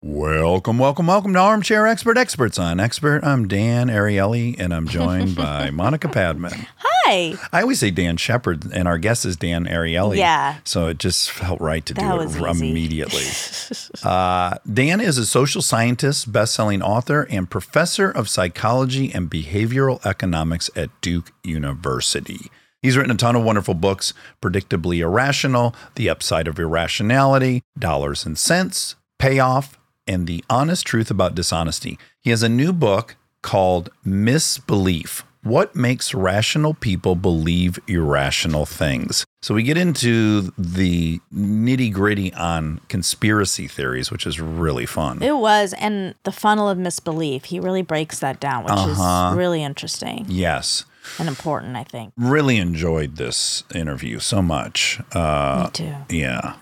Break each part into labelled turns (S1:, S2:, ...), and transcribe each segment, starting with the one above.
S1: Welcome, welcome, welcome to Armchair Expert Experts on Expert. I'm Dan Ariely, and I'm joined by Monica Padman.
S2: Hi.
S1: I always say Dan Shepard, and our guest is Dan Ariely.
S2: Yeah.
S1: So it just felt right to
S2: That
S1: do it immediately. uh, Dan is a social scientist, best-selling author, and professor of psychology and behavioral economics at Duke University. He's written a ton of wonderful books, Predictably Irrational, The Upside of Irrationality, Dollars and Sense, Payoff, and The Honest Truth About Dishonesty. He has a new book called Misbelief What Makes Rational People Believe Irrational Things. So we get into the nitty gritty on conspiracy theories, which is really fun.
S2: It was, and the funnel of misbelief. He really breaks that down, which
S1: Uh-huh.
S2: is really interesting
S1: yes.
S2: and important, I think.
S1: Really enjoyed this interview so much. Uh,
S2: Me too.
S1: yeah.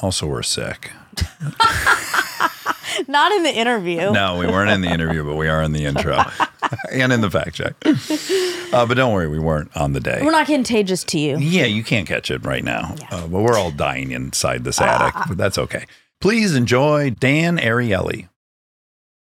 S1: Also, we're sick.
S2: Not in the interview.
S1: No, we weren't in the interview, but we are in the intro and in the fact check. Uh, but don't worry, we weren't on the day.
S2: We're not contagious to you.
S1: Yeah, you can't catch it right now. Uh, but we're all dying inside this attic, but that's okay. Please enjoy Dan Ariely.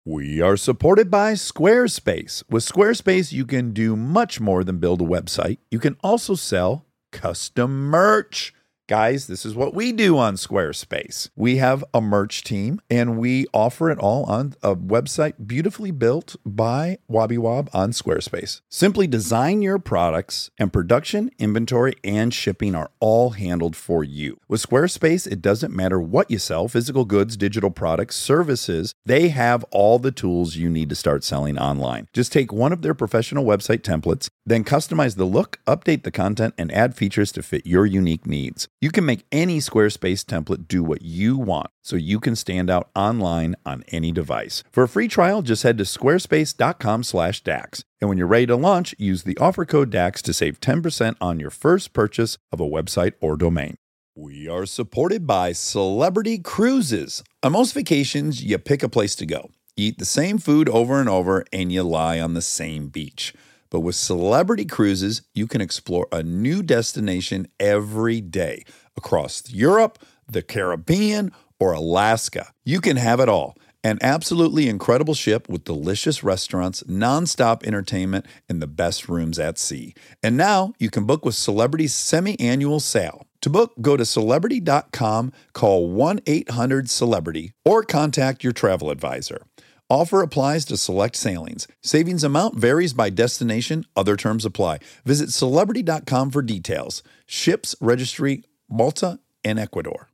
S1: We are supported by Squarespace. With Squarespace, you can do much more than build a website. You can also sell custom merch. Guys, this is what we do on Squarespace. We have a merch team and we offer it all on a website beautifully built by Wobby Wob on Squarespace. Simply design your products and production, inventory, and shipping are all handled for you. With Squarespace, it doesn't matter what you sell physical goods, digital products, services they have all the tools you need to start selling online. Just take one of their professional website templates, then customize the look, update the content, and add features to fit your unique needs. You can make any Squarespace template do what you want so you can stand out online on any device. For a free trial, just head to squarespace.com/dax. And when you're ready to launch, use the offer code DAX to save 10% on your first purchase of a website or domain. We are supported by Celebrity Cruises. On most vacations, you pick a place to go. Eat the same food over and over, and you lie on the same beach. But with Celebrity Cruises, you can explore a new destination every day across Europe, the Caribbean, or Alaska. You can have it all. An absolutely incredible ship with delicious restaurants, nonstop entertainment, and the best rooms at sea. And now you can book with Celebrity's semi annual sale. To book, go to celebrity.com, call 1 800 Celebrity, or contact your travel advisor. Offer applies to select sailings. Savings amount varies by destination, other terms apply. Visit celebrity.com for details. Ships registry Malta and Ecuador.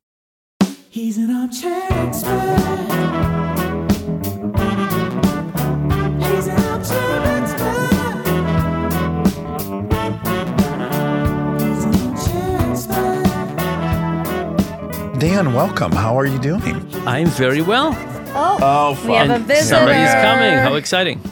S3: He's an armchair expert. He's an armchair expert. He's an armchair expert.
S1: Dan, welcome. How are you doing?
S4: I'm very well.
S1: Oh, oh,
S2: We have a visitor.
S4: Somebody's coming. How exciting.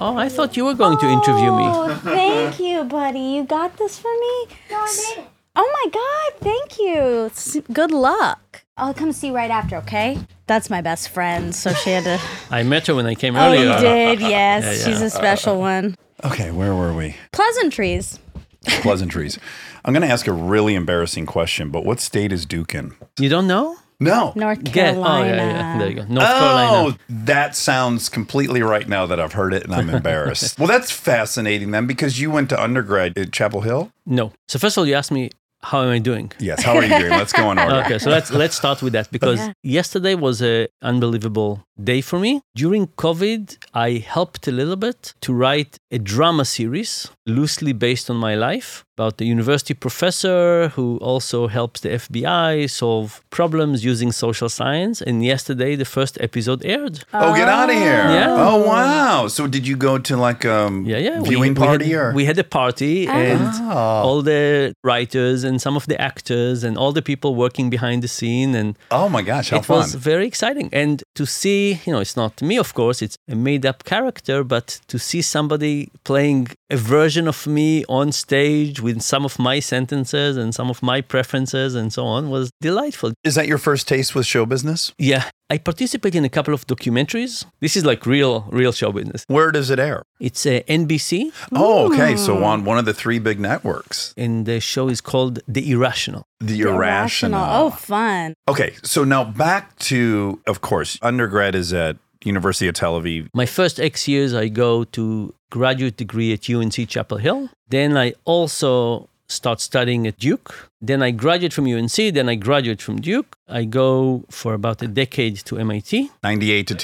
S4: Oh, I thought you were going to interview me.
S2: Oh, thank you, buddy. You got this for me?
S5: No, I made it.
S2: Oh my God, thank you. Good luck. I'll come see you right after, okay? That's my best friend, so she had to.
S4: I met her when I came earlier.
S2: Oh,
S4: earlier.
S2: you did, yes.
S4: Yeah, yeah.
S2: She's a special uh, one.
S1: Okay, where were we?
S2: Pleasantries.
S1: Pleasantries. I'm going to ask a really embarrassing question, but what state is Duke in?
S4: You don't know?
S1: No.
S2: North
S4: Get.
S2: Carolina.
S4: Oh, yeah, yeah. There you go. North Carolina.
S1: Oh,
S4: Carolina.
S1: that sounds completely right now that I've heard it and I'm embarrassed. well, that's fascinating then because you went to undergrad at Chapel Hill.
S4: No. So first of all, you asked me how am I doing.
S1: Yes. How are you doing? Let's go on order.
S4: Okay, so let's let's start with that because
S2: Yeah.
S4: yesterday was a unbelievable day for me. During COVID, I helped a little bit to write a drama series loosely based on my life about a university professor who also helps the FBI solve problems using social science. And yesterday, the first episode aired.
S1: Oh, get out of here.
S4: Yeah.
S1: Oh, wow. So did you go to like um
S4: Yeah, yeah.
S1: viewing
S4: we,
S1: party
S4: had,
S1: or?
S4: we had a party and
S1: Oh.
S4: all the writers and some of the actors and all the people working behind the scene and
S1: oh my gosh, how
S4: it
S1: fun.
S4: was very exciting and to see you know it's not me of course it's a made up character but to see somebody playing a version of me on stage with some of my sentences and some of my preferences and so on was delightful
S1: Is that your first taste with show business?
S4: yeah I participate in a couple of documentaries. This is like real, real show business.
S1: Where does it air?
S4: It's uh, NBC,
S1: Oh, okay. So on one of the three big networks,
S4: and the show is called The Irrational.
S1: The Irrational.
S2: Oh, fun.
S1: Okay, so now back to, of course, undergrad is at University of Tel Aviv.
S4: My first X years, I go to graduate degree at UNC Chapel Hill. Then I also start studying at Duke. Then I graduate from UNC. Then I graduate from Duke. I go for about a decade to MIT.
S1: 98 to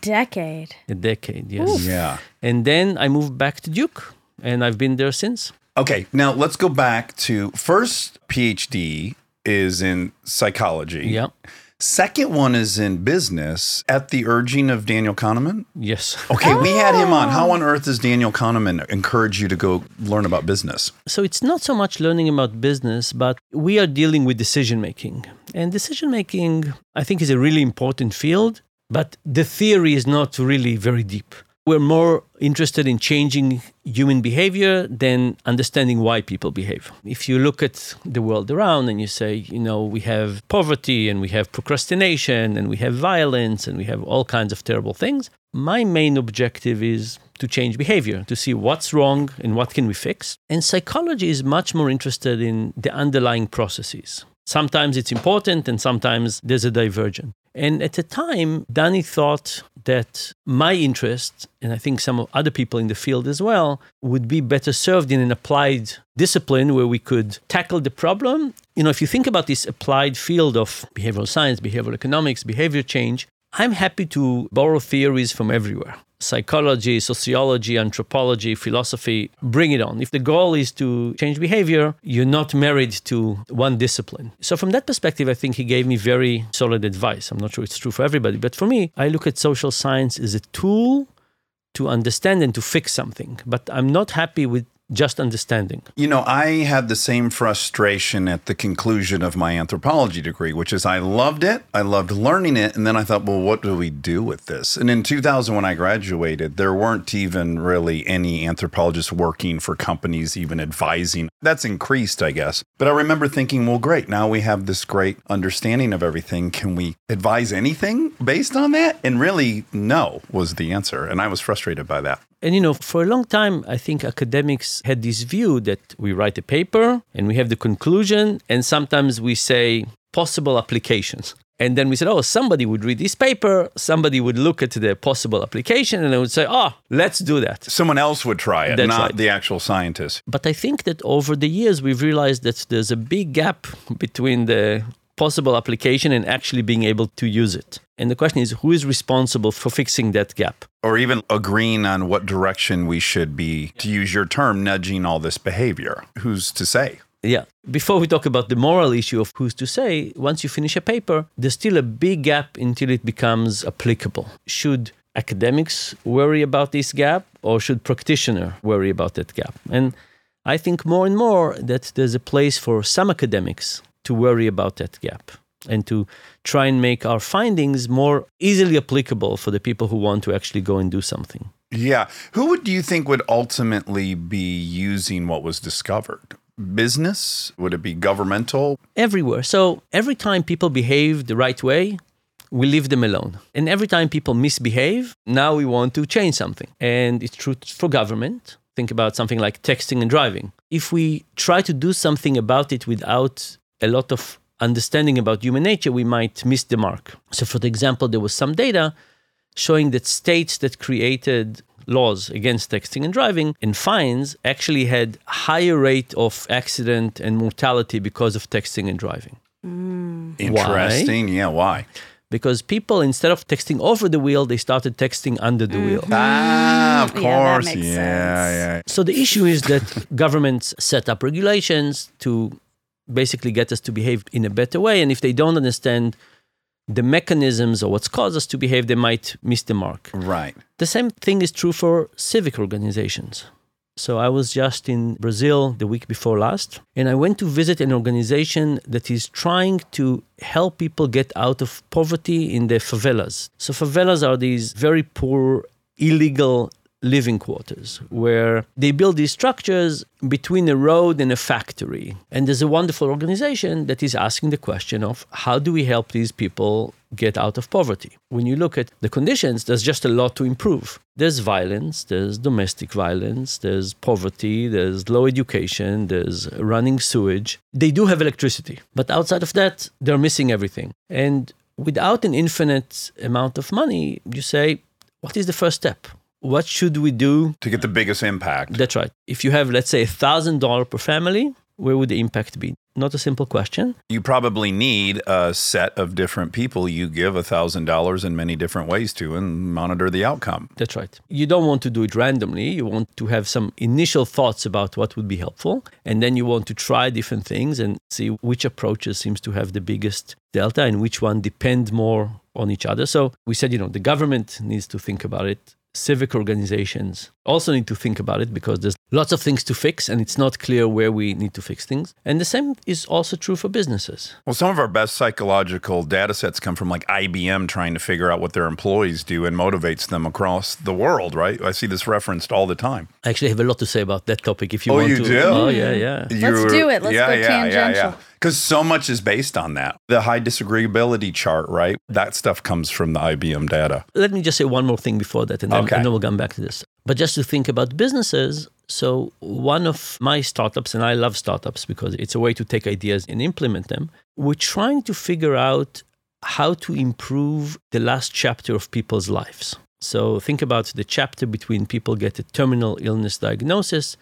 S2: A decade.
S4: A decade, yes.
S1: Yeah.
S4: And then I moved back to Duke, and I've been there since.
S1: Okay, now let's go back to first PhD is in psychology.
S4: Yeah.
S1: Second one is in business at the urging of Daniel Kahneman.
S4: Yes.
S1: Okay, we had him on. How oh. on earth does Daniel Kahneman encourage you to go learn about business?
S4: So it's not so much learning about business, but we are dealing with decision making. And decision making, I think, is a really important field, but the theory is not really very deep. We're more interested in changing human behavior than understanding why people behave. If you look at the world around and you say, you know, we have poverty and we have procrastination and we have violence and we have all kinds of terrible things, my main objective is to change behavior, to see what's wrong and what can we fix. And psychology is much more interested in the underlying processes. Sometimes it's important and sometimes there's a divergence. And at the time, Danny thought that my interest, and I think some of other people in the field as well, would be better served in an applied discipline where we could tackle the problem. You know, if you think about this applied field of behavioral science, behavioral economics, behavior change, I'm happy to borrow theories from everywhere psychology, sociology, anthropology, philosophy, bring it on. If the goal is to change behavior, you're not married to one discipline. So, from that perspective, I think he gave me very solid advice. I'm not sure it's true for everybody, but for me, I look at social science as a tool to understand and to fix something. But I'm not happy with just understanding.
S1: You know, I had the same frustration at the conclusion of my anthropology degree, which is I loved it, I loved learning it, and then I thought, well, what do we do with this? And in 2000, when I graduated, there weren't even really any anthropologists working for companies, even advising. That's increased, I guess. But I remember thinking, well, great, now we have this great understanding of everything. Can we advise anything based on that? And really, no was the answer. And I was frustrated by that.
S4: And you know, for a long time, I think academics had this view that we write a paper and we have the conclusion, and sometimes we say possible applications. And then we said, oh, somebody would read this paper, somebody would look at the possible application, and they would say, oh, let's do that.
S1: Someone else would try it,
S4: That's
S1: not
S4: right.
S1: the actual scientist.
S4: But I think that over the years, we've realized that there's a big gap between the possible application and actually being able to use it. And the question is, who is responsible for fixing that gap?
S1: Or even agreeing on what direction we should be, to use your term, nudging all this behavior. Who's to say?
S4: Yeah. Before we talk about the moral issue of who's to say, once you finish a paper, there's still a big gap until it becomes applicable. Should academics worry about this gap or should practitioner worry about that gap? And I think more and more that there's a place for some academics to worry about that gap and to try and make our findings more easily applicable for the people who want to actually go and do something.
S1: Yeah. Who would do you think would ultimately be using what was discovered? Business? Would it be governmental?
S4: everywhere. So every time people behave the right way, we leave them alone. And every time people misbehave, now we want to change something. And it's true for government. Think about something like texting and driving. If we try to do something about it without a lot of understanding about human nature, we might miss the mark. So, for the example, there was some data showing that states that created laws against texting and driving and fines actually had higher rate of accident and mortality because of texting and driving
S1: Interesting. Yeah. Why?
S4: because people instead of texting over the wheel they started texting under the wheel
S1: Ah, of
S2: Mm-hmm. Yeah, that
S1: course.
S2: makes
S1: yeah,
S2: sense.
S1: yeah.
S4: so the issue is that governments set up regulations to basically get us to behave in a better way and if they don't understand the mechanisms or what's caused us to behave they might miss the mark
S1: Right.
S4: The same thing is true for civic organizations. So I was just in Brazil the week before last, and I went to visit an organization that is trying to help people get out of poverty in the favelas. So favelas are these very poor, illegal living quarters where they build these structures between a road and a factory. And there's a wonderful organization that is asking the question of how do we help these people get out of poverty. When you look at the conditions, there's just a lot to improve. There's violence, there's domestic violence, there's poverty, there's low education, there's running sewage. They do have electricity, but outside of that, they're missing everything. And without an infinite amount of money, you say, what is the first step? What should we do
S1: To get the biggest impact.
S4: that's right. If you have, let's say, a $1,000 per family, where would the impact be? Not a simple question.
S1: you probably need a set of different people you give a thousand dollars in many different ways to and monitor the outcome.
S4: That's right. You don't want to do it randomly. You want to have some initial thoughts about what would be helpful. And then you want to try different things and see which approaches seems to have the biggest delta and which one depend more on each other. So we said, you know, the government needs to think about it. Civic organizations also need to think about it because there's lots of things to fix and it's not clear where we need to fix things. And the same is also true for businesses.
S1: Well, some of our best psychological data sets come from like IBM trying to figure out what their employees do and motivates them across the world, right? I see this referenced all the time.
S4: I actually have a lot to say about that topic if you
S1: Oh,
S4: want
S1: you
S4: to.
S1: do?
S4: Oh, yeah, yeah.
S2: Let's do it. Let's yeah, go tangential. Yeah, yeah.
S1: Because so much is based on that. The high disagreeability chart, right? That stuff comes from the IBM data.
S4: let me just say one more thing before that, and then,
S1: Okay.
S4: and then we'll come back to this. But just to think about businesses. So, one of my startups, and I love startups because it's a way to take ideas and implement them, we're trying to figure out how to improve the last chapter of people's lives. So, think about the chapter between people get a terminal illness diagnosis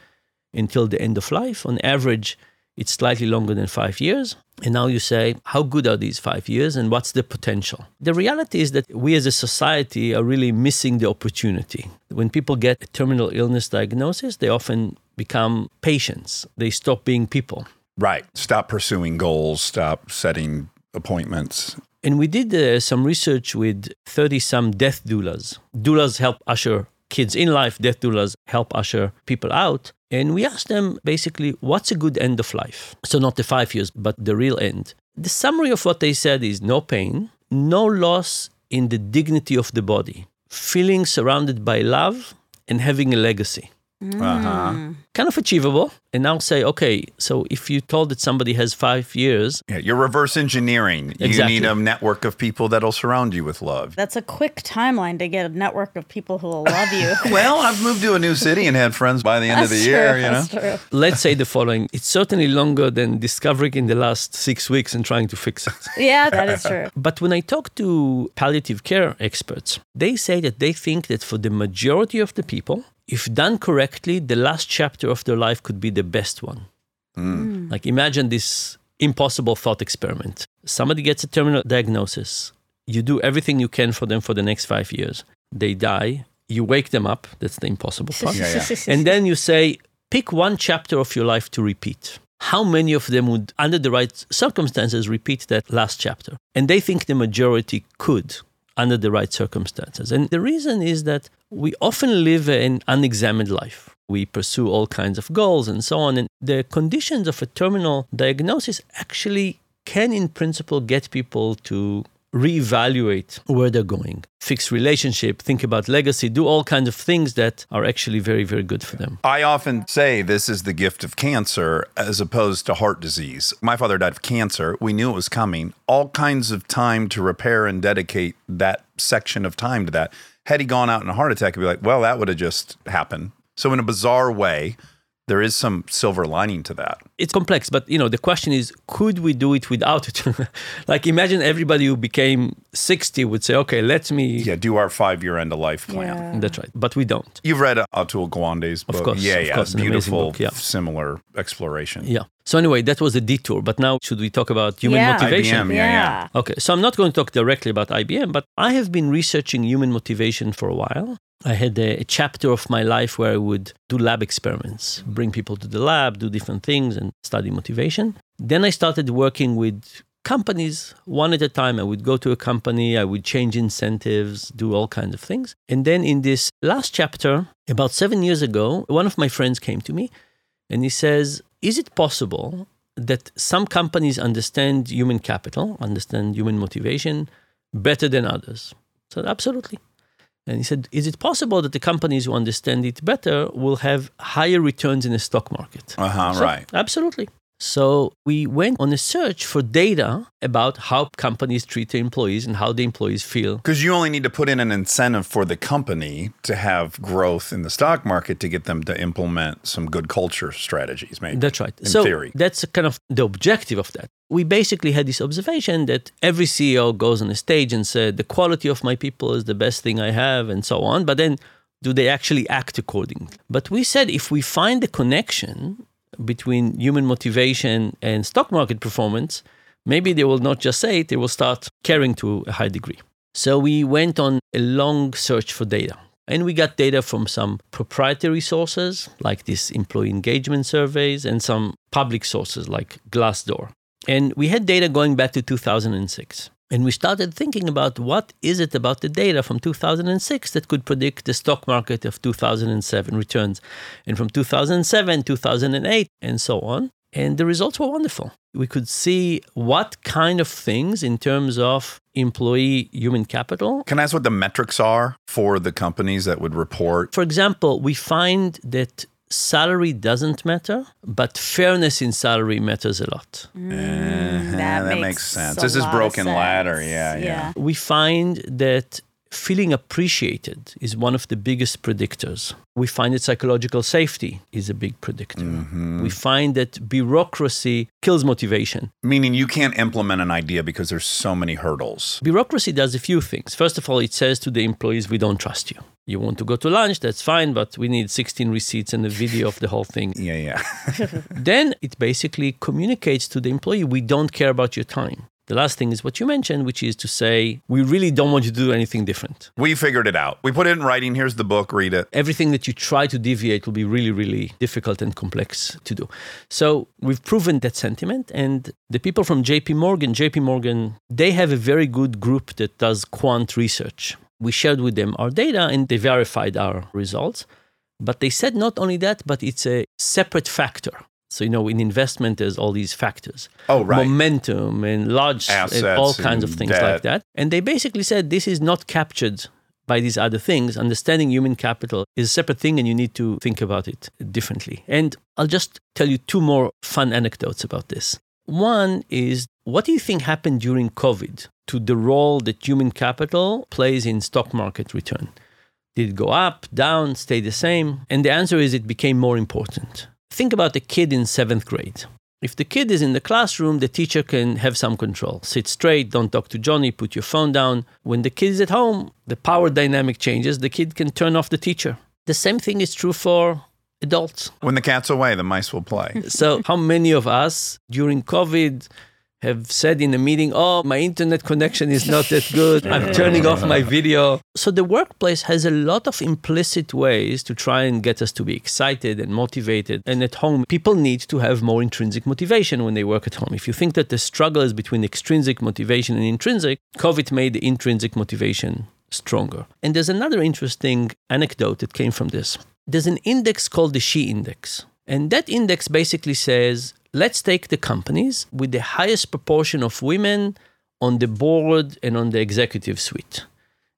S4: until the end of life. On average, it's slightly longer than five years. And now you say, how good are these five years and what's the potential? The reality is that we as a society are really missing the opportunity. When people get a terminal illness diagnosis, they often become patients, they stop being people.
S1: Right. Stop pursuing goals, stop setting appointments.
S4: And we did uh, some research with 30 some death doulas. Doulas help usher kids in life, death doulas help usher people out. And we asked them basically, what's a good end of life? So, not the five years, but the real end. The summary of what they said is no pain, no loss in the dignity of the body, feeling surrounded by love, and having a legacy.
S1: Uh-huh.
S4: Kind of achievable. And now say, okay, so if you told that somebody has five years,
S1: Yeah, you're reverse engineering. You need a network of people that'll surround you with love.
S2: That's a quick timeline to get a network of people who will love you.
S1: Well, I've moved to a new city and had friends by the end of the
S2: true.
S1: year, you know.
S2: That's true.
S4: let's say the following it's certainly longer than discovering in the last six weeks and trying to fix it.
S2: Yeah, that is true.
S4: But when I talk to palliative care experts, they say that they think that for the majority of the people, if done correctly, the last chapter of their life could be the best one. Hmm. Hmm. Like imagine this impossible thought experiment. Somebody gets a terminal diagnosis. You do everything you can for them for the next five years. They die. You wake them up. That's the impossible part.
S1: Yeah,
S4: And then you say, pick one chapter of your life to repeat. How many of them would, under the right circumstances, repeat that last chapter? And they think the majority could, under the right circumstances. And the reason is that we often live an unexamined life. We pursue all kinds of goals and so on. And the conditions of a terminal diagnosis actually can, in principle, get people to reevaluate where they're going, fix relationship, think about legacy, do all kinds of things that are actually very, very good for them.
S1: I often say this is the gift of cancer as opposed to heart disease. My father died of cancer. We knew it was coming. All kinds of time to repair and dedicate that section of time to that. Had he gone out in a heart attack, he'd be like, well, that would have just happened. So, in a bizarre way, there is some silver lining to that.
S4: It's complex, but you know, the question is, could we do it without it? like imagine everybody who became 60 would say, okay, let me
S1: Yeah, do our five year end of life plan.
S2: Yeah.
S4: That's right. But we don't.
S1: You've read Atul Gawande's book.
S4: Of course,
S1: yeah,
S4: of
S1: yeah.
S4: course,
S1: beautiful,
S4: book, yeah.
S1: similar exploration.
S4: Yeah. So anyway, that was a detour. But now should we talk about human
S2: Yeah.
S4: motivation?
S1: IBM, yeah, yeah.
S4: Okay, so I'm not going to talk directly about IBM, but I have been researching human motivation for a while. I had a, a chapter of my life where I would do lab experiments, bring people to the lab, do different things, and study motivation. Then I started working with companies one at a time. I would go to a company, I would change incentives, do all kinds of things. And then in this last chapter, about seven years ago, one of my friends came to me and he says, Is it possible that some companies understand human capital, understand human motivation better than others? I said, Absolutely. And he said, Is it possible that the companies who understand it better will have higher returns in the stock market?
S1: Uh huh,
S4: So,
S1: right.
S4: Absolutely. So we went on a search for data about how companies treat their employees and how the employees feel.
S1: Because you only need to put in an incentive for the company to have growth in the stock market to get them to implement some good culture strategies, maybe.
S4: That's right.
S1: In
S4: so
S1: theory.
S4: that's kind of the objective of that. We basically had this observation that every CEO goes on a stage and said the quality of my people is the best thing I have and so on. But then do they actually act accordingly? But we said if we find the connection between human motivation and stock market performance, maybe they will not just say it, they will start caring to a high degree. So we went on a long search for data. And we got data from some proprietary sources, like these employee engagement surveys, and some public sources, like Glassdoor. And we had data going back to 2006. And we started thinking about what is it about the data from 2006 that could predict the stock market of 2007 returns, and from 2007, 2008, and so on. And the results were wonderful. We could see what kind of things in terms of employee human capital.
S1: Can I ask what the metrics are for the companies that would report?
S4: For example, we find that salary doesn't matter, but fairness in salary matters a lot.
S1: Uh-huh, that, makes, sense.
S2: a
S1: This is broken ladder.
S2: sense.
S1: Yeah, yeah.
S4: We find that feeling appreciated is one of the biggest predictors. We find that psychological safety is a big predictor.
S1: Mm-hmm.
S4: We find that bureaucracy kills motivation.
S1: Meaning you can't implement an idea because there's so many hurdles.
S4: Bureaucracy does a few things. First of all, it says to the employees, we don't trust you. You want to go to lunch, that's fine, but we need 16 receipts and a video of the whole thing.
S1: Yeah, yeah.
S4: then it basically communicates to the employee, we don't care about your time. The last thing is what you mentioned, which is to say, we really don't want you to do anything different.
S1: we figured it out. We put it in writing. Here's the book. Read it.
S4: Everything that you try to deviate will be really, really difficult and complex to do. So we've proven that sentiment. And the people from JP Morgan, JP Morgan, they have a very good group that does quant research. We shared with them our data and they verified our results. But they said not only that, but it's a separate factor. So, you know, in investment, there's all these factors
S1: Oh, right.
S4: momentum and large and all kinds of things
S1: debt.
S4: like that. And they basically said this is not captured by these other things. Understanding human capital is a separate thing, and you need to think about it differently. And I'll just tell you two more fun anecdotes about this. One is what do you think happened during COVID to the role that human capital plays in stock market return? Did it go up, down, stay the same? And the answer is it became more important. Think about a kid in seventh grade. If the kid is in the classroom, the teacher can have some control. Sit straight, don't talk to Johnny, put your phone down. When the kid is at home, the power dynamic changes. The kid can turn off the teacher. The same thing is true for adults.
S1: When the cat's away, the mice will play.
S4: So, how many of us during COVID have said in a meeting, Oh, my internet connection is not that good. I'm turning off my video. So, the workplace has a lot of implicit ways to try and get us to be excited and motivated. And at home, people need to have more intrinsic motivation when they work at home. If you think that the struggle is between extrinsic motivation and intrinsic, COVID made the intrinsic motivation stronger. And there's another interesting anecdote that came from this. There's an index called the She Index. And that index basically says let's take the companies with the highest proportion of women on the board and on the executive suite.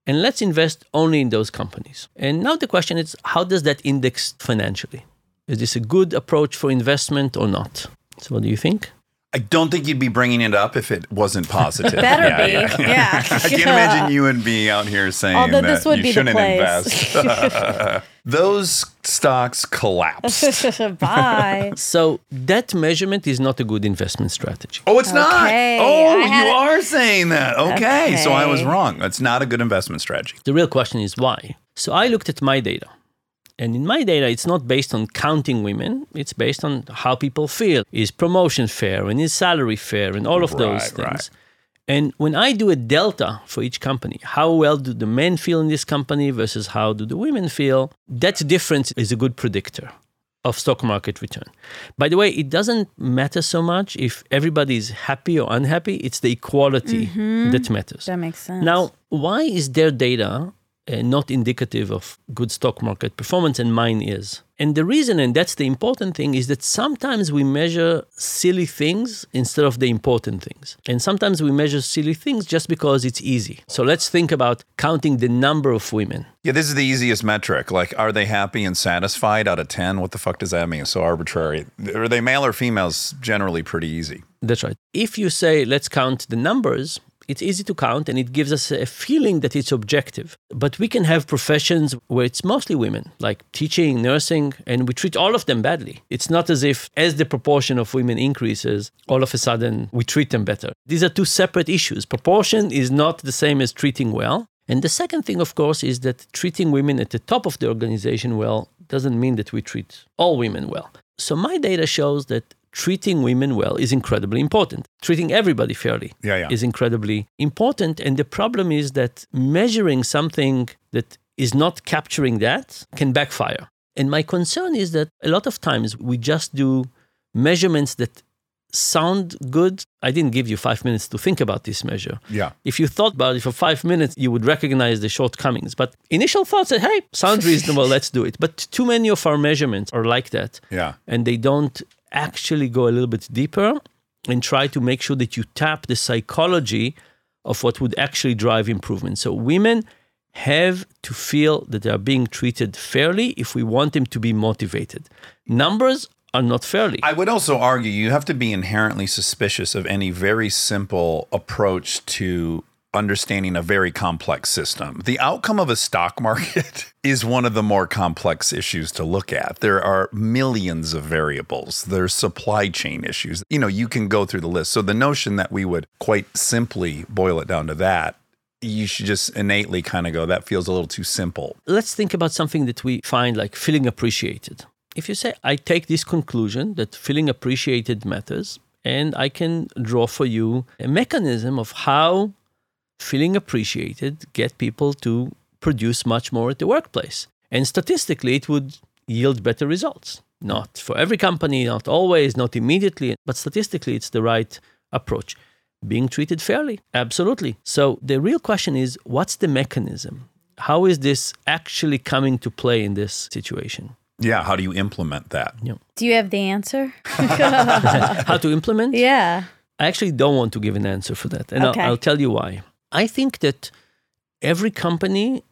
S4: And let's invest only in those companies. And now the question is how does that index financially? Is this a good approach for investment or not? So, what do you think?
S1: I don't think you'd be bringing it up if it wasn't positive.
S2: Better
S1: Yeah,
S2: be.
S1: yeah.
S2: Yeah.
S1: I can't imagine you and me out here saying
S2: Although
S1: that
S2: this would
S1: you
S2: be
S1: shouldn't
S2: place.
S1: invest. Those stocks collapsed.
S2: Bye.
S4: So, that measurement is not a good investment strategy.
S1: Oh, it's not. Oh,
S2: had
S1: you
S2: it.
S1: are saying that. Okay. So I was wrong. That's not a good investment strategy.
S4: The real question is why? So I looked at my data. And in my data, it's not based on counting women, it's based on how people feel. Is promotion fair and is salary fair and all of those things.
S1: right.
S4: And when I do a delta for each company, how well do the men feel in this company versus how do the women feel? That difference is a good predictor of stock market return. By the way, it doesn't matter so much if everybody is happy or unhappy, it's the equality mm-hmm. that matters.
S2: That makes sense.
S4: Now, why is their data uh, not indicative of good stock market performance and mine is? And the reason, and that's the important thing, is that sometimes we measure silly things instead of the important things. And sometimes we measure silly things just because it's easy. So let's think about counting the number of women.
S1: Yeah, this is the easiest metric. Like, are they happy and satisfied out of 10? What the fuck does that mean? It's so arbitrary. Are they male or females? Generally pretty easy.
S4: That's right. If you say, let's count the numbers, it's easy to count and it gives us a feeling that it's objective. But we can have professions where it's mostly women, like teaching, nursing, and we treat all of them badly. It's not as if, as the proportion of women increases, all of a sudden we treat them better. These are two separate issues. Proportion is not the same as treating well. And the second thing, of course, is that treating women at the top of the organization well doesn't mean that we treat all women well. So my data shows that treating women well is incredibly important. Treating everybody fairly
S1: Yeah, yeah.
S4: is incredibly important. And the problem is that measuring something that is not capturing that can backfire. And my concern is that a lot of times we just do measurements that sound good. I didn't give you five minutes to think about this measure.
S1: Yeah.
S4: If you thought about it for five minutes, you would recognize the shortcomings. But initial thoughts said, hey, sounds reasonable, let's do it. But too many of our measurements are like that
S1: Yeah.
S4: and they don't actually go a little bit deeper and try to make sure that you tap the psychology of what would actually drive improvement. So women have to feel that they are being treated fairly if we want them to be motivated. Numbers are not fairly.
S1: I would also argue you have to be inherently suspicious of any very simple approach to understanding a very complex system. The outcome of a stock market is one of the more complex issues to look at. There are millions of variables. There's supply chain issues. You know, you can go through the list. So the notion that we would quite simply boil it down to that, you should just innately kind of go, that feels a little too simple.
S4: Let's think about something that we find like feeling appreciated. If you say, I take this conclusion that feeling appreciated matters, and I can draw for you a mechanism of how feeling appreciated get people to produce much more at the workplace. And statistically, it would yield better results. Not for every company, not always, not immediately, but statistically, it's the right approach. Being treated fairly, absolutely. So the real question is what's the mechanism? How is this actually coming to play in this situation?
S1: Yeah. How do you implement that?
S2: Do you have the answer?
S4: How to implement?
S2: yeah.
S4: I actually don't want to give an answer for that. And
S2: Okay.
S4: I'll, I'll tell you why. I think that every company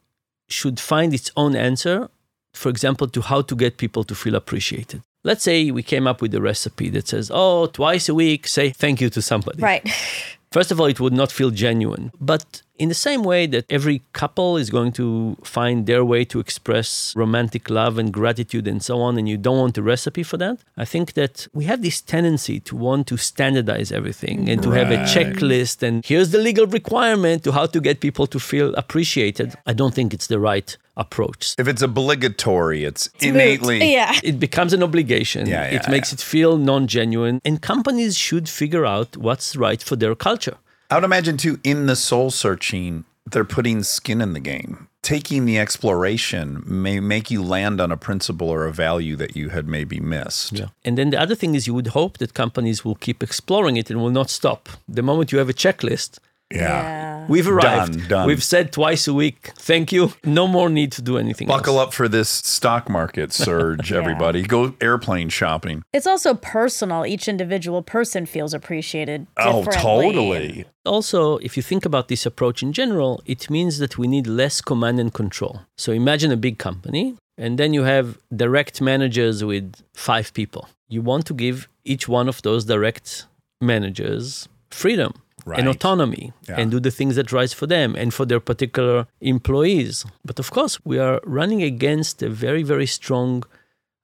S4: should find its own answer, for example, to how to get people to feel appreciated. Let's say we came up with a recipe that says, oh, twice a week, say thank you to somebody.
S2: Right.
S4: First of all, it would not feel genuine. But in the same way that every couple is going to find their way to express romantic love and gratitude and so on, and you don't want a recipe for that, I think that we have this tendency to want to standardize everything and to have a checklist and here's the legal requirement to how to get people to feel appreciated. I don't think it's the right approach.
S1: If it's obligatory, it's innately.
S2: Yeah.
S4: It becomes an obligation.
S1: Yeah,
S4: it
S1: yeah,
S4: makes it feel non genuine. And companies should figure out what's right for their culture.
S1: I would imagine too, in the soul searching, they're putting skin in the game. Taking the exploration may make you land on a principle or a value that you had maybe missed.
S4: Yeah. And then the other thing is you would hope that companies will keep exploring it and will not stop. The moment you have a checklist,
S1: Yeah.
S4: we've arrived.
S1: Done, done.
S4: We've said twice a week, thank you. No more need to do anything.
S1: Buckle
S4: else.
S1: up for this stock market surge, everybody. Go airplane shopping.
S2: It's also personal. Each individual person feels appreciated.
S1: Oh, totally.
S4: Also, if you think about this approach in general, it means that we need less command and control. So imagine a big company, and then you have direct managers with five people. You want to give each one of those direct managers freedom
S1: Right.
S4: and autonomy
S1: Yeah.
S4: and do the things that rise for them and for their particular employees. But of course, we are running against a very, very strong,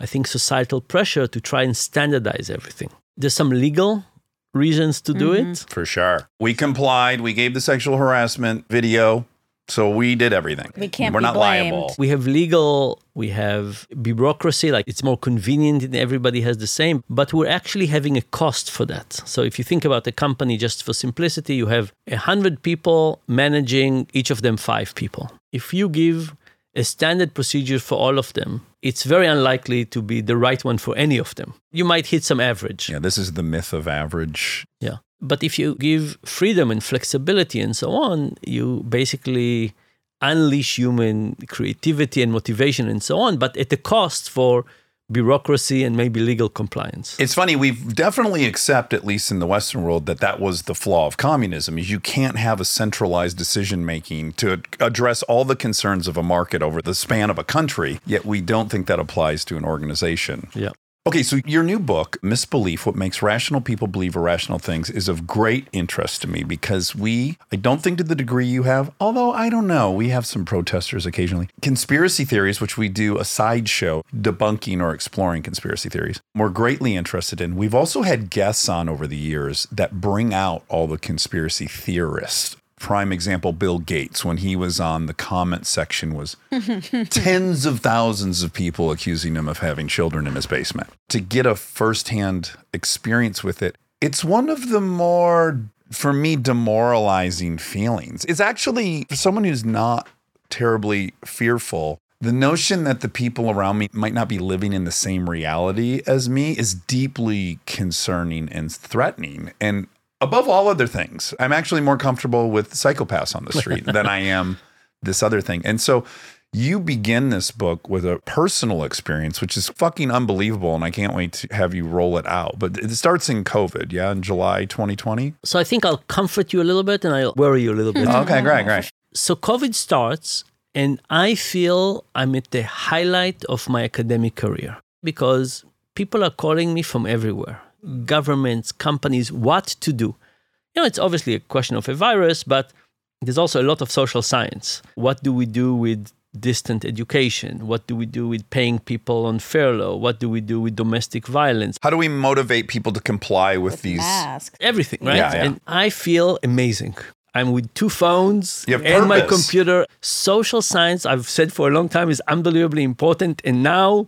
S4: I think, societal pressure to try and standardize everything. There's some legal reasons to do it.
S1: For sure. We complied. We gave the sexual harassment video. So we did everything.
S2: We can't
S1: We're
S2: be
S1: not
S2: blamed.
S1: liable.
S4: We have legal, we have bureaucracy, like it's more convenient and everybody has the same, but we're actually having a cost for that. So if you think about a company, just for simplicity, you have a hundred people managing each of them five people. If you give a standard procedure for all of them, it's very unlikely to be the right one for any of them. You might hit some average.
S1: Yeah, this is the myth of average.
S4: Yeah. But if you give freedom and flexibility and so on, you basically unleash human creativity and motivation and so on, but at the cost for bureaucracy and maybe legal compliance.
S1: It's funny, we've definitely accept, at least in the Western world, that that was the flaw of communism is you can't have a centralized decision making to address all the concerns of a market over the span of a country, yet we don't think that applies to an organization.
S4: yeah.
S1: Okay, so your new book, Misbelief What Makes Rational People Believe Irrational Things, is of great interest to me because we, I don't think to the degree you have, although I don't know, we have some protesters occasionally. Conspiracy theories, which we do a sideshow debunking or exploring conspiracy theories, we're greatly interested in. We've also had guests on over the years that bring out all the conspiracy theorists. Prime example, Bill Gates, when he was on the comment section, was tens of thousands of people accusing him of having children in his basement. To get a firsthand experience with it, it's one of the more, for me, demoralizing feelings. It's actually, for someone who's not terribly fearful, the notion that the people around me might not be living in the same reality as me is deeply concerning and threatening. And above all other things, I'm actually more comfortable with psychopaths on the street than I am this other thing. And so you begin this book with a personal experience, which is fucking unbelievable. And I can't wait to have you roll it out. But it starts in COVID, yeah, in July 2020.
S4: So I think I'll comfort you a little bit and I'll worry you a little bit.
S1: Okay, great, great.
S4: so COVID starts, and I feel I'm at the highlight of my academic career because people are calling me from everywhere governments, companies, what to do. You know, it's obviously a question of a virus, but there's also a lot of social science. What do we do with distant education? What do we do with paying people on furlough? What do we do with domestic violence?
S1: How do we motivate people to comply with these?
S2: Mask.
S4: everything, right?
S1: Yeah, yeah.
S4: And I feel amazing. I'm with two phones
S1: You have
S4: and my computer. Social science, I've said for a long time, is unbelievably important. And now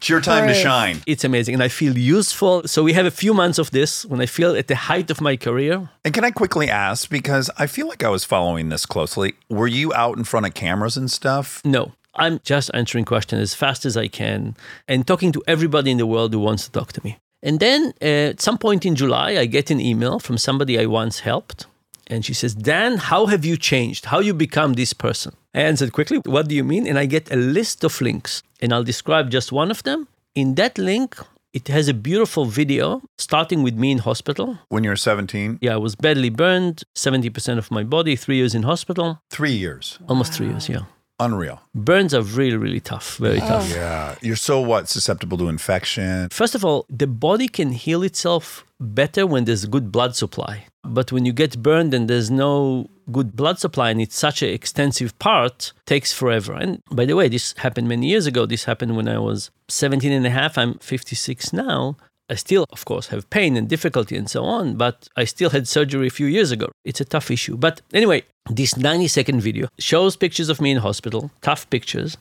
S1: It's your time to shine.
S4: it's amazing. And I feel useful. So we have a few months of this when I feel at the height of my career.
S1: And can I quickly ask, because I feel like I was following this closely, were you out in front of cameras and stuff?
S4: No, I'm just answering questions as fast as I can and talking to everybody in the world who wants to talk to me. And then uh, at some point in July, I get an email from somebody I once helped. And she says, Dan, how have you changed? How you become this person? I answered quickly, What do you mean? And I get a list of links, and I'll describe just one of them. In that link, it has a beautiful video starting with me in hospital.
S1: When you were 17?
S4: Yeah, I was badly burned, 70% of my body, three years in hospital,
S1: Three years.
S4: almost three years, yeah.
S1: Unreal.
S4: Burns are really, really tough, very oh. tough.
S1: Yeah. You're so what? Susceptible to infection.
S4: First of all, the body can heal itself better when there's good blood supply. But when you get burned and there's no good blood supply and it's such an extensive part, takes forever. And by the way, this happened many years ago. This happened when I was 17 and a half. I'm 56 now. I still, of course, have pain and difficulty and so on, but I still had surgery a few years ago. It's a tough issue. But anyway, this 90 second video shows pictures of me in hospital, tough pictures.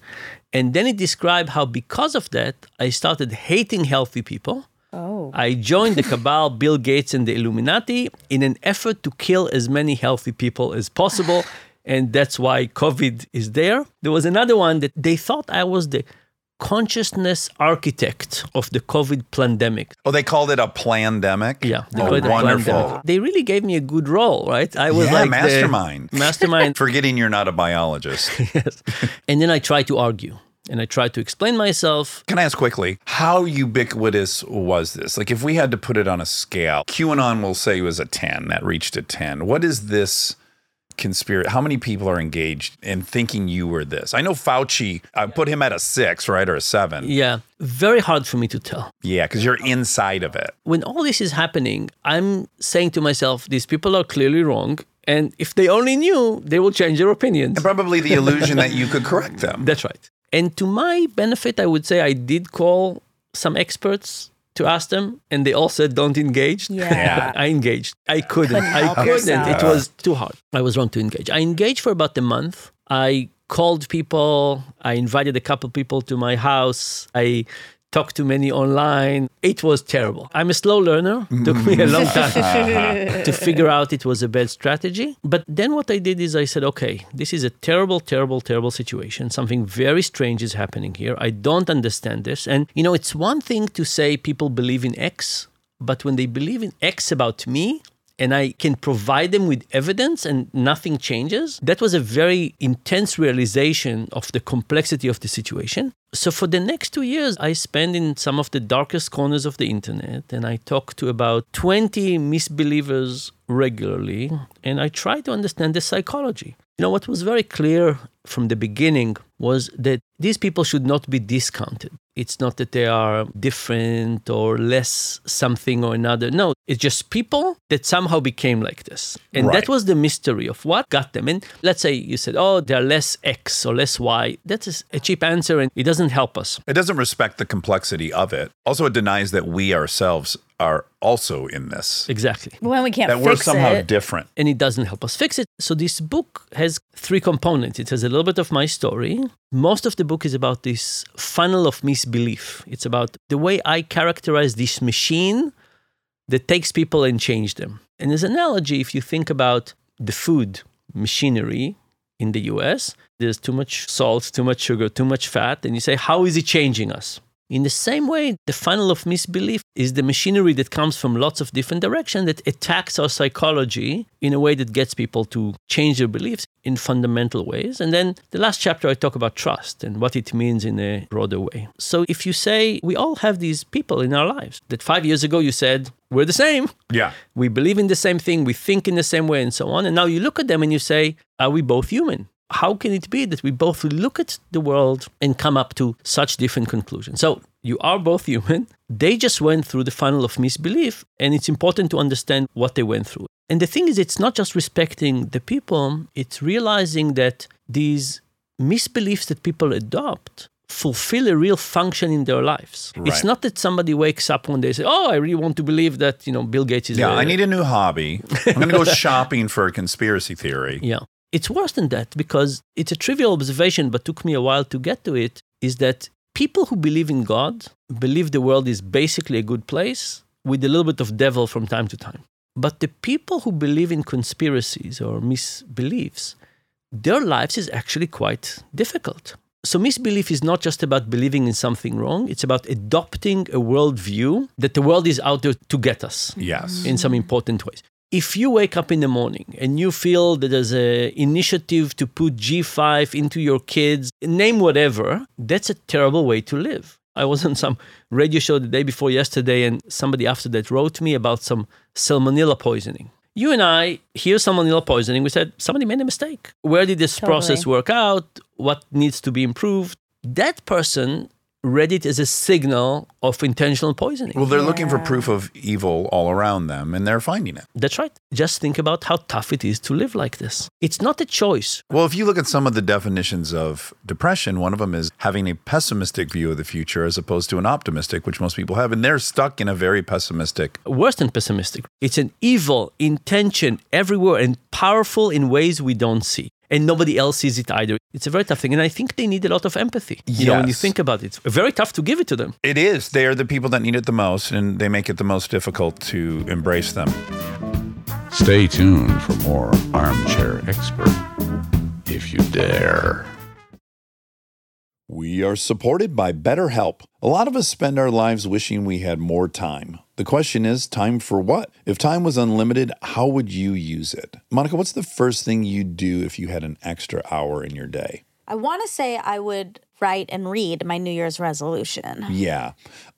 S4: And then it described how, because of that, I started hating healthy people.
S2: Oh.
S4: I joined the cabal, Bill Gates, and the Illuminati in an effort to kill as many healthy people as possible. And that's why COVID is there. There was another one that they thought I was the consciousness architect of the COVID pandemic.
S1: Oh, they called it a plandemic?
S4: Yeah, they
S1: Oh,
S4: it a
S1: wonderful.
S4: pandemic. They really gave me a good role, right? I was
S1: Yeah,
S4: like
S1: mastermind.
S4: mastermind.
S1: Forgetting you're not a biologist.
S4: yes. And then I tried to argue and I tried to explain myself.
S1: Can I ask quickly, how ubiquitous was this? Like, if we had to put it on a scale, QAnon will say it was a 10, that reached a 10. What is this conspiracy? How many people are engaged in thinking you were this? I know Fauci, I put him at a six, right? Or a seven.
S4: Yeah, very hard for me to tell.
S1: Yeah, because you're inside of it.
S4: when all this is happening, I'm saying to myself, these people are clearly wrong. And if they only knew, they will change their opinions.
S1: And probably the illusion that you could correct them.
S4: That's right. And to my benefit, I would say I did call some experts to ask them, and they all said, don't engage.
S2: Yeah.
S4: I engaged. I couldn't.
S2: Couldn't
S4: I couldn't.
S2: yourself.
S4: It was too hard. I was wrong to engage. I engaged for about a month. I called people. I invited a couple people to my house. I talked to many online. It was terrible. I'm a slow learner. Took me a long time to figure out it was a bad strategy. But then what I did is I said, okay, this is a terrible, terrible, terrible situation. Something very strange is happening here. I don't understand this. And, you know, it's one thing to say people believe in X, but when they believe in X about me, and I can provide them with evidence and nothing changes, that was a very intense realization of the complexity of the situation. So for the next two years, I spent in some of the darkest corners of the internet and I talked to about 20 misbelievers regularly and I tried to understand the psychology. You know, what was very clear from the beginning was that these people should not be discounted. It's not that they are different or less something or another. No, it's just people that somehow became like this. And
S1: Right.
S4: that was the mystery of what got them. And let's say you said, oh, they're less X or less Y. That is a cheap answer and it doesn't help us.
S1: It doesn't respect the complexity of it. Also, it denies that we ourselves are also in this.
S4: Exactly.
S2: When we can't
S1: That we're somehow
S2: it.
S1: different.
S4: and it doesn't help us fix it. So this book has three components. It has a little bit of my story. Most of the book is about this funnel of misbelief. It's about the way I characterize this machine that takes people and change them. And as an analogy, if you think about the food machinery in the US, there's too much salt, too much sugar, too much fat, and you say, how is it changing us? In the same way, the funnel of misbelief is the machinery that comes from lots of different directions that attacks our psychology in a way that gets people to change their beliefs in fundamental ways. And then the last chapter, I talk about trust and what it means in a broader way. So if you say, we all have these people in our lives that five years ago you said, we're the same,
S1: Yeah.
S4: we believe in the same thing, we think in the same way, and so on. And now you look at them and you say, are we both human? How can it be that we both look at the world and come up to such different conclusions? So you are both human. They just went through the funnel of misbelief, and it's important to understand what they went through. And the thing is, it's not just respecting the people, it's realizing that these misbeliefs that people adopt fulfill a real function in their lives. It's not that somebody wakes up one day and says, "Oh, I really want to believe that you know Bill Gates is."
S1: Yeah,
S4: a-
S1: I need a new hobby. I'm going to go shopping for a conspiracy theory.
S4: Yeah. It's worse than that because it's a trivial observation, but took me a while to get to it. Is that people who believe in God believe the world is basically a good place with a little bit of devil from time to time. But the people who believe in conspiracies or misbeliefs, their lives is actually quite difficult. So, misbelief is not just about believing in something wrong, it's about adopting a worldview that the world is out there to get us
S1: Yes.
S4: in some important ways. If you wake up in the morning and you feel that there's a initiative to put G5 into your kids, name whatever, that's a terrible way to live. I was on some radio show the day before yesterday, and somebody after that wrote me about some salmonella poisoning. You and I hear salmonella poisoning. We said somebody made a mistake. Where did this process work out? What needs to be improved? That person read it as a signal of intentional poisoning.
S1: Well, they're looking for proof of evil all around them, and they're finding it.
S4: That's right. Just think about how tough it is to live like this. It's not a choice.
S1: Well, if you look at some of the definitions of depression, one of them is having a pessimistic view of the future as opposed to an optimistic, which most people have. And they're stuck in a very pessimistic.
S4: Worse than pessimistic. It's an evil intention everywhere and powerful in ways we don't see. And nobody else sees it either. It's a very tough thing. And I think they need a lot of empathy. You know, when you think about it, it's very tough to give it to them.
S1: It is. They are the people that need it the most, and they make it the most difficult to embrace them.
S5: Stay tuned for more Armchair Expert, if you dare.
S1: We are supported by BetterHelp. A lot of us spend our lives wishing we had more time. The question is, time for what? If time was unlimited, how would you use it? Monica, what's the first thing you'd do if you had an extra hour in your day?
S2: I want to say I would write and read my New Year's resolution.
S1: Yeah,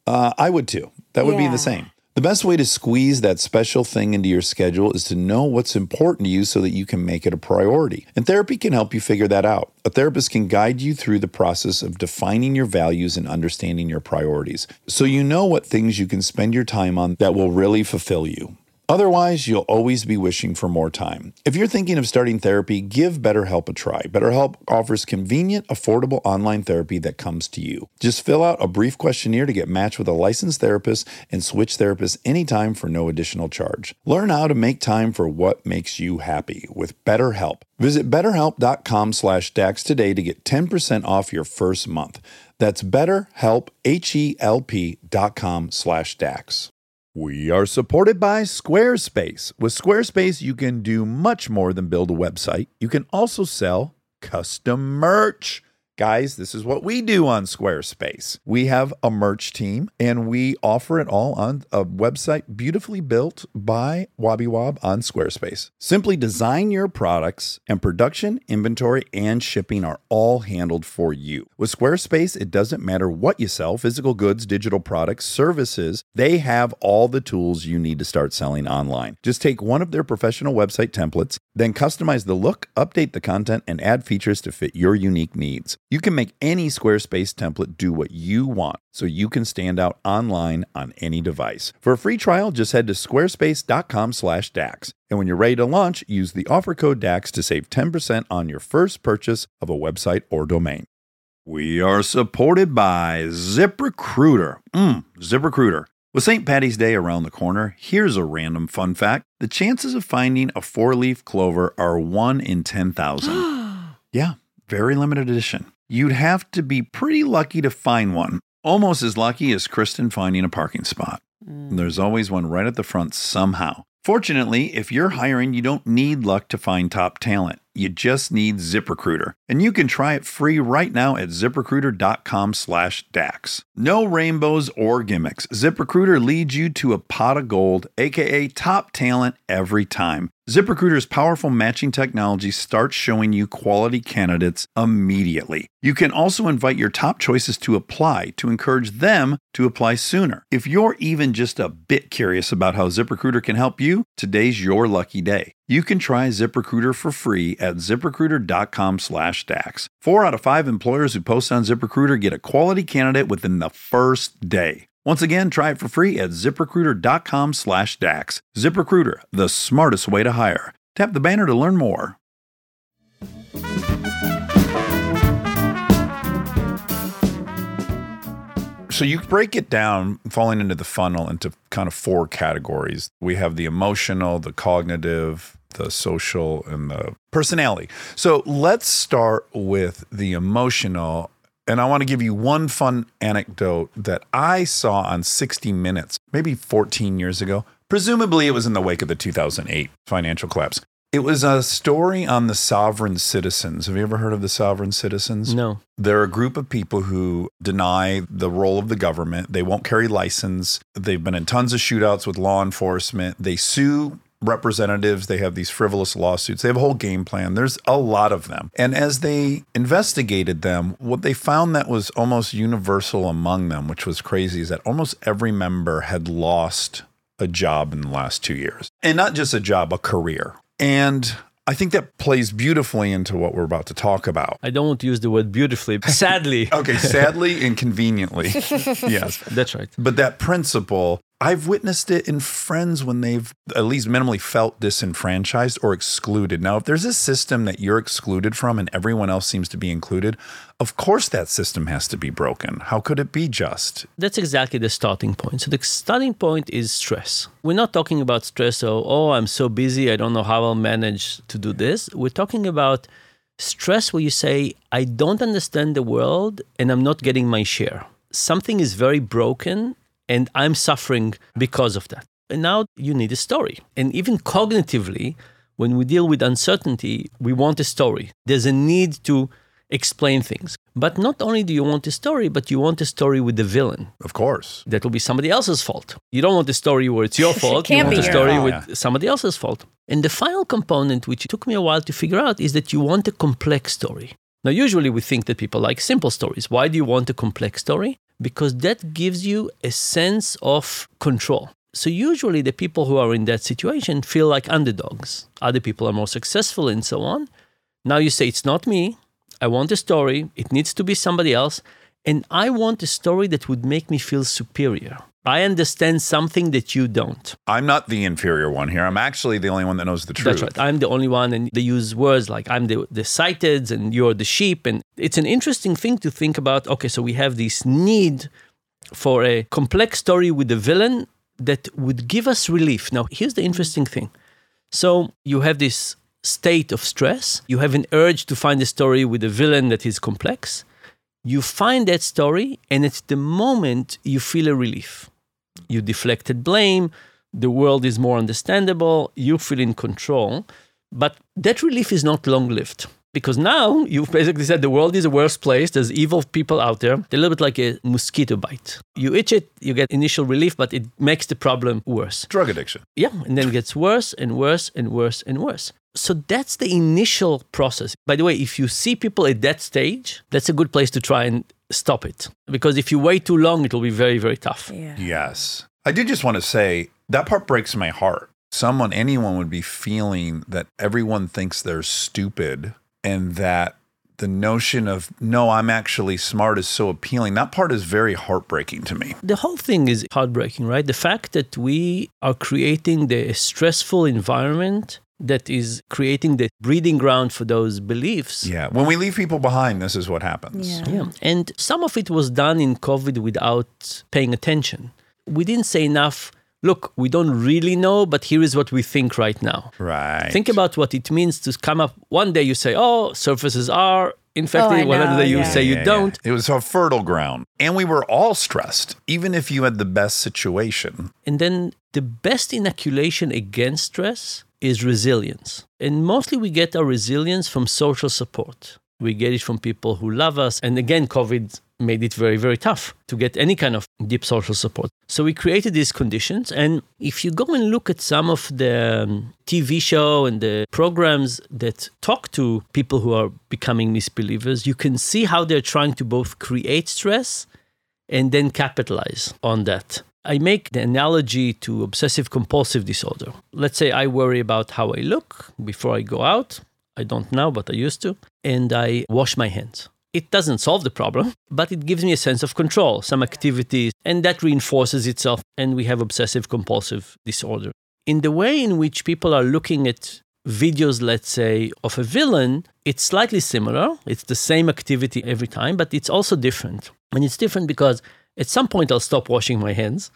S1: uh, I would too. That would be the same. The best way to squeeze that special thing into your schedule is to know what's important to you so that you can make it a priority. And therapy can help you figure that out. A therapist can guide you through the process of defining your values and understanding your priorities so you know what things you can spend your time on that will really fulfill you. Otherwise, you'll always be wishing for more time. If you're thinking of starting therapy, give BetterHelp a try. BetterHelp offers convenient, affordable online therapy that comes to you. Just fill out a brief questionnaire to get matched with a licensed therapist and switch therapists anytime for no additional charge. Learn how to make time for what makes you happy with BetterHelp. Visit betterhelp.com slash DAX today to get 10% off your first month. That's betterhelp, H-E-L-P dot com slash DAX. We are supported by Squarespace. With Squarespace, you can do much more than build a website. You can also sell custom merch. Guys, this is what we do on Squarespace. We have a merch team and we offer it all on a website beautifully built by Wobby Wob on Squarespace. Simply design your products and production, inventory, and shipping are all handled for you. With Squarespace, it doesn't matter what you sell physical goods, digital products, services they have all the tools you need to start selling online. Just take one of their professional website templates, then customize the look, update the content, and add features to fit your unique needs. You can make any Squarespace template do what you want so you can stand out online on any device. For a free trial, just head to squarespace.com slash DAX. And when you're ready to launch, use the offer code DAX to save 10% on your first purchase of a website or domain. We are supported by ZipRecruiter. Mm, ZipRecruiter. With St. Patty's Day around the corner, here's a random fun fact. The chances of finding a four leaf clover are 1 in 10,000. yeah, very limited edition. You'd have to be pretty lucky to find one. Almost as lucky as Kristen finding a parking spot. Mm. There's always one right at the front somehow. Fortunately, if you're hiring, you don't need luck to find top talent. You just need ZipRecruiter. And you can try it free right now at ziprecruiter.com slash DAX. No rainbows or gimmicks. ZipRecruiter leads you to a pot of gold, aka top talent every time. ZipRecruiter's powerful matching technology starts showing you quality candidates immediately. You can also invite your top choices to apply to encourage them to apply sooner. If you're even just a bit curious about how ZipRecruiter can help you, today's your lucky day. You can try ZipRecruiter for free at ziprecruiter.com slash DAX. Four out of five employers who post on ZipRecruiter get a quality candidate within the first day. Once again, try it for free at ziprecruiter.com slash DAX. ZipRecruiter, the smartest way to hire. Tap the banner to learn more. So you break it down, falling into the funnel, into kind of four categories. We have the emotional, the cognitive, the social, and the personality. So let's start with the emotional. And I want to give you one fun anecdote that I saw on 60 Minutes, maybe 14 years ago. Presumably, it was in the wake of the 2008 financial collapse. It was a story on the sovereign citizens. Have you ever heard of the sovereign citizens?
S4: No.
S1: They're a group of people who deny the role of the government. They won't carry license. They've been in tons of shootouts with law enforcement. They sue representatives. They have these frivolous lawsuits. They have a whole game plan. There's a lot of them. And as they investigated them, what they found that was almost universal among them, which was crazy, is that almost every member had lost a job in the last two years. And not just a job, a career. And I think that plays beautifully into what we're about to talk about.
S4: I don't want to use the word beautifully. Sadly.
S1: Okay, sadly and conveniently. yes.
S4: That's right.
S1: But that principle, I've witnessed it in friends when they've at least minimally felt disenfranchised or excluded. Now, if there's a system that you're excluded from and everyone else seems to be included, of course that system has to be broken. How could it be just?
S4: That's exactly the starting point. So the starting point is stress. We're not talking about stress of, oh, I'm so busy, I don't know how I'll manage to do this. We're talking about stress where you say, I don't understand the world and I'm not getting my share. Something is very broken and I'm suffering because of that. And now you need a story. And even cognitively, when we deal with uncertainty, we want a story. There's a need to explain things. But not only do you want a story, but you want a story with the villain.
S1: Of course.
S4: That will be somebody else's fault. You don't want a story where it's your fault. you
S2: Can't
S4: want
S2: be
S4: a
S2: your
S4: story
S1: fault.
S4: with somebody else's fault. And the final component, which took me a while to figure out, is that you want a complex story. Now, usually we think that people like simple stories. Why do you want a complex story? Because that gives you a sense of control. So, usually the people who are in that situation feel like underdogs. Other people are more successful and so on. Now you say, It's not me. I want a story. It needs to be somebody else. And I want a story that would make me feel superior. I understand something that you don't.
S1: I'm not the inferior one here. I'm actually the only one that knows the truth.
S4: That's right. I'm the only one, and they use words like I'm the, the sighted and you're the sheep. And it's an interesting thing to think about. Okay, so we have this need for a complex story with a villain that would give us relief. Now, here's the interesting thing. So you have this state of stress, you have an urge to find a story with a villain that is complex. You find that story, and at the moment, you feel a relief. You deflected blame, the world is more understandable, you feel in control. But that relief is not long lived. Because now you've basically said the world is a worse place. There's evil people out there. They're a little bit like a mosquito bite. You itch it, you get initial relief, but it makes the problem worse.
S1: Drug addiction.
S4: Yeah, and then it gets worse and worse and worse and worse. So that's the initial process. By the way, if you see people at that stage, that's a good place to try and stop it. Because if you wait too long, it will be very, very tough.
S2: Yeah.
S1: Yes. I did just want to say that part breaks my heart. Someone, anyone would be feeling that everyone thinks they're stupid and that the notion of, no, I'm actually smart is so appealing. That part is very heartbreaking to me.
S4: The whole thing is heartbreaking, right? The fact that we are creating the stressful environment that is creating the breeding ground for those beliefs.
S1: Yeah. When we leave people behind, this is what happens.
S2: Yeah.
S4: Yeah. And some of it was done in COVID without paying attention. We didn't say enough, look, we don't really know, but here is what we think right now.
S1: Right.
S4: Think about what it means to come up. One day you say, oh, surfaces are infected.
S2: Oh, I
S4: One day you
S2: yeah.
S4: say you
S1: Yeah, yeah.
S4: don't.
S1: It was a fertile ground. And we were all stressed, even if you had the best situation.
S4: And then the best inoculation against stress is resilience. And mostly we get our resilience from social support. We get it from people who love us. And again, COVID made it very, very tough to get any kind of deep social support. So we created these conditions. And if you go and look at some of the um, TV show and the programs that talk to people who are becoming misbelievers, you can see how they're trying to both create stress and then capitalize on that. I make the analogy to obsessive compulsive disorder. Let's say I worry about how I look before I go out. I don't now, but I used to. And I wash my hands. It doesn't solve the problem, but it gives me a sense of control, some activities, and that reinforces itself. And we have obsessive compulsive disorder. In the way in which people are looking at videos, let's say, of a villain, it's slightly similar. It's the same activity every time, but it's also different. And it's different because at some point I'll stop washing my hands.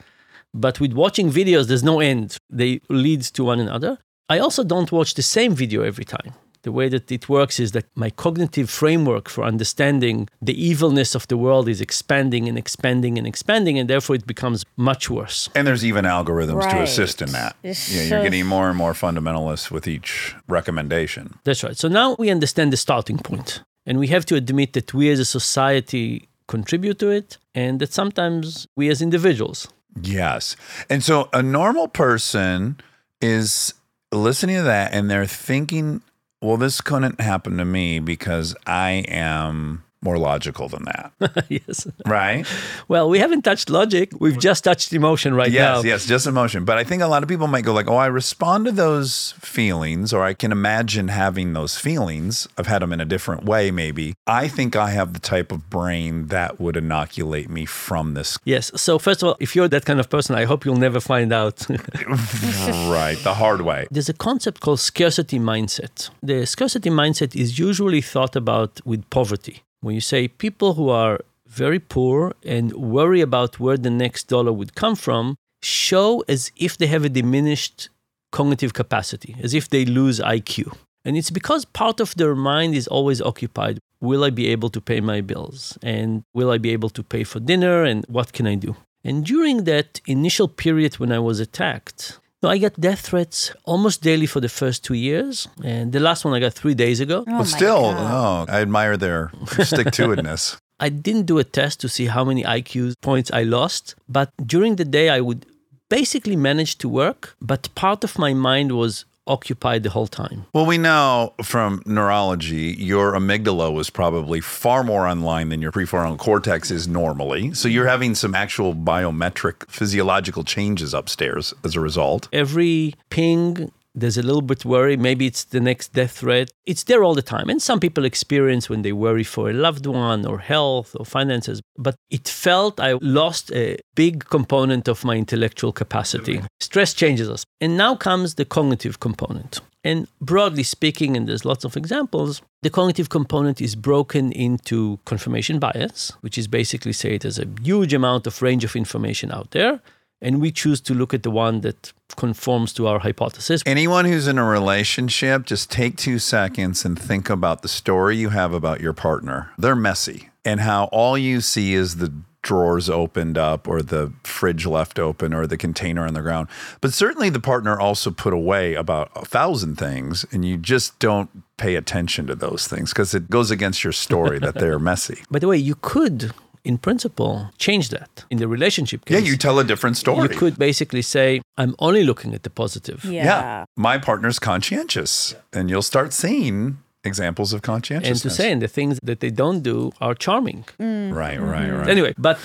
S4: But with watching videos, there's no end. They lead to one another. I also don't watch the same video every time. The way that it works is that my cognitive framework for understanding the evilness of the world is expanding and expanding and expanding, and therefore it becomes much worse.
S1: And there's even algorithms to assist in that.
S2: It's
S1: Yeah, you're getting more and more fundamentalist with each recommendation.
S4: That's right. So now we understand the starting point, and we have to admit that we as a society contribute to it, and that sometimes we as individuals.
S1: Yes. And so a normal person is listening to that and they're thinking, well, this couldn't happen to me because I am more logical than that.
S4: yes.
S1: right?
S4: Well, we haven't touched logic. We've just touched emotion right
S1: Yes,
S4: now.
S1: yes, yes, just emotion. But I think a lot of people might go like, "Oh, I respond to those feelings or I can imagine having those feelings. I've had them in a different way maybe. I think I have the type of brain that would inoculate me from this."
S4: Yes. So first of all, if you're that kind of person, I hope you'll never find out.
S1: right, the hard way.
S4: There's a concept called scarcity mindset. The scarcity mindset is usually thought about with poverty. When you say people who are very poor and worry about where the next dollar would come from, show as if they have a diminished cognitive capacity, as if they lose IQ. And it's because part of their mind is always occupied. Will I be able to pay my bills? And will I be able to pay for dinner? And what can I do? And during that initial period when I was attacked, no, I got death threats almost daily for the first two years. And the last one I got three days ago.
S2: Oh
S1: but still,
S2: God.
S1: oh, I admire their stick to itness.
S4: I didn't do a test to see how many IQ points I lost, but during the day I would basically manage to work, but part of my mind was occupied the whole time.
S1: Well, we know from neurology, your amygdala was probably far more online than your prefrontal cortex is normally. So you're having some actual biometric physiological changes upstairs as a result.
S4: Every ping, there's a little bit worry. Maybe it's the next death threat. It's there all the time. And some people experience when they worry for a loved one or health or finances. But it felt I lost a big component of my intellectual capacity. Stress changes us. And now comes the cognitive component. And broadly speaking, and there's lots of examples, the cognitive component is broken into confirmation bias, which is basically say there's a huge amount of range of information out there. And we choose to look at the one that conforms to our hypothesis.
S1: Anyone who's in a relationship, just take two seconds and think about the story you have about your partner. They're messy, and how all you see is the drawers opened up or the fridge left open or the container on the ground. But certainly the partner also put away about a thousand things and you just don't pay attention to those things because it goes against your story that they're messy.
S4: By the way, you could, in principle, change that in the relationship
S1: Yeah, you tell a different story.
S4: You could basically say, I'm only looking at the positive.
S2: Yeah.
S1: My partner's conscientious. And you'll start seeing examples of conscientiousness.
S4: And
S1: conscientiousness.
S4: to say, and the things that they don't do are charming. Mm.
S1: Right, right, mm-hmm. right.
S4: Anyway, but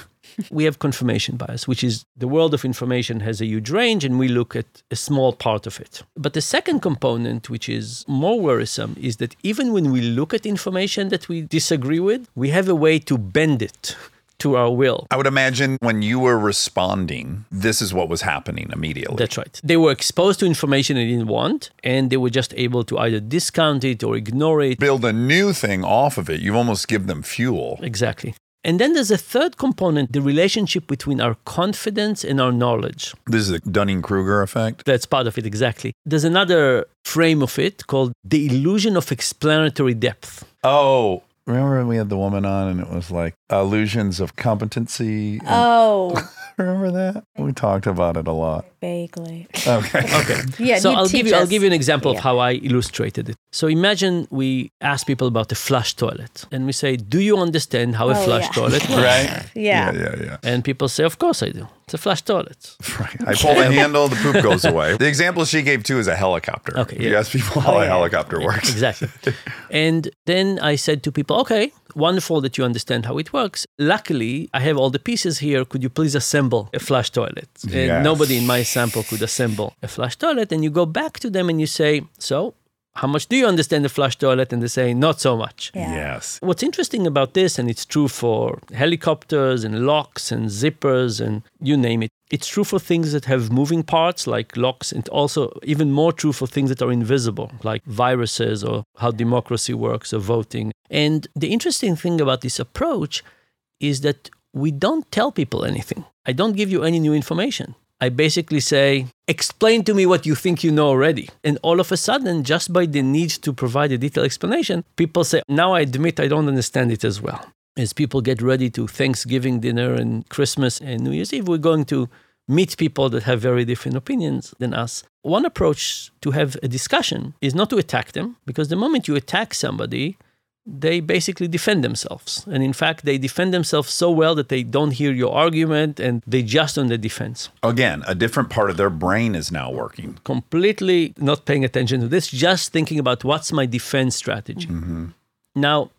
S4: we have confirmation bias, which is the world of information has a huge range and we look at a small part of it. But the second component, which is more worrisome, is that even when we look at information that we disagree with, we have a way to bend it to our will.
S1: I would imagine when you were responding, this is what was happening immediately.
S4: That's right. They were exposed to information they didn't want, and they were just able to either discount it or ignore it.
S1: Build a new thing off of it. You almost give them fuel.
S4: Exactly. And then there's a third component the relationship between our confidence and our knowledge.
S1: This is the Dunning Kruger effect.
S4: That's part of it, exactly. There's another frame of it called the illusion of explanatory depth.
S1: Oh, remember when we had the woman on and it was like illusions of competency? and-
S2: Oh,
S1: remember that? We talked about it a lot.
S2: Vaguely.
S1: Okay.
S4: Okay.
S2: Yeah.
S4: so I'll give
S2: teach
S4: you I'll give you an example
S2: Yeah.
S4: of how I illustrated it. So imagine we ask people about the flush toilet and we say, "Do you understand how a
S2: Oh,
S4: flush
S2: yeah.
S4: toilet works?"
S1: Right?
S2: Yeah.
S1: Yeah, yeah,
S4: And people say, "Of course I do. It's a flush toilet."
S1: Right. I pull the handle, the poop goes away. The example she gave too is a helicopter.
S4: Okay,
S1: You ask people how
S2: Oh,
S1: a
S2: yeah.
S1: helicopter works.
S4: Exactly. and then I said to people, okay, wonderful that you understand how it works. Luckily, I have all the pieces here. Could you please assemble a flush toilet? And
S1: Yes.
S4: nobody in my sample could assemble a flush toilet. And you go back to them and you say, so how much do you understand the flush toilet? And they say, not so much.
S2: Yeah.
S1: Yes.
S4: What's interesting about this, and it's true for helicopters and locks and zippers and you name it, it's true for things that have moving parts like locks, and also even more true for things that are invisible, like viruses or how democracy works or voting. And the interesting thing about this approach is that we don't tell people anything. I don't give you any new information. I basically say, explain to me what you think you know already. And all of a sudden, just by the need to provide a detailed explanation, people say, now I admit I don't understand it as well. As people get ready to Thanksgiving dinner and Christmas and New Year's Eve, we're going to meet people that have very different opinions than us. One approach to have a discussion is not to attack them, because the moment you attack somebody, they basically defend themselves. And in fact, they defend themselves so well that they don't hear your argument and they just on the defense.
S1: Again, a different part of their brain is now working.
S4: Completely not paying attention to this, just thinking about what's my defense strategy. Mm-hmm. Now,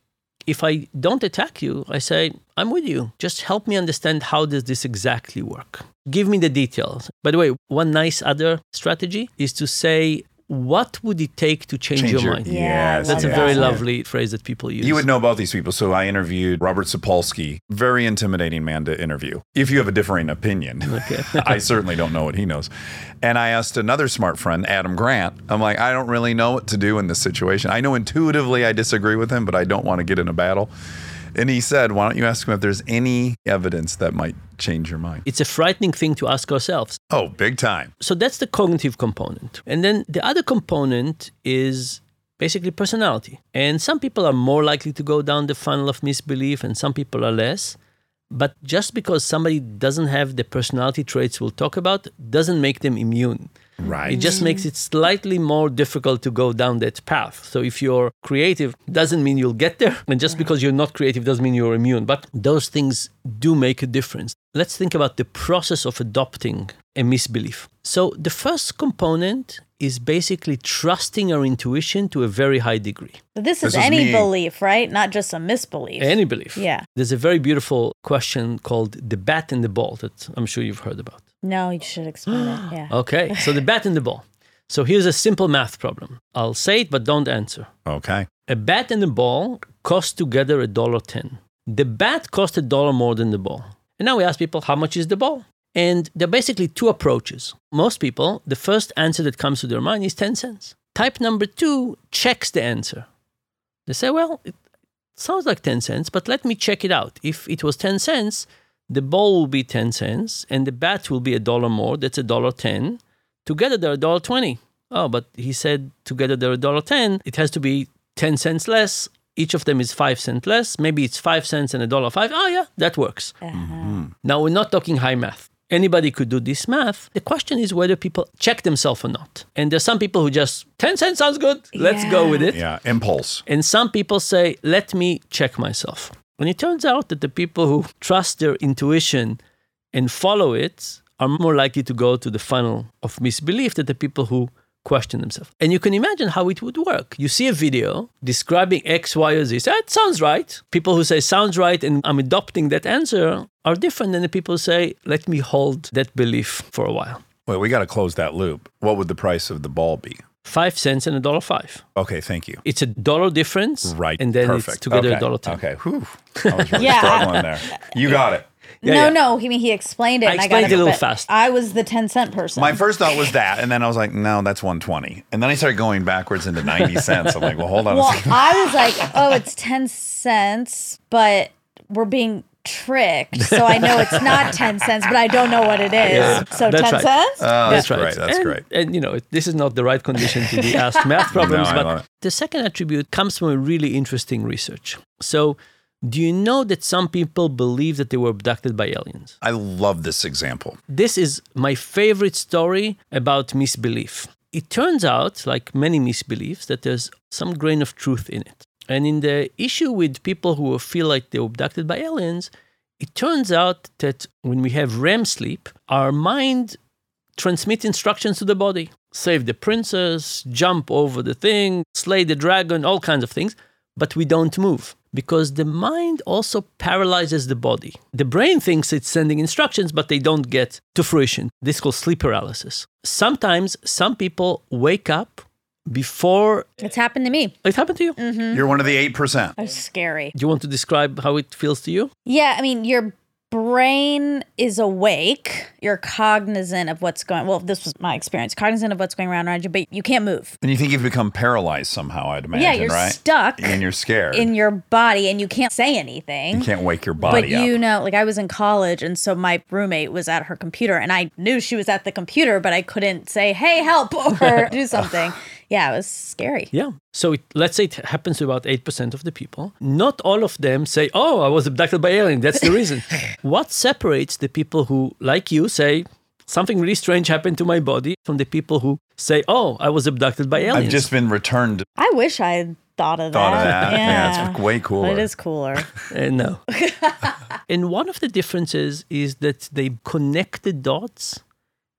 S4: if I don't attack you, I say, I'm with you. Just help me understand how does this exactly work. Give me the details. By the way, one nice other strategy is to say, what would it take to change,
S1: Change
S4: your,
S1: your-
S4: mind?
S2: Yeah,
S1: Yes,
S4: That's a very
S1: yes.
S4: lovely phrase that people use.
S1: You would know about these people. So I interviewed Robert Sapolsky, very intimidating man to interview. If you have a differing opinion,
S4: Okay.
S1: I certainly don't know what he knows. And I asked another smart friend, Adam Grant. I'm like, I don't really know what to do in this situation. I know intuitively I disagree with him, but I don't want to get in a battle. And he said, Why don't you ask him if there's any evidence that might change your mind?
S4: It's a frightening thing to ask ourselves.
S1: Oh, big time.
S4: So that's the cognitive component. And then the other component is basically personality. And some people are more likely to go down the funnel of misbelief, and some people are less. But just because somebody doesn't have the personality traits we'll talk about doesn't make them immune.
S1: Right.
S4: It just makes it slightly more difficult to go down that path. So if you're creative, doesn't mean you'll get there. And just because you're not creative doesn't mean you're immune. But those things do make a difference. Let's think about the process of adopting a misbelief. So the first component is basically trusting our intuition to a very high degree.
S2: This is
S1: This is
S2: any
S1: me.
S2: belief, right? Not just a misbelief.
S4: Any belief.
S2: Yeah.
S4: There's a very beautiful question called the bat and the ball that I'm sure you've heard about.
S2: No, you should explain it. Yeah.
S4: Okay, so the bat and the ball. So here's a simple math problem. I'll say it, but don't answer.
S1: Okay.
S4: A bat and a ball cost together a dollar ten. The bat cost a dollar more than the ball. And now we ask people, how much is the ball? And there are basically two approaches. Most people, the first answer that comes to their mind is 10 cents. Type number two checks the answer. They say, well, it sounds like 10 cents, but let me check it out. If it was 10 cents, the ball will be 10 cents and the bat will be a dollar more. That's a dollar 10. Together they're a dollar 20. Oh, but he said together they're a dollar 10. It has to be 10 cents less each of them is five cents less. Maybe it's five cents and a dollar five. Oh, yeah, that works. Uh-huh. Mm-hmm. Now, we're not talking high math. Anybody could do this math. The question is whether people check themselves or not. And there's some people who just, 10 cents sounds good, let's go with it.
S1: Yeah, impulse.
S4: And some people say, let me check myself. And it turns out that the people who trust their intuition and follow it are more likely to go to the funnel of misbelief than the people who question themselves. And you can imagine how it would work. You see a video describing X, Y, or Z. That sounds right. People who say sounds right and I'm adopting that answer are different than the people who say, let me hold that belief for a while.
S1: Wait, we got to close that loop. What would the price of the ball be?
S4: Five cents and a dollar five.
S1: Okay, thank you.
S4: It's a dollar difference.
S1: Right.
S4: And then
S1: Perfect.
S4: it's together
S1: okay.
S4: a dollar ten.
S1: Okay. Whew. I was really
S2: Yeah.
S1: struggling there. You got it.
S4: Yeah,
S2: no,
S4: yeah.
S2: no. He mean he explained it.
S4: I
S2: and
S4: explained
S2: got
S4: it a little
S2: but
S4: fast.
S2: I was the ten cent person.
S1: My first thought was that, and then I was like, no, that's 120. And then I started going backwards into 90 cents. I'm like, well, hold on a
S2: well,
S1: second.
S2: I was like, oh, it's ten cents, but we're being tricked, so I know it's not ten cents, but I don't know what it is.
S4: Yeah.
S2: So
S4: That's
S2: ten
S4: right.
S2: cents.
S1: Oh, that's
S4: right.
S1: great. That's
S4: and,
S1: great.
S4: And you know, this is not the right condition to be asked math problems,
S1: I
S4: but the second attribute comes from a really interesting research. So, do you know that some people believe that they were abducted by aliens?
S1: I love this example.
S4: This is my favorite story about misbelief. It turns out, like many misbeliefs, that there's some grain of truth in it. And in the issue with people who feel like they were abducted by aliens, it turns out that when we have REM sleep, our mind transmits instructions to the body save the princess, jump over the thing, slay the dragon, all kinds of things, but we don't move because the mind also paralyzes the body. The brain thinks it's sending instructions, but they don't get to fruition. This is called sleep paralysis. Sometimes some people wake up before
S2: It's happened to me.
S4: it happened to you. Mm-hmm.
S1: You're one of the 8%.
S2: It's scary.
S4: Do you want to describe how it feels to you?
S2: Yeah, I mean, your brain is awake. You're cognizant of what's going. Well, this was my experience. Cognizant of what's going around around you, but you can't move.
S1: And you think you've become paralyzed somehow, I'd imagine,
S2: yeah, you're
S1: right?
S2: stuck
S1: And you're scared.
S2: in your body, and you can't say anything.
S1: you can't wake your body
S2: but you know, like I was in college, and so my roommate was at her computer, and I knew she was at the computer, but I couldn't say, "Hey, help!" or do something. Yeah, it was scary.
S4: Yeah. So it, let's say it happens to about 8% of the people. Not all of them say, oh, I was abducted by alien. That's the reason. what separates the people who, like you, say, something really strange happened to my body from the people who say, oh, I was abducted by aliens?
S1: I've just been returned.
S2: I wish I had thought of
S1: Thought of
S2: that.
S1: that. Yeah,
S2: Yeah,
S1: it's way cooler.
S2: It is cooler.
S4: Uh, no. and one of the differences is that they connect the dots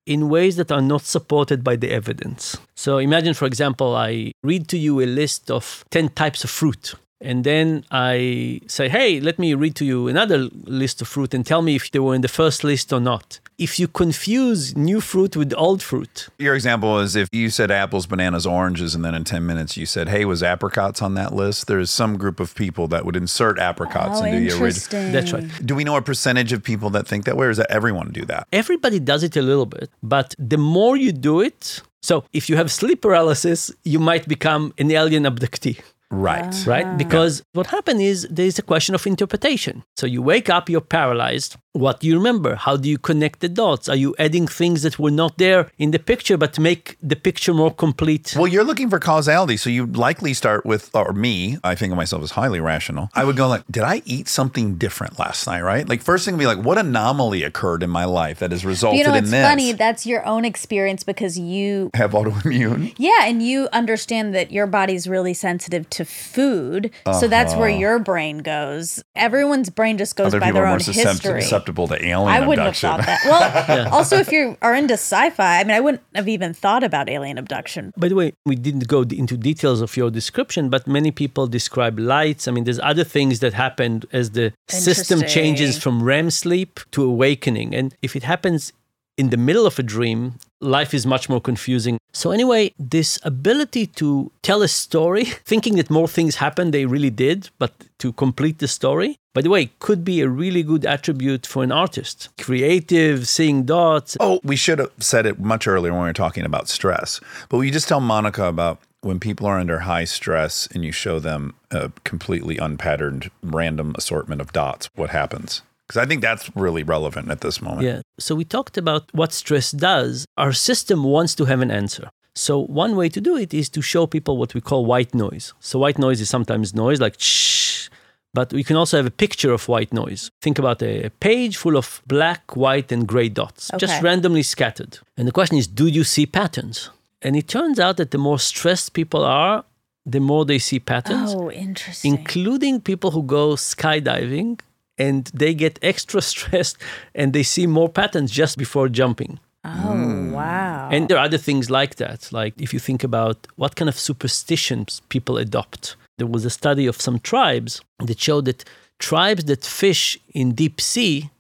S4: in ways that are not supported by the evidence. So imagine, for example, I read to you a list of 10 types of fruit. And then I say, hey, let me read to you another list of fruit and tell me if they were in the first list or not. If you confuse new fruit with old fruit,
S1: Your example is if you said apples, bananas, oranges, and then in 10 minutes you said, hey, was apricots on that list? There's some group of people that would insert apricots
S2: oh,
S1: into the original.
S4: that's right.
S1: Do we know a percentage of people that think that way, or is that everyone do that?
S4: everybody does it a little bit, but the more you do it, so if you have sleep paralysis, you might become an alien abductee.
S1: Right. Ah.
S4: right? Because what happened is there is a question of interpretation. So you wake up, you're paralyzed. What do you remember? How do you connect the dots? Are you adding things that were not there in the picture but make the picture more complete?
S1: Well, you're looking for causality, so you likely start with, or me, I think of myself as highly rational. I would go like, did I eat something different last night? Right? Like first thing would be like, what anomaly occurred in my life that has resulted
S2: You know,
S1: in
S2: it's
S1: this?
S2: funny. That's your own experience because you
S1: Have autoimmune.
S2: Yeah, and you understand that your body's really sensitive to food. So that's where your brain goes. Everyone's brain just goes
S1: Uh-huh. Other
S2: by
S1: people
S2: their
S1: are more
S2: own history.
S1: susceptible to alien
S2: I wouldn't
S1: abduction.
S2: have thought that. Well, also if you are into sci-fi, I mean, I wouldn't have even thought about alien abduction.
S4: By the way, we didn't go into details of your description, but many people describe lights. I mean, there's other things that happen as the system changes from REM sleep to awakening. And if it happens in the middle of a dream, life is much more confusing. So, anyway, this ability to tell a story, thinking that more things happened, they really did, but to complete the story, by the way, could be a really good attribute for an artist. Creative, seeing dots.
S1: Oh, we should have said it much earlier when we were talking about stress. But you just tell Monica about when people are under high stress and you show them a completely unpatterned random assortment of dots, what happens? Because I think that's really relevant at this moment.
S4: Yeah. So we talked about what stress does. Our system wants to have an answer. So one way to do it is to show people what we call white noise. So white noise is sometimes noise like shh, but we can also have a picture of white noise. Think about a page full of black, white, and gray dots, just randomly scattered. And the question is, do you see patterns? And it turns out that the more stressed people are, the more they see patterns
S2: Oh, interesting.
S4: including people who go skydiving and they get extra stressed and they see more patterns just before jumping.
S2: oh, wow.
S4: And there are other things like that. Like if you think about what kind of superstitions people adopt. There was a study of some tribes that showed that tribes that fish in deep sea,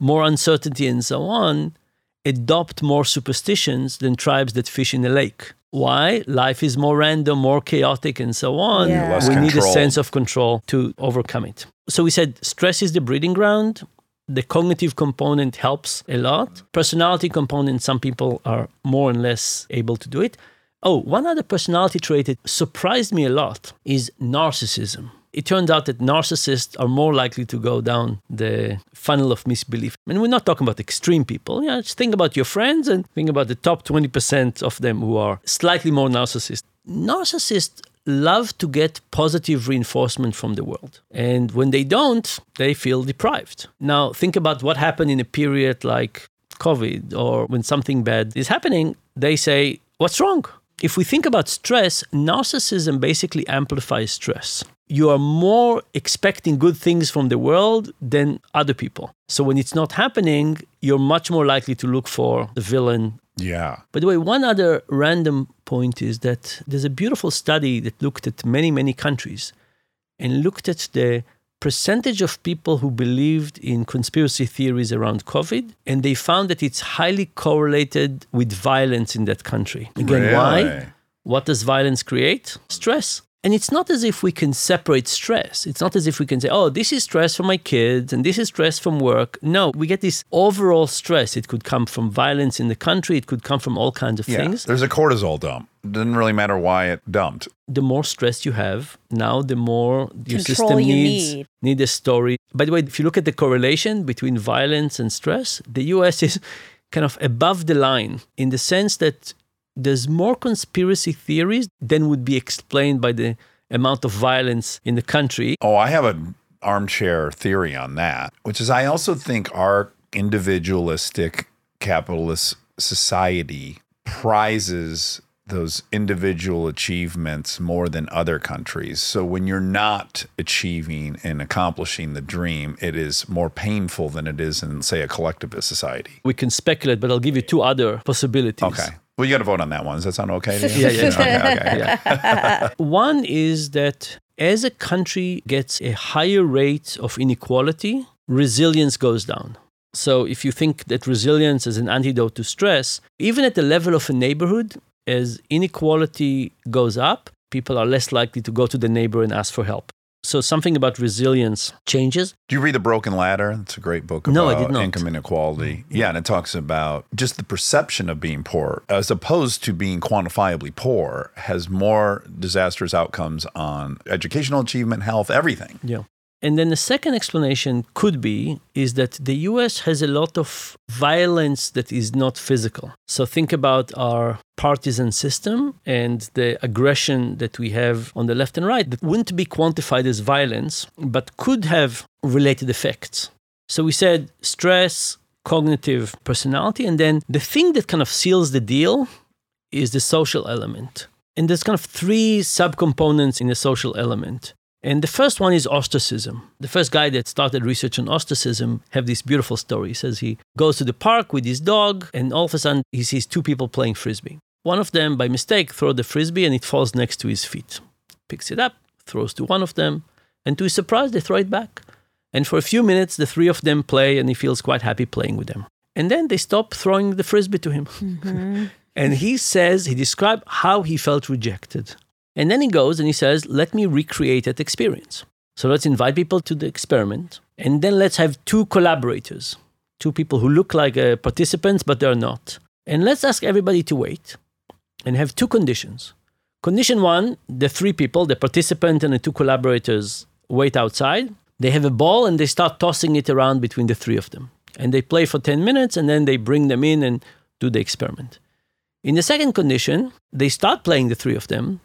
S4: more uncertainty and so on, adopt more superstitions than tribes that fish in a lake. Why? Life is more random, more chaotic, and so on.
S2: Yeah.
S4: We need a sense of control to overcome it. So we said stress is the breeding ground. The cognitive component helps a lot. Personality component, some people are more and less able to do it. Oh, one other personality trait that surprised me a lot is narcissism. It turned out that narcissists are more likely to go down the funnel of misbelief. And we're not talking about extreme people. Yeah, just think about your friends and think about the top 20% of them who are slightly more narcissist. Narcissists love to get positive reinforcement from the world. And when they don't, they feel deprived. Now, think about what happened in a period like COVID or when something bad is happening, they say, What's wrong? If we think about stress, narcissism basically amplifies stress. You are more expecting good things from the world than other people. So when it's not happening, you're much more likely to look for the villain
S1: Yeah.
S4: by the way, one other random point is that there's a beautiful study that looked at many, many countries and looked at the percentage of people who believed in conspiracy theories around COVID, and they found that it's highly correlated with violence in that country. Again, why? What does violence create? Stress. And it's not as if we can separate stress. It's not as if we can say, oh, this is stress from my kids and this is stress from work. No, we get this overall stress. It could come from violence in the country, it could come from all kinds of
S1: Yeah.
S4: things.
S1: There's a cortisol dump. Doesn't really matter why it dumped.
S4: The more stress you have, now the more your
S2: Control
S4: system
S2: you
S4: needs
S2: need.
S4: need a story. By the way, if you look at the correlation between violence and stress, the US is kind of above the line in the sense that there's more conspiracy theories than would be explained by the amount of violence in the country.
S1: Oh, I have an armchair theory on that, which is I also think our individualistic capitalist society prizes those individual achievements more than other countries. So when you're not achieving and accomplishing the dream, it is more painful than it is in, say, a collectivist society.
S4: We can speculate, but I'll give you two other possibilities.
S1: Okay. Well, you got to vote on that one. Does that sound okay to you?
S4: Yeah, yeah,
S1: Okay, okay.
S4: One is that as a country gets a higher rate of inequality, resilience goes down. So if you think that resilience is an antidote to stress, even at the level of a neighborhood, as inequality goes up, people are less likely to go to the neighbor and ask for help. So something about resilience changes.
S1: Do you read The Broken Ladder? It's a great book about
S4: No, I did not.
S1: income inequality. Yeah, and it talks about just the perception of being poor as opposed to being quantifiably poor has more disastrous outcomes on educational achievement, health, everything.
S4: Yeah. And then the second explanation could be is that the US has a lot of violence that is not physical. So think about our partisan system and the aggression that we have on the left and right that wouldn't be quantified as violence, but could have related effects. So we said stress, cognitive personality, and then the thing that kind of seals the deal is the social element. And there's kind of three subcomponents in the social element. And the first one is ostracism. The first guy that started research on ostracism have this beautiful story. He says he goes to the park with his dog, and all of a sudden he sees two people playing frisbee. One of them, by mistake, throw the frisbee and it falls next to his feet. Picks it up, throws to one of them, and to his surprise, they throw it back. And for a few minutes, the three of them play, and he feels quite happy playing with them. And then they stop throwing the frisbee to him. Mm-hmm. and he says, he described how he felt rejected. And then he goes and he says, let me recreate that experience. So let's invite people to the experiment. And then let's have two collaborators, two people who look like uh, participants, but they're not. And let's ask everybody to wait and have two conditions. Condition one the three people, the participant and the two collaborators, wait outside. They have a ball and they start tossing it around between the three of them. And they play for 10 minutes and then they bring them in and do the experiment. In the second condition, they start playing the three of them,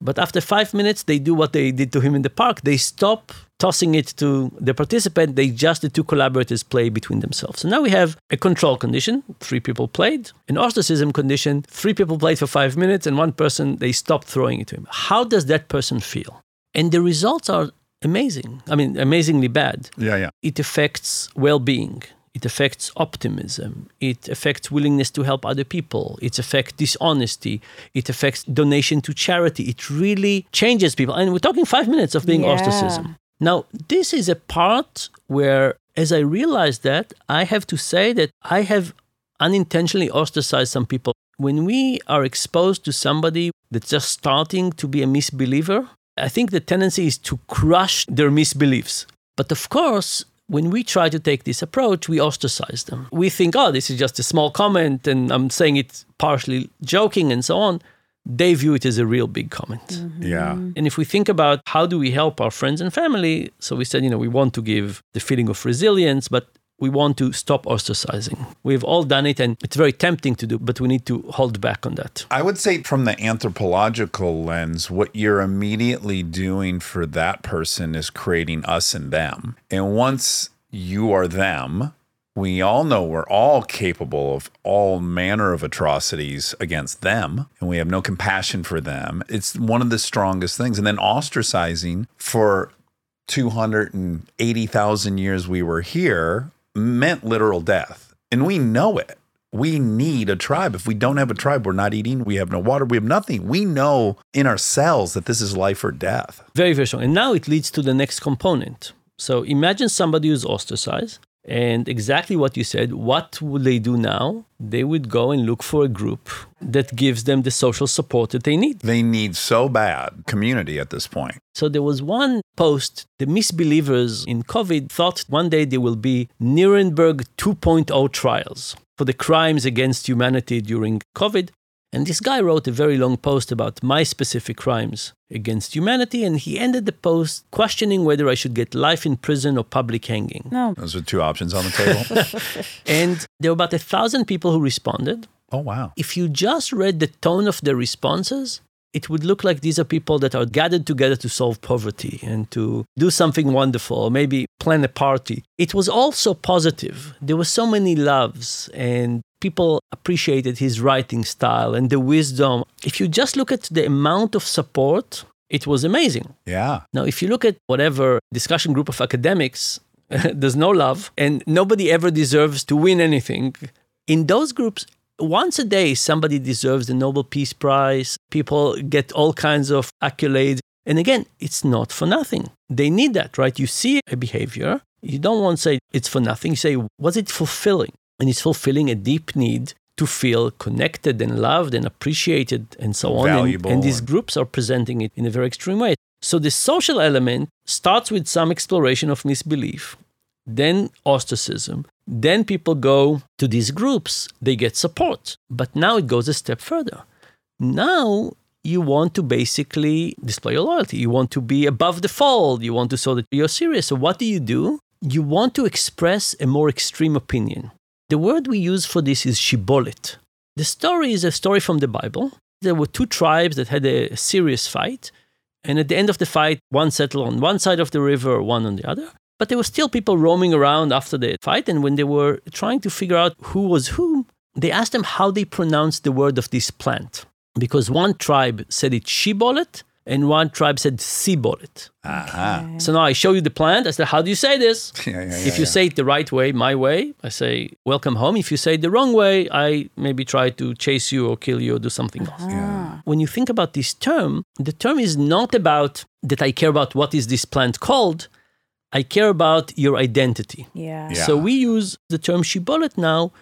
S4: but after five minutes, they do what they did to him in the park. They stop tossing it to the participant. They just, the two collaborators, play between themselves. So now we have a control condition, three people played, an ostracism condition, three people played for five minutes, and one person, they stopped throwing it to him. How does that person feel? And the results are amazing. I mean, amazingly bad
S1: Yeah, yeah.
S4: it affects well-being it affects optimism it affects willingness to help other people it affects dishonesty it affects donation to charity. It really changes people. And we're talking five minutes of being
S2: Yeah.
S4: ostracism. Now this is a part where as i realized that i have to say that i have unintentionally ostracized some people. When we are exposed to somebody that's just starting to be a misbeliever i think the tendency is to crush their misbeliefs. But of course, when we try to take this approach, we ostracize them. We think, oh, this is just a small comment and I'm saying it partially joking and so on. They view it as a real big comment. Mm-hmm.
S1: Yeah.
S4: And if we think about how do we help our friends and family, so we said, you know, we want to give the feeling of resilience, but we want to stop ostracizing. We've all done it and it's very tempting to do, but we need to hold back on that.
S1: I would say from the anthropological lens, what you're immediately doing for that person is creating us and them. And once you are them, we all know we're all capable of all manner of atrocities against them, and we have no compassion for them. It's one of the strongest things. And then ostracizing for 280,000 years we were here meant literal death. And we know it. We need a tribe. If we don't have a tribe, we're not eating, we have no water, we have nothing. We know in our cells that this is life or death.
S4: Very, very strong. And now it leads to the next component. So imagine somebody who's ostracized, and exactly what you said. What would they do now? They would go and look for a group that gives them the social support that they need.
S1: They need so bad community at this point.
S4: So there was one post, the misbelievers in COVID thought one day there will be Nuremberg 2.0 trials for the crimes against humanity during COVID. And this guy wrote a very long post about my specific crimes against humanity. And he ended the post questioning whether I should get life in prison or public hanging.
S2: No.
S1: Those are two options on the table.
S4: And there were about a thousand people who responded.
S1: oh, wow.
S4: If you just read the tone of their responses, it would look like these are people that are gathered together to solve poverty and to do something wonderful, or maybe plan a party. It was all so positive. There were so many loves, and people appreciated his writing style and the wisdom. If you just look at the amount of support, it was amazing.
S1: Yeah.
S4: Now, if you look at whatever discussion group of academics, there's no love, and nobody ever deserves to win anything. In those groups, once a day, somebody deserves the Nobel Peace Prize. People get all kinds of accolades. And again, it's not for nothing. They need that, right? You see a behavior, you don't want to say it's for nothing. You say, was it fulfilling? And it's fulfilling a deep need to feel connected and loved and appreciated and so on. And-
S1: Valuable
S4: and these groups are presenting it in a very extreme way. So the social element starts with some exploration of misbelief, then ostracism. Then people go to these groups, they get support. But now it goes a step further. Now you want to basically display your loyalty. You want to be above the fold. You want to show that you're serious. So what do you do? You want to express a more extreme opinion. The word we use for this is shibolet. The story is a story from the Bible. There were two tribes that had a serious fight. And at the end of the fight, one settled on one side of the river, one on the other. But there were still people roaming around after the fight. And when they were trying to figure out who was who, they asked them how they pronounced the word of this plant. Because one tribe said it shibolet and one tribe said sibolet.
S1: Aha.
S4: So now I show you the plant. I said, How do you say this?
S1: Yeah, yeah, yeah,
S4: if you
S1: yeah.
S4: say it the right way, my way, I say, Welcome home. If you say it the wrong way, I maybe try to chase you or kill you or do something else.
S1: Yeah. Ah.
S4: When you think about this term, the term is not about that I care about what is this plant called. I care about your identity.
S2: Yeah.
S1: Yeah.
S4: So we use the term shibolet now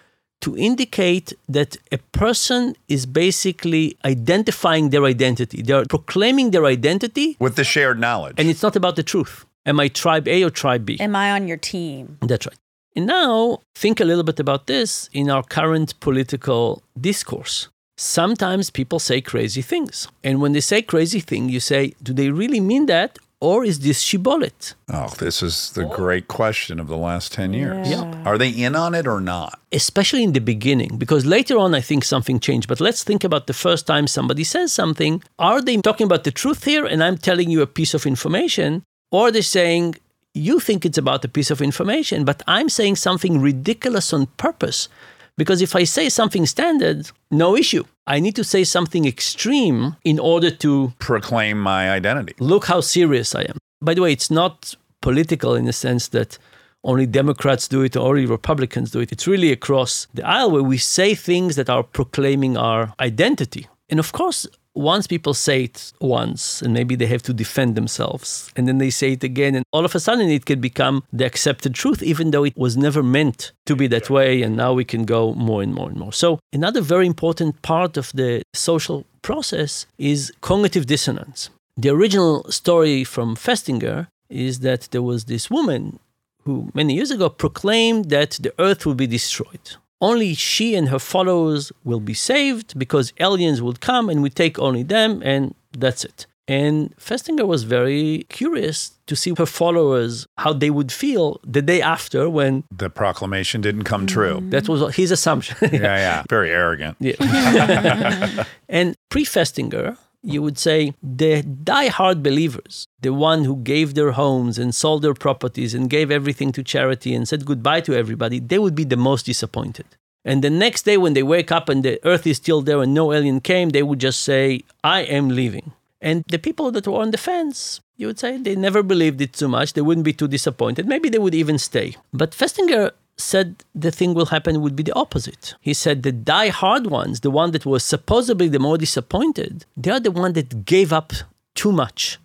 S4: to indicate that a person is basically identifying their identity. They're proclaiming their identity,
S1: With the shared knowledge.
S4: and it's not about the truth. Am I tribe A or tribe B?
S2: Am I on your team?
S4: That's right. And now think a little bit about this in our current political discourse. Sometimes people say crazy things. And when they say crazy thing, you say, do they really mean that? Or is this Shibboleth?
S1: Oh, this is the great question of the last 10 years.
S2: Yeah.
S1: Are they in on it or not?
S4: especially in the beginning, because later on I think something changed. But let's think about the first time somebody says something. Are they talking about the truth here and I'm telling you a piece of information? Or are they saying, you think it's about a piece of information, but I'm saying something ridiculous on purpose? Because if I say something standard, no issue. I need to say something extreme in order to
S1: Proclaim my identity.
S4: look how serious I am. By the way, it's not political in the sense that only Democrats do it or only Republicans do it. It's really across the aisle where we say things that are proclaiming our identity. And of course, once people say it once and maybe they have to defend themselves and then they say it again and all of a sudden it can become the accepted truth even though it was never meant to be that way and now we can go more and more and more. So another very important part of the social process is cognitive dissonance. The original story from festinger is that there was this woman who many years ago proclaimed that the earth will be destroyed only she and her followers will be saved because aliens would come and we take only them and that's it. And Festinger was very curious to see her followers how they would feel the day after when
S1: The proclamation didn't come true. Mm-hmm.
S4: that was his assumption.
S1: Yeah, yeah. Very arrogant.
S4: Yeah. and pre Festinger, you would say the die-hard believers, the one who gave their homes and sold their properties and gave everything to charity and said goodbye to everybody, they would be the most disappointed. And the next day, when they wake up and the earth is still there and no alien came, they would just say, I am leaving. And the people that were on the fence, you would say they never believed it too much. They wouldn't be too disappointed. Maybe they would even stay. But Festinger said the thing will happen would be the opposite. He said the die-hard ones, the one that was supposedly the more disappointed, they are the one that gave up too much.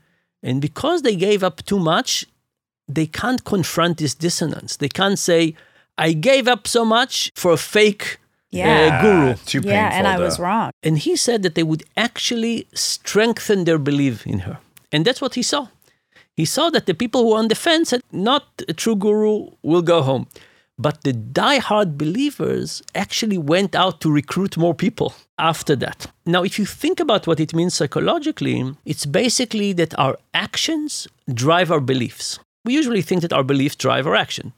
S4: And because they gave up too much, they can't confront this dissonance. They can't say, I gave up so much for a fake
S2: Yeah.
S4: uh, guru.
S1: Ah, too painful.
S2: yeah, and I
S1: to-
S2: was wrong.
S4: And he said that they would actually strengthen their belief in her. And that's what he saw. He saw that the people who were on the fence said, not a true guru will go home. But the die-hard believers actually went out to recruit more people after that. Now, if you think about what it means psychologically, it's basically that our actions drive our beliefs. We usually think that our beliefs drive our action.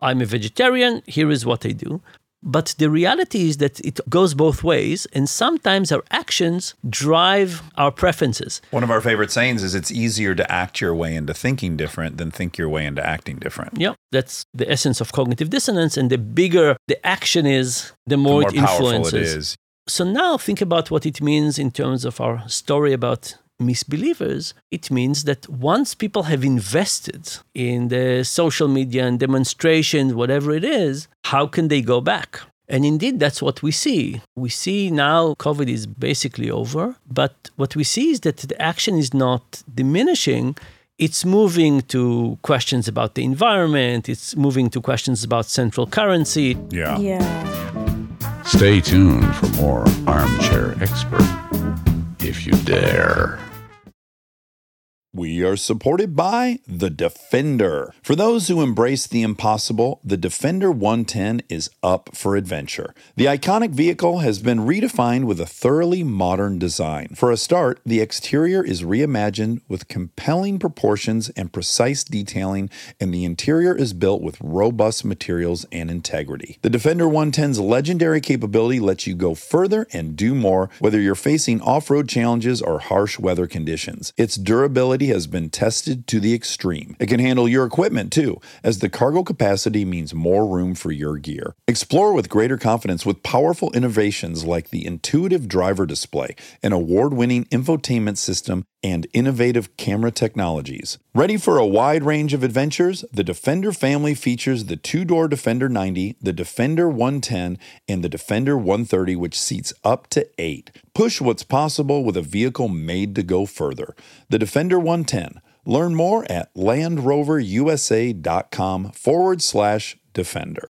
S4: I'm a vegetarian, here is what I do. But the reality is that it goes both ways, and sometimes our actions drive our preferences.
S1: One of our favorite sayings is it's easier to act your way into thinking different than think your way into acting different.
S4: Yeah, that's the essence of cognitive dissonance. And the bigger the action is, the
S1: The
S4: more,
S1: more
S4: it influences.
S1: it.
S4: So now think about what it means in terms of our story about misbelievers. It means that once people have invested in the social media and demonstrations, whatever it is, how can they go back? And indeed, that's what we see. We see now COVID is basically over, but what we see is that the action is not diminishing. It's moving to questions about the environment, it's moving to questions about central currency,
S1: Yeah.
S2: Yeah.
S5: Stay tuned for more Armchair Expert, if you dare.
S1: We are supported by the Defender. For those who embrace the impossible, the Defender 110 is up for adventure. The iconic vehicle has been redefined with a thoroughly modern design. For a start, the exterior is reimagined with compelling proportions and precise detailing, and the interior is built with robust materials and integrity. The Defender 110's legendary capability lets you go further and do more, whether you're facing off road challenges or harsh weather conditions. Its durability has been tested to the extreme. It can handle your equipment too, as the cargo capacity means more room for your gear. Explore with greater confidence with powerful innovations like the intuitive driver display, an award winning infotainment system, and innovative camera technologies. Ready for a wide range of adventures? The Defender family features the two door Defender 90, the Defender 110, and the Defender 130, which seats up to eight. Push what's possible with a vehicle made to go further. The Defender 110. Learn more at landroverusa.com forward slash defender.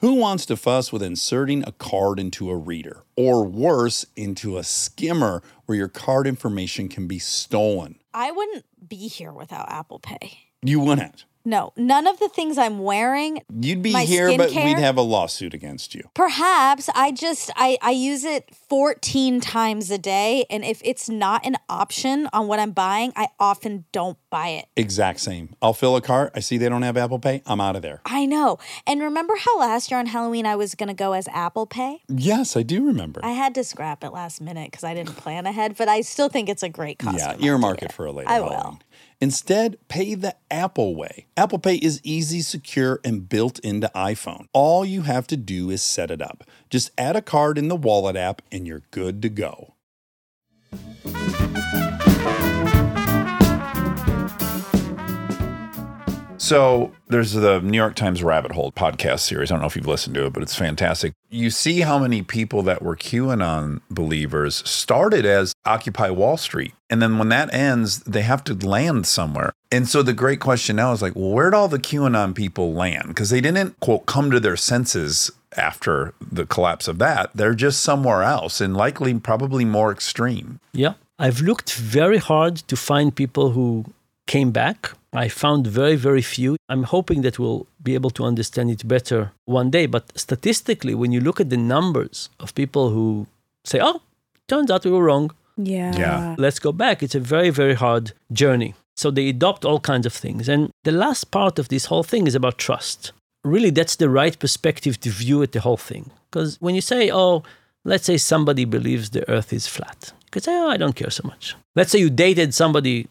S6: Who wants to fuss with inserting a card into a reader? Or worse, into a skimmer where your card information can be stolen?
S7: I wouldn't be here without Apple Pay.
S6: You wouldn't.
S7: No, none of the things I'm wearing.
S6: You'd be here, but we'd have a lawsuit against you.
S7: Perhaps I just I I use it 14 times a day and if it's not an option on what I'm buying, I often don't buy it.
S6: Exact same. I'll fill a cart. I see they don't have Apple Pay. I'm out of there.
S7: I know. And remember how last year on Halloween I was going to go as Apple Pay?
S6: Yes, I do remember.
S7: I had to scrap it last minute cuz I didn't plan ahead, but I still think it's a great costume.
S6: yeah, earmark it for a later
S7: I will.
S6: Halloween. Instead, pay the Apple way. Apple Pay is easy, secure, and built into iPhone. All you have to do is set it up. Just add a card in the wallet app and you're good to go.
S1: So there's the New York Times Rabbit Hole podcast series. I don't know if you've listened to it, but it's fantastic. You see how many people that were QAnon believers started as Occupy Wall Street. And then when that ends, they have to land somewhere. And so the great question now is like, well, where'd all the QAnon people land? Because they didn't, quote, come to their senses after the collapse of that. They're just somewhere else and likely probably more extreme.
S4: Yeah. I've looked very hard to find people who came back. I found very, very few. I'm hoping that we'll be able to understand it better one day. But statistically, when you look at the numbers of people who say, oh, turns out we were wrong,
S2: Yeah.
S1: Yeah.
S4: let's go back, it's a very, very hard journey. So they adopt all kinds of things. And the last part of this whole thing is about trust. Really, that's the right perspective to view at the whole thing. Because when you say, oh, let's say somebody believes the earth is flat, you could say, oh, I don't care so much. Let's say you dated somebody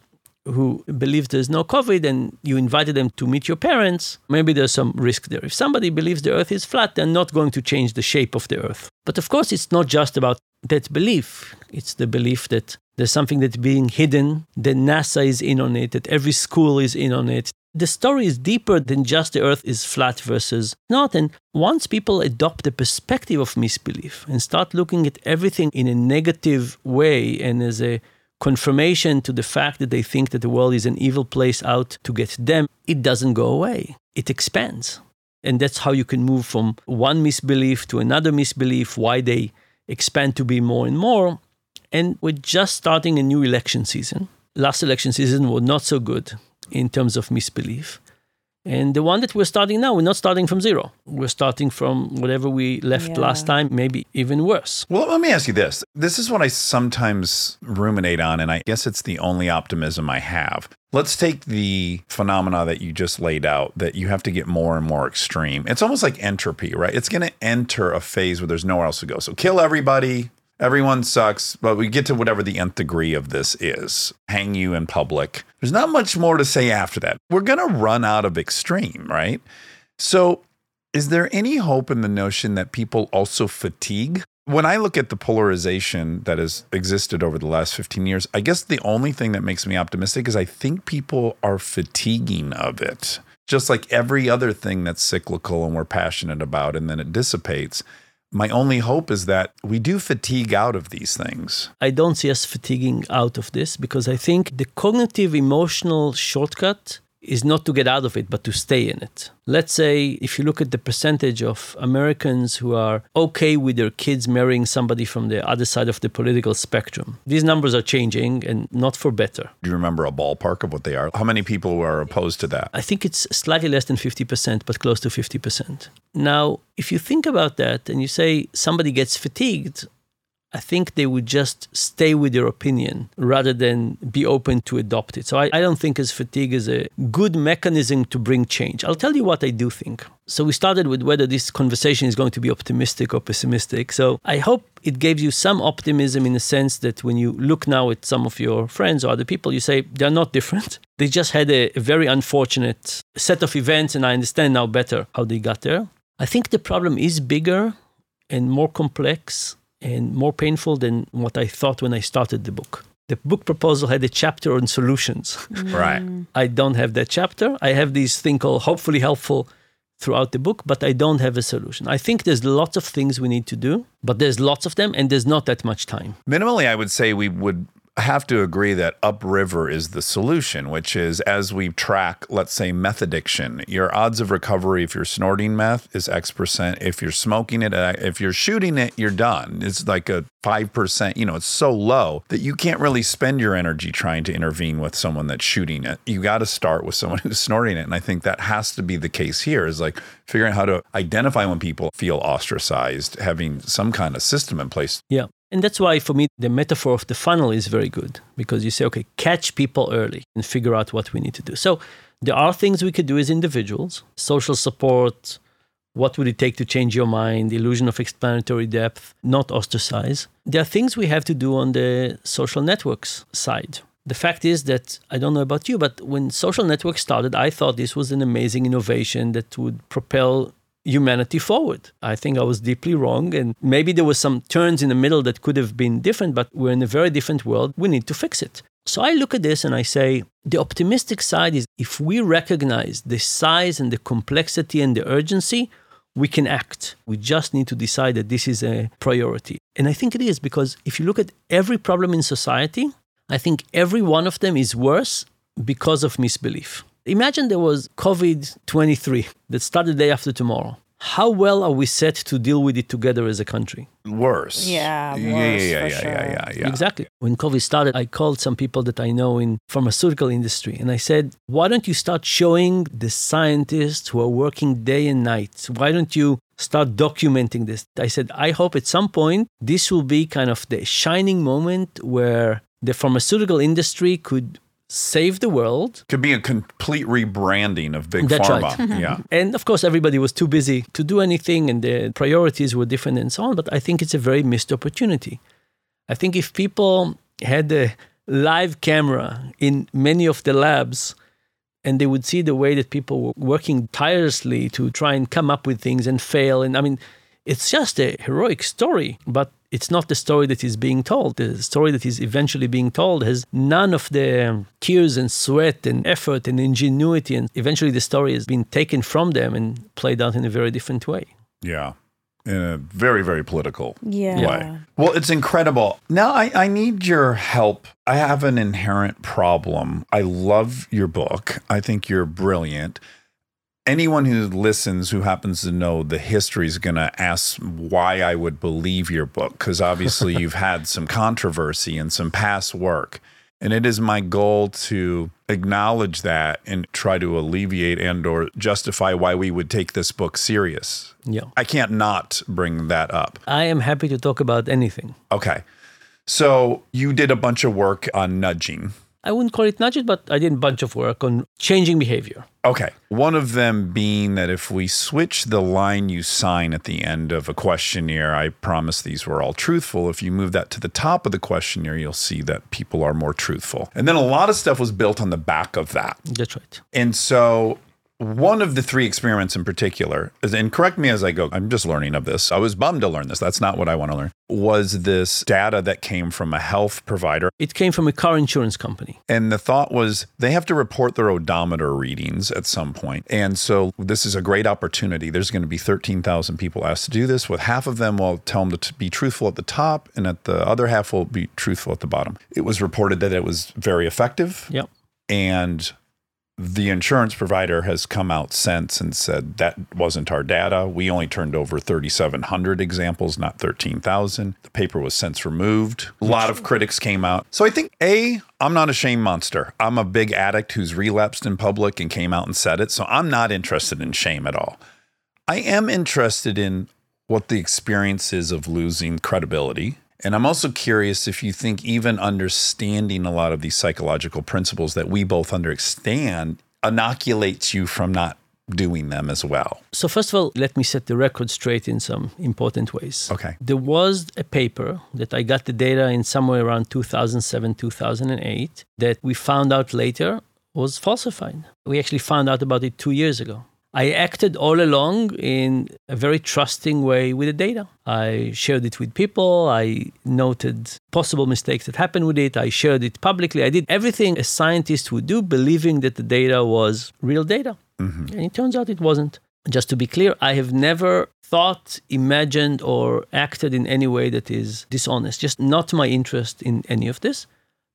S4: who believes there's no COVID and you invited them to meet your parents, maybe there's some risk there. If somebody believes the earth is flat, they're not going to change the shape of the earth. But of course, it's not just about that belief, it's the belief that there's something that's being hidden, that NASA is in on it, that every school is in on it. The story is deeper than just the earth is flat versus not. And once people adopt the perspective of misbelief and start looking at everything in a negative way and as a confirmation to the fact that they think that the world is an evil place out to get them, it doesn't go away. It expands. And that's how you can move from one misbelief to another misbelief, why they expand to be more and more. And we're just starting a new election season. Last election season was not so good in terms of misbelief. And the one that we're starting now, we're not starting from zero. We're starting from whatever we left
S2: Yeah.
S4: last time, maybe even worse.
S1: Well, let me ask you this. This is what I sometimes ruminate on, and I guess it's the only optimism I have. Let's take the phenomena that you just laid out that you have to get more and more extreme. It's almost like entropy, right? It's going to enter a phase where there's nowhere else to go. So kill everybody. Everyone sucks, but we get to whatever the nth degree of this is. Hang you in public. There's not much more to say after that. We're going to run out of extreme, right? So is there any hope in the notion that people also fatigue? When I look at the polarization that has existed over the last 15 years, I guess the only thing that makes me optimistic is I think people are fatiguing of it. Just like every other thing that's cyclical and we're passionate about and then it dissipates. My only hope is that we do fatigue out of these things.
S4: I don't see us fatiguing out of this because I think the cognitive emotional shortcut is not to get out of it, but to stay in it. Let's say if you look at the percentage of Americans who are okay with their kids marrying somebody from the other side of the political spectrum, these numbers are changing and not for better.
S1: Do you remember a ballpark of what they are? How many people are opposed to that?
S4: I think it's slightly less than 50%, but close to 50%. Now, if you think about that and you say somebody gets fatigued, I think they would just stay with their opinion rather than be open to adopt it. So I, I don't think as fatigue is a good mechanism to bring change. I'll tell you what I do think. So we started with whether this conversation is going to be optimistic or pessimistic. So I hope it gave you some optimism in the sense that when you look now at some of your friends or other people, you say they're not different. They just had a, a very unfortunate set of events, and I understand now better how they got there. I think the problem is bigger and more complex and more painful than what I thought when I started the book. The book proposal had a chapter on solutions. Mm.
S1: Right.
S4: I don't have that chapter. I have this thing called hopefully helpful throughout the book, but I don't have a solution. I think there's lots of things we need to do, but there's lots of them and there's not that much time.
S1: Minimally, I would say we would have to agree that upriver is the solution, which is as we track, let's say, meth addiction, your odds of recovery if you're snorting meth is X percent. If you're smoking it, uh, if you're shooting it, you're done. It's like a 5%. You know, it's so low that you can't really spend your energy trying to intervene with someone that's shooting it. You got to start with someone who's snorting it. And I think that has to be the case here is like figuring out how to identify when people feel ostracized, having some kind of system in place.
S4: Yeah. And that's why, for me, the metaphor of the funnel is very good because you say, okay, catch people early and figure out what we need to do. So there are things we could do as individuals social support. What would it take to change your mind? Illusion of explanatory depth, not ostracize. There are things we have to do on the social networks side. The fact is that I don't know about you, but when social networks started, I thought this was an amazing innovation that would propel humanity forward. I think I was deeply wrong. And maybe there was some turns in the middle that could have been different, but we're in a very different world. We need to fix it. So I look at this and I say, the optimistic side is if we recognize the size and the complexity and the urgency, we can act. We just need to decide that this is a priority. And I think it is because if you look at every problem in society, I think every one of them is worse because of misbelief. Imagine there was COVID 23 that started the day after tomorrow. How well are we set to deal with it together as a country?
S1: Worse.
S2: Yeah,
S1: Yeah,
S2: worse,
S1: yeah,
S2: for
S1: yeah,
S2: sure.
S1: yeah, yeah, yeah.
S4: Exactly. When COVID started, I called some people that I know in pharmaceutical industry and I said, "Why don't you start showing the scientists who are working day and night? Why don't you start documenting this?" I said, "I hope at some point this will be kind of the shining moment where the pharmaceutical industry could save the world
S1: Could be a complete rebranding of big
S4: That's
S1: pharma.
S4: right.
S1: yeah.
S4: And of course, everybody was too busy to do anything, and the priorities were different and so on. But I think it's a very missed opportunity. I think if people had a live camera in many of the labs, and they would see the way that people were working tirelessly to try and come up with things and fail. And I mean, it's just a heroic story, but it's not the story that is being told. The story that is eventually being told has none of the tears and sweat and effort and ingenuity. And eventually the story has been taken from them and played out in a very different way.
S1: Yeah. In a very, very political
S2: Yeah.
S1: way. Well, it's incredible. Now, I, I need your help. I have an inherent problem. I love your book, I think you're brilliant. Anyone who listens who happens to know the history is going to ask why I would believe your book because obviously you've had some controversy and some past work. And it is my goal to acknowledge that and try to alleviate and or justify why we would take this book serious.
S4: Yeah.
S1: I can't not bring that up.
S4: I am happy to talk about anything.
S1: Okay. So you did a bunch of work on nudging.
S4: I wouldn't call it nudges, but I did a bunch of work on changing behavior.
S1: Okay. One of them being that if we switch the line you sign at the end of a questionnaire, I promise these were all truthful. If you move that to the top of the questionnaire, you'll see that people are more truthful. And then a lot of stuff was built on the back of that.
S4: That's right.
S1: And so one of the three experiments in particular, and correct me as I go, I'm just learning of this. I was bummed to learn this. That's not what I want to learn. Was this data that came from a health provider
S4: It came from a car insurance company.
S1: and the thought was they have to report their odometer readings at some point. And so this is a great opportunity. There's going to be 13,000 people asked to do this. With half of them, will tell them to be truthful at the top, and at the other half will be truthful at the bottom. It was reported that it was very effective.
S4: Yep.
S1: And the insurance provider has come out since and said that wasn't our data. We only turned over 3,700 examples, not 13,000. The paper was since removed. A lot of critics came out. So I think, A, I'm not a shame monster. I'm a big addict who's relapsed in public and came out and said it. So I'm not interested in shame at all. I am interested in what the experience is of losing credibility. And I'm also curious if you think even understanding a lot of these psychological principles that we both understand inoculates you from not doing them as well.
S4: So, first of all, let me set the record straight in some important ways.
S1: Okay.
S4: There was a paper that I got the data in somewhere around 2007, 2008 that we found out later was falsified. We actually found out about it two years ago. I acted all along in a very trusting way with the data. I shared it with people. I noted possible mistakes that happened with it. I shared it publicly. I did everything a scientist would do, believing that the data was real data. Mm-hmm. And it turns out it wasn't. Just to be clear, I have never thought, imagined, or acted in any way that is dishonest. Just not my interest in any of this.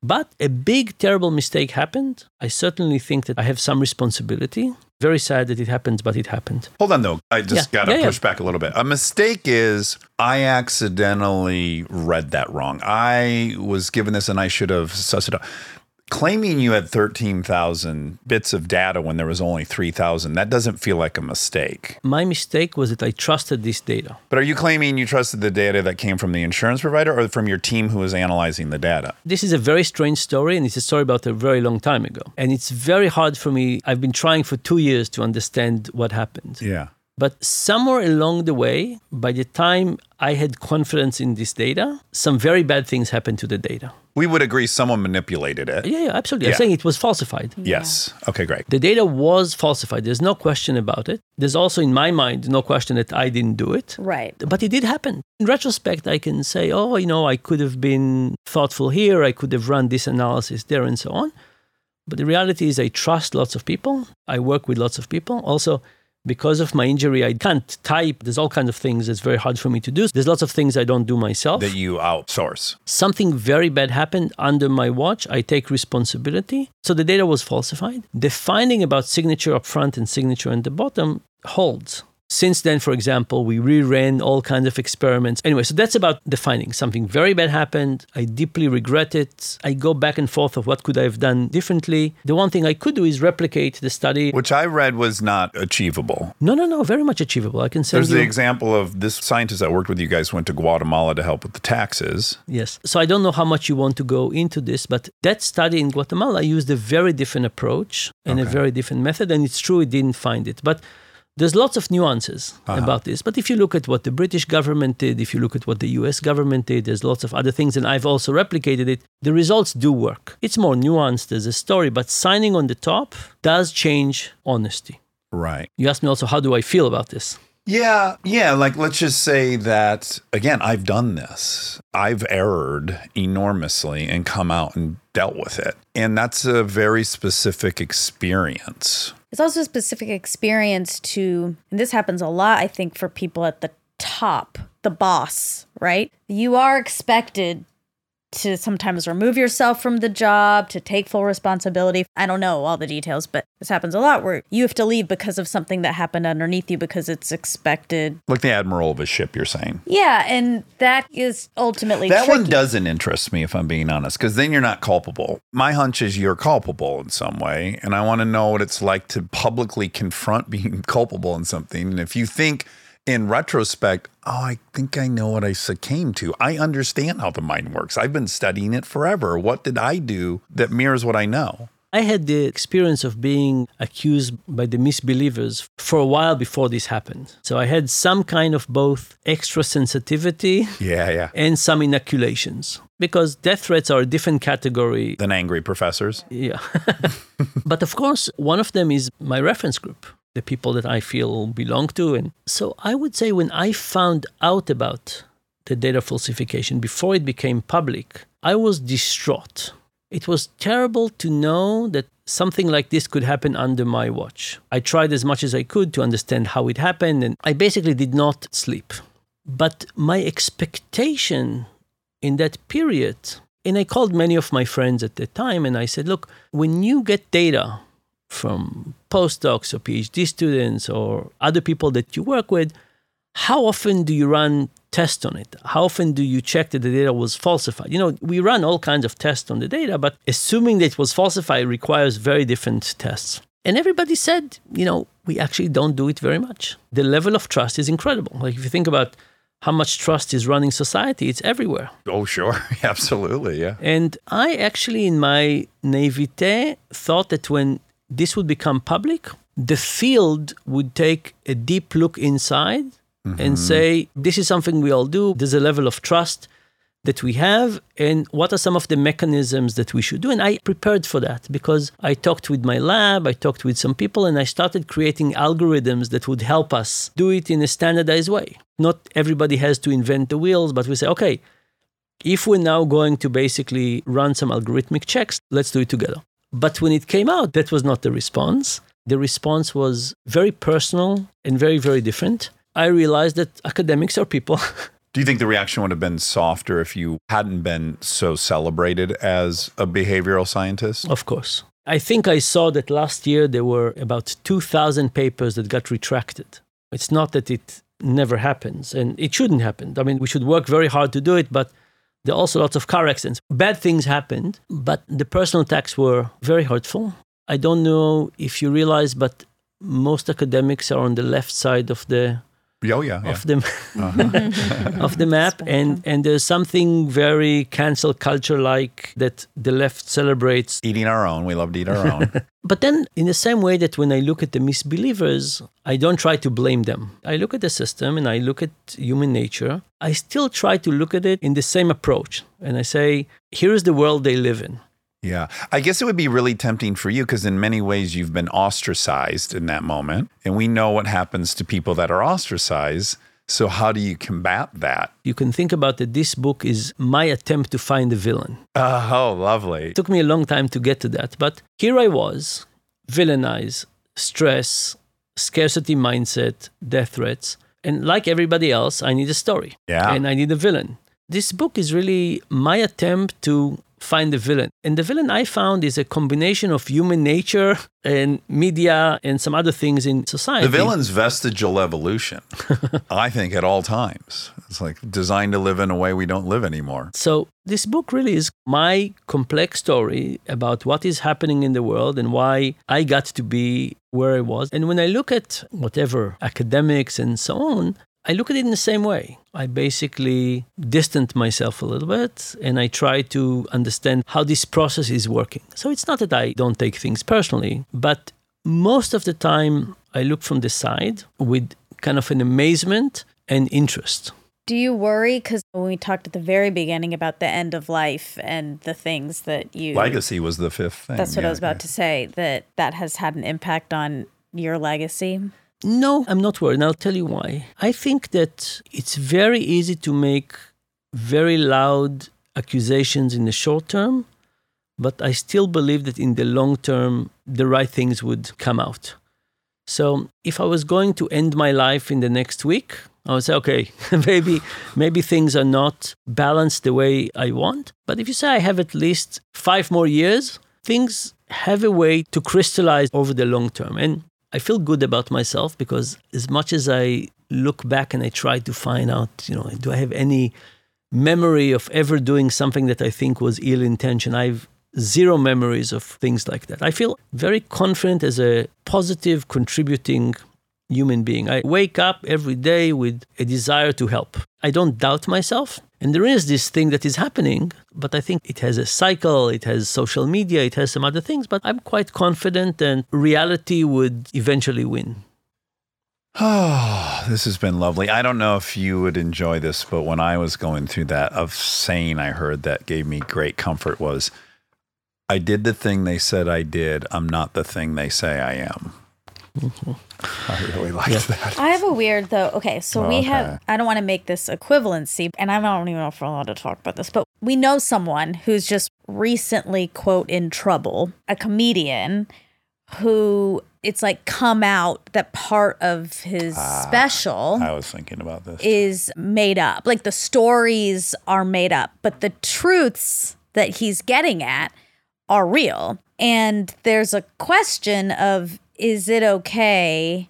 S4: But a big, terrible mistake happened. I certainly think that I have some responsibility. Very sad that it happened, but it happened.
S1: Hold on, though. I just
S4: Yeah.
S1: got to
S4: Yeah, yeah.
S1: push back a little bit. A mistake is I accidentally read that wrong. I was given this and I should have sussed it out. Claiming you had 13,000 bits of data when there was only 3,000, that doesn't feel like a mistake.
S4: My mistake was that I trusted this data.
S1: But are you claiming you trusted the data that came from the insurance provider or from your team who was analyzing the data?
S4: This is a very strange story, and it's a story about a very long time ago. And it's very hard for me. I've been trying for two years to understand what happened.
S1: Yeah.
S4: But somewhere along the way, by the time I had confidence in this data, some very bad things happened to the data.
S1: We would agree someone manipulated it.
S4: Yeah, yeah, absolutely.
S1: Yeah.
S4: I'm saying it was falsified.
S1: Yes. Okay, great.
S4: The data was falsified. There's no question about it. There's also, in my mind, no question that I didn't do it.
S2: Right.
S4: But it did happen. In retrospect, I can say, oh, you know, I could have been thoughtful here. I could have run this analysis there and so on. But the reality is, I trust lots of people. I work with lots of people. Also, because of my injury, I can't type. There's all kinds of things that's very hard for me to do. There's lots of things I don't do myself.
S1: That you outsource.
S4: Something very bad happened under my watch. I take responsibility. So the data was falsified. The finding about signature up front and signature at the bottom holds. Since then, for example, we reran all kinds of experiments. Anyway, so that's about the finding. Something very bad happened. I deeply regret it. I go back and forth of what could I have done differently. The one thing I could do is replicate the study.
S1: Which I read was not achievable.
S4: No, no, no, very much achievable. I can send
S1: There's
S4: you.
S1: the example of this scientist that worked with you guys went to Guatemala to help with the taxes.
S4: Yes. So I don't know how much you want to go into this, but that study in Guatemala used a very different approach and a very different method. And it's true, it didn't find it. But there's lots of nuances uh-huh. about this. But if you look at what the British government did, if you look at what the US government did, there's lots of other things. And I've also replicated it. The results do work. It's more nuanced as a story, but signing on the top does change honesty.
S1: Right.
S4: You asked me also, how do I feel about this?
S1: Yeah. Yeah. Like, let's just say that, again, I've done this. I've erred enormously and come out and dealt with it. And that's a very specific experience.
S2: It's also a specific experience to, and this happens a lot, I think, for people at the top, the boss, right? You are expected to sometimes remove yourself from the job, to take full responsibility. I don't know all the details, but this happens a lot where you have to leave because of something that happened underneath you because it's expected.
S1: Like the admiral of a ship, you're saying.
S2: Yeah, and that is ultimately
S1: That one doesn't interest me, if I'm being honest, because then you're not culpable. My hunch is you're culpable in some way. And I want to know what it's like to publicly confront being culpable in something. And if you think in retrospect, oh, I think I know what I succumbed to, I understand how the mind works. I've been studying it forever. What did I do that mirrors what I know?
S4: I had the experience of being accused by the misbelievers for a while before this happened. So I had some kind of both extra sensitivity
S1: Yeah, yeah.
S4: and some inoculations because death threats are a different category.
S1: Than angry professors.
S4: Yeah. but of course, one of them is my reference group, the people that I feel belong to. And so I would say when I found out about the data falsification before it became public, I was distraught. It was terrible to know that something like this could happen under my watch. I tried as much as I could to understand how it happened, and I basically did not sleep. But my expectation in that period, and I called many of my friends at the time and I said, look, when you get data from postdocs or PhD students or other people that you work with, how often do you run tests on it? How often do you check that the data was falsified? You know, we run all kinds of tests on the data, but assuming that it was falsified requires very different tests. And everybody said, you know, we actually don't do it very much. The level of trust is incredible. Like if you think about how much trust is running society, it's everywhere.
S1: Oh, sure. Absolutely. Yeah.
S4: And I actually, in my naivete, thought that when this would become public, the field would take a deep look inside and mm-hmm. say, this is something we all do. There's a level of trust that we have, and what are some of the mechanisms that we should do? And I prepared for that because I talked with my lab, I talked with some people, and I started creating algorithms that would help us do it in a standardized way. Not everybody has to invent the wheels, but we say, okay, if we're now going to basically run some algorithmic checks, let's do it together. But when it came out, that was not the response. the response was very personal and very, very different. I realized that academics are people.
S1: Do you think the reaction would have been softer if you hadn't been so celebrated as a behavioral scientist?
S4: Of course. I think I saw that last year there were about 2,000 papers that got retracted. It's not that it never happens, and it shouldn't happen. I mean, we should work very hard to do it, but there are also lots of car accidents. Bad things happened, but the personal attacks were very hurtful. I don't know if you realize, but most academics are on the left side of the
S1: Oh, yeah. yeah.
S4: of the uh-huh. of the map and and there's something very cancel culture like that the left celebrates
S1: Eating our own. We love to eat our own.
S4: but then in the same way that when i look at the misbelievers i don't try to blame them i look at the system and i look at human nature i still try to look at it in the same approach and i say here is the world they live in
S1: Yeah. I guess it would be really tempting for you because, in many ways, you've been ostracized in that moment. And we know what happens to people that are ostracized. So, how do you combat that?
S4: you can think about that this book is my attempt to find the villain
S1: Oh, lovely.
S4: It took me a long time to get to that, but here I was, villainized, stress, scarcity mindset, death threats. And like everybody else, I need a story.
S1: Yeah.
S4: And I need a villain. This book is really my attempt to find the villain. And the villain I found is a combination of human nature and media and some other things in society.
S1: The villain's vestigial evolution, I think, at all times. It's like designed to live in a way we don't live anymore.
S4: So, this book really is my complex story about what is happening in the world and why I got to be where I was. And when I look at whatever academics and so on, I look at it in the same way. I basically distant myself a little bit and I try to understand how this process is working. So it's not that I don't take things personally, but most of the time I look from the side with kind of an amazement and interest.
S2: Do you worry? Because when we talked at the very beginning about the end of life and the things that you.
S1: Legacy was the fifth thing.
S2: That's what I was about
S1: yeah.
S2: to say, that that has had an impact on your legacy.
S4: No, I'm not worried, and I'll tell you why. I think that it's very easy to make very loud accusations in the short term, but I still believe that in the long term, the right things would come out. So if I was going to end my life in the next week, I would say, okay, maybe maybe things are not balanced the way I want. But if you say I have at least five more years, things have a way to crystallize over the long term. And I feel good about myself because as much as I look back and I try to find out, you know, do I have any memory of ever doing something that I think was ill intention? I've zero memories of things like that. I feel very confident as a positive contributing human being. I wake up every day with a desire to help. I don't doubt myself. And there is this thing that is happening, but I think it has a cycle, it has social media, it has some other things, but I'm quite confident and reality would eventually win.
S1: Oh, this has been lovely. I don't know if you would enjoy this, but when I was going through that of saying I heard that gave me great comfort was I did the thing they said I did. I'm not the thing they say I am. I really liked that.
S2: I have a weird though. Okay, so we
S1: Okay.
S2: have. I don't want to make this equivalency, and I don't even know if we're allowed to talk about this, but we know someone who's just recently quote in trouble, a comedian who it's like come out that part of his ah, special
S1: I was thinking about this.
S2: is made up. Like the stories are made up, but the truths that he's getting at are real. And there's a question of is it okay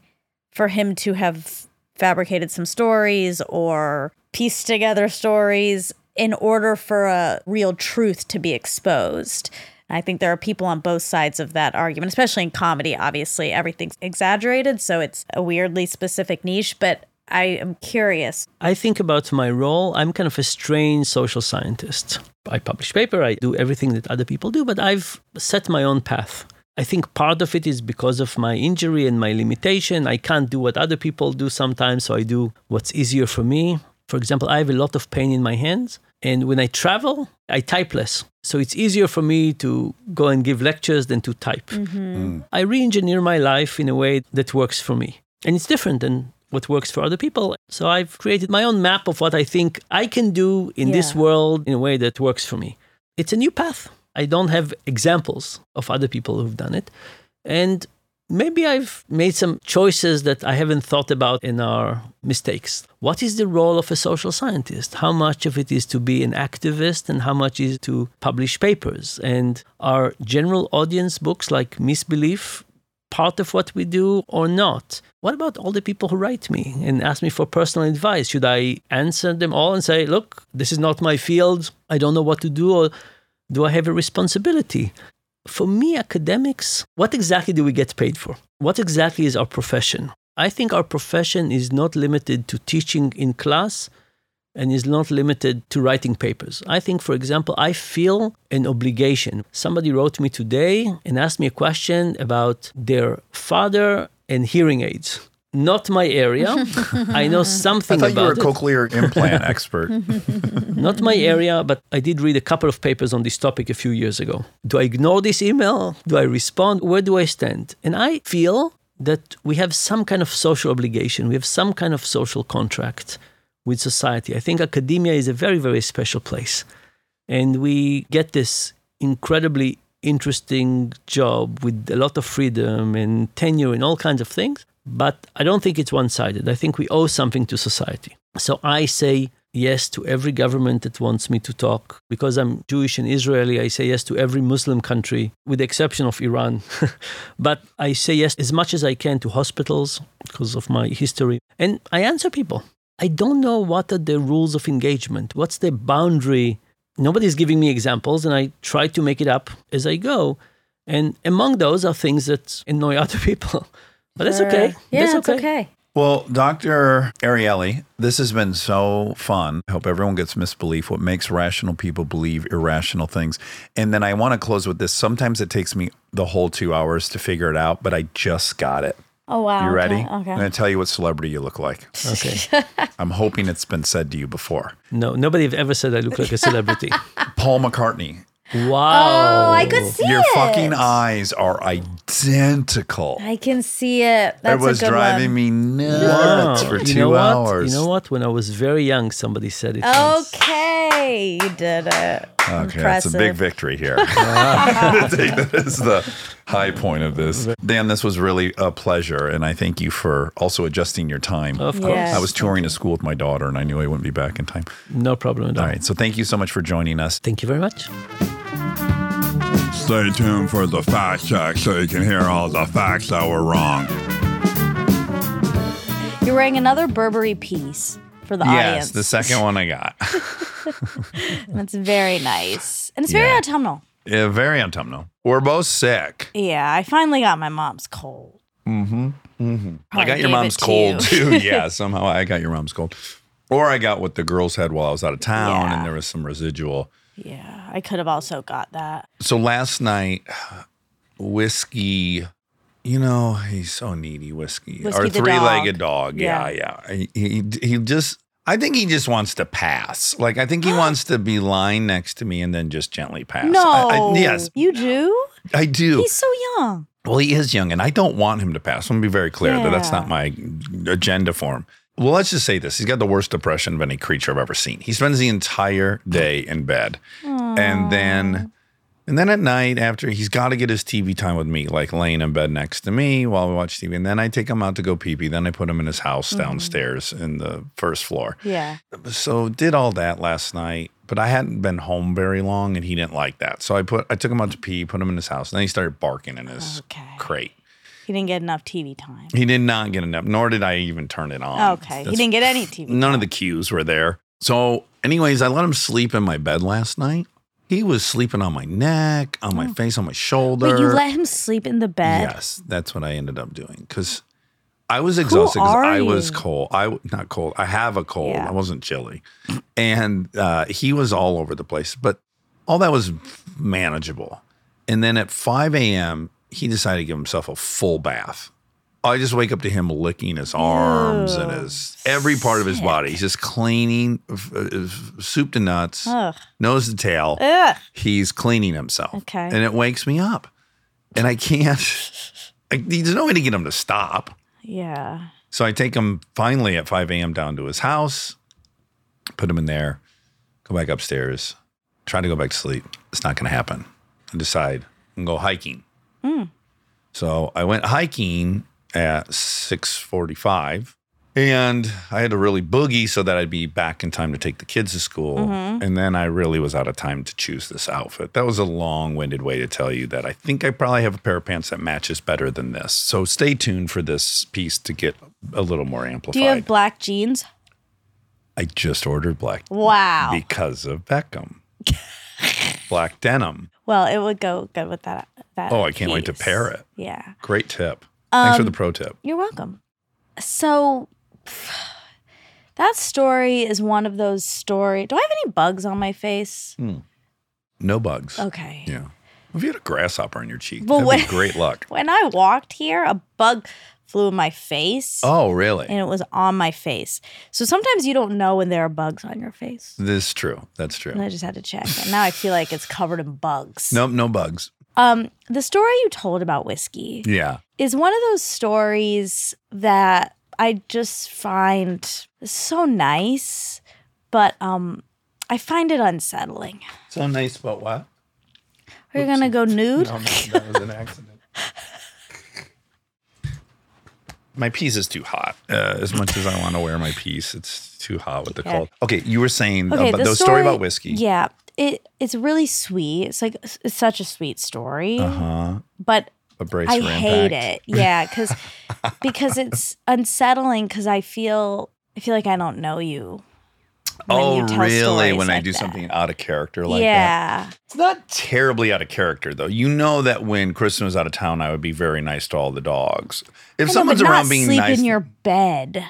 S2: for him to have fabricated some stories or pieced together stories in order for a real truth to be exposed? I think there are people on both sides of that argument, especially in comedy. Obviously, everything's exaggerated, so it's a weirdly specific niche, but I am curious.
S4: I think about my role. I'm kind of a strange social scientist. I publish paper, I do everything that other people do, but I've set my own path. I think part of it is because of my injury and my limitation. I can't do what other people do sometimes, so I do what's easier for me. For example, I have a lot of pain in my hands, and when I travel, I type less. So it's easier for me to go and give lectures than to type. Mm-hmm. I re engineer my life in a way that works for me. And it's different than what works for other people. So I've created my own map of what I think I can do in this world in a way that works for me. It's a new path. I don't have examples of other people who've done it. And maybe I've made some choices that I haven't thought about in our mistakes. What is the role of a social scientist? How much of it is to be an activist and how much is to publish papers? And are general audience books like Misbelief part of what we do or not? What about all the people who write me and ask me for personal advice? Should I answer them all and say, look, this is not my field, I don't know what to do, or do I have a responsibility? For me, academics, what exactly do we get paid for? What exactly is our profession? I think our profession is not limited to teaching in class and is not limited to writing papers. I think, for example, I feel an obligation. Somebody wrote me today and asked me a question about their father and hearing aids. Not my area. I know
S1: I
S4: something
S1: thought you were a
S4: about it.
S1: cochlear implant expert.
S4: Not my area, but I did read a couple of papers on this topic a few years ago. Do I ignore this email? Do I respond? Where do I stand? And I feel that we have some kind of social obligation, we have some kind of social contract with society. I think academia is a very, very special place. And we get this incredibly interesting job with a lot of freedom and tenure and all kinds of things. But I don't think it's one sided. I think we owe something to society. So I say yes to every government that wants me to talk. Because I'm Jewish and Israeli, I say yes to every Muslim country, with the exception of Iran. but I say yes as much as I can to hospitals because of my history. And I answer people. I don't know what are the rules of engagement. What's the boundary? Nobody's giving me examples, and I try to make it up as I go. And among those are things that annoy other people. But that's uh, okay.
S2: Yeah,
S4: that's
S2: it's okay.
S1: Well, Dr. Ariely, this has been so fun. I hope everyone gets misbelief, what makes rational people believe irrational things. And then I want to close with this. Sometimes it takes me the whole two hours to figure it out, but I just got it.
S2: Oh wow.
S1: You ready?
S2: Okay.
S1: I'm going to tell you what celebrity you look like.
S4: Okay.
S1: I'm hoping it's been said to you before.
S4: No, nobody have ever said I look like a celebrity.
S1: Paul McCartney.
S4: Wow.
S2: Oh, I could see it.
S1: Your
S2: it.
S1: fucking eyes are identical.
S2: I can see it. That's
S1: it was
S2: a good
S1: driving
S2: one.
S1: me nuts for
S4: you
S1: two
S4: know what?
S1: hours.
S4: You know what? When I was very young, somebody said it. once.
S2: Okay, you did it.
S1: Okay, that's a big victory here. I'm going to take that as the high point of this. Dan, this was really a pleasure, and I thank you for also adjusting your time.
S4: Of course.
S2: Yes.
S1: I was touring to school with my daughter, and I knew I wouldn't be back in time.
S4: No problem at all.
S1: All right, so thank you so much for joining us.
S4: Thank you very much.
S5: Stay tuned for the fact check so you can hear all the facts that were wrong.
S2: You're wearing another Burberry piece for the
S1: Yes,
S2: audience.
S1: the second one I got.
S2: That's very nice. And it's very
S1: Yeah.
S2: autumnal.
S1: yeah, very autumnal. We're both sick.
S2: Yeah, I finally got my mom's cold. Mm-hmm.
S1: I got your mom's
S2: to
S1: cold
S2: you.
S1: too. Yeah, somehow I got your mom's cold. Or I got what the girls had while I was out of town,
S2: Yeah.
S1: and there was some residual.
S2: Yeah, I could have also got that.
S1: So last night, whiskey, you know, he's so needy. Whiskey,
S2: Whiskey
S1: our
S2: the
S1: three-legged dog.
S2: dog.
S1: Yeah, yeah. He, he he just. I think he just wants to pass. Like I think he wants to be lying next to me and then just gently pass.
S2: No.
S1: I, I, yes,
S2: You do?
S1: I do.
S2: He's so young.
S1: Well, he is young, and I don't want him to pass. I'm gonna be very clear that that's not my agenda for him. Well, let's just say this: he's got the worst depression of any creature I've ever seen. He spends the entire day in bed, and then, and then at night after he's got to get his TV time with me, like laying in bed next to me while we watch TV. And then I take him out to go pee pee. Then I put him in his house mm-hmm. downstairs in the first floor.
S2: Yeah.
S1: So did all that last night, but I hadn't been home very long, and he didn't like that. So I put I took him out to pee, put him in his house, and then he started barking in his
S2: Okay.
S1: crate.
S2: He didn't get enough TV time.
S1: He did not get enough, nor did I even turn it on.
S2: Okay. He didn't get any TV.
S1: None of the cues were there. So, anyways, I let him sleep in my bed last night. He was sleeping on my neck, on my face, on my shoulder.
S2: Oh. Wait, you let him sleep in the bed?
S1: Yes, that's what I ended up doing because I was exhausted because I was cold. I not cold. I have a cold.
S2: Yeah.
S1: I wasn't chilly, and uh, he was all over the place. But all that was manageable. And then at 5 a.m., he decided to give himself a full bath. I just wake up to him licking his arms and his every part of his body. He's just cleaning, f- uh, soup to nuts,
S2: Ugh.
S1: nose to tail.
S2: Ugh.
S1: He's cleaning himself.
S2: Okay.
S1: And it wakes me up. And I can't, I, there's no way to get him to stop.
S2: Yeah.
S1: So I take him finally at 5 a.m. down to his house, put him in there, go back upstairs, try to go back to sleep. It's not going to happen. I decide and go hiking. So I went hiking at 6:45 and I had to really boogie so that I'd be back in time to take the kids to school. Mm-hmm. And then I really was out of time to choose this outfit. That was a long-winded way to tell you that I think I probably have a pair of pants that matches better than this. So stay tuned for this piece to get a little more amplified.
S2: Do you have black jeans?
S1: I just ordered black
S2: Wow.
S1: because of Beckham. black denim.
S2: well, it would go good with that. that
S1: Oh, I can't wait to pair it.
S2: Yeah.
S1: Great tip. Thanks for
S2: Um,
S1: the pro tip.
S2: You're welcome. So that story is one of those story. Do I have any bugs on my face?
S1: No bugs.
S2: Okay.
S1: Yeah. If you had a grasshopper on your cheek,
S2: Well,
S1: that'd
S2: when-
S1: great luck.
S2: When I walked here, a bug flew in my face.
S1: Oh, really?
S2: And it was on my face. So sometimes you don't know when there are bugs on your face.
S1: This is true. That's true.
S2: And I just had to check. And now I feel like it's covered in bugs.
S1: Nope, no bugs.
S2: Um, the story you told about whiskey
S1: Yeah.
S2: is one of those stories that I just find so nice, but um, I find it unsettling.
S1: So nice but what?
S2: Are you gonna go nude?
S1: No, no, that was an accident. My piece is too hot. Uh, as much as I want to wear my piece, it's too hot with the
S2: Yeah.
S1: cold. Okay, you were saying
S2: Okay,
S1: about
S2: the
S1: the story about whiskey.
S2: Yeah, it it's really sweet. It's like it's such a sweet story,
S1: Uh huh.
S2: but I hate it. Yeah, because because it's unsettling. Because I feel I feel like I don't know you. when
S1: Oh,
S2: you tell
S1: really? When I do
S2: that.
S1: something out of character like that?
S2: yeah,
S1: It's not terribly out of character, though. You know that when Kristen was out of town, I would be very nice to all the dogs. If
S2: know,
S1: someone's around being
S2: sleep
S1: nice,
S2: in your bed.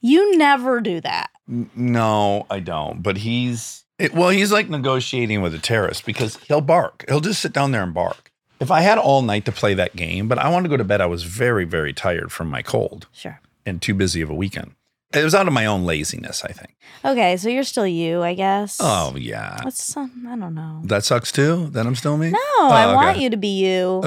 S2: You never do that.
S1: no, I don't. But he's it, well, he's like negotiating with a terrorist because he'll bark. He'll just sit down there and bark. If I had all night to play that game, but I wanted to go to bed, I was very, very tired from my cold
S2: Sure.
S1: and too busy of a weekend. It was out of my own laziness, I think.
S2: Okay, so you're still you, I guess.
S1: Oh yeah,
S2: That's some, I don't know.
S1: that sucks too. That I'm still me.
S2: No,
S1: Oh,
S2: I want you to be you.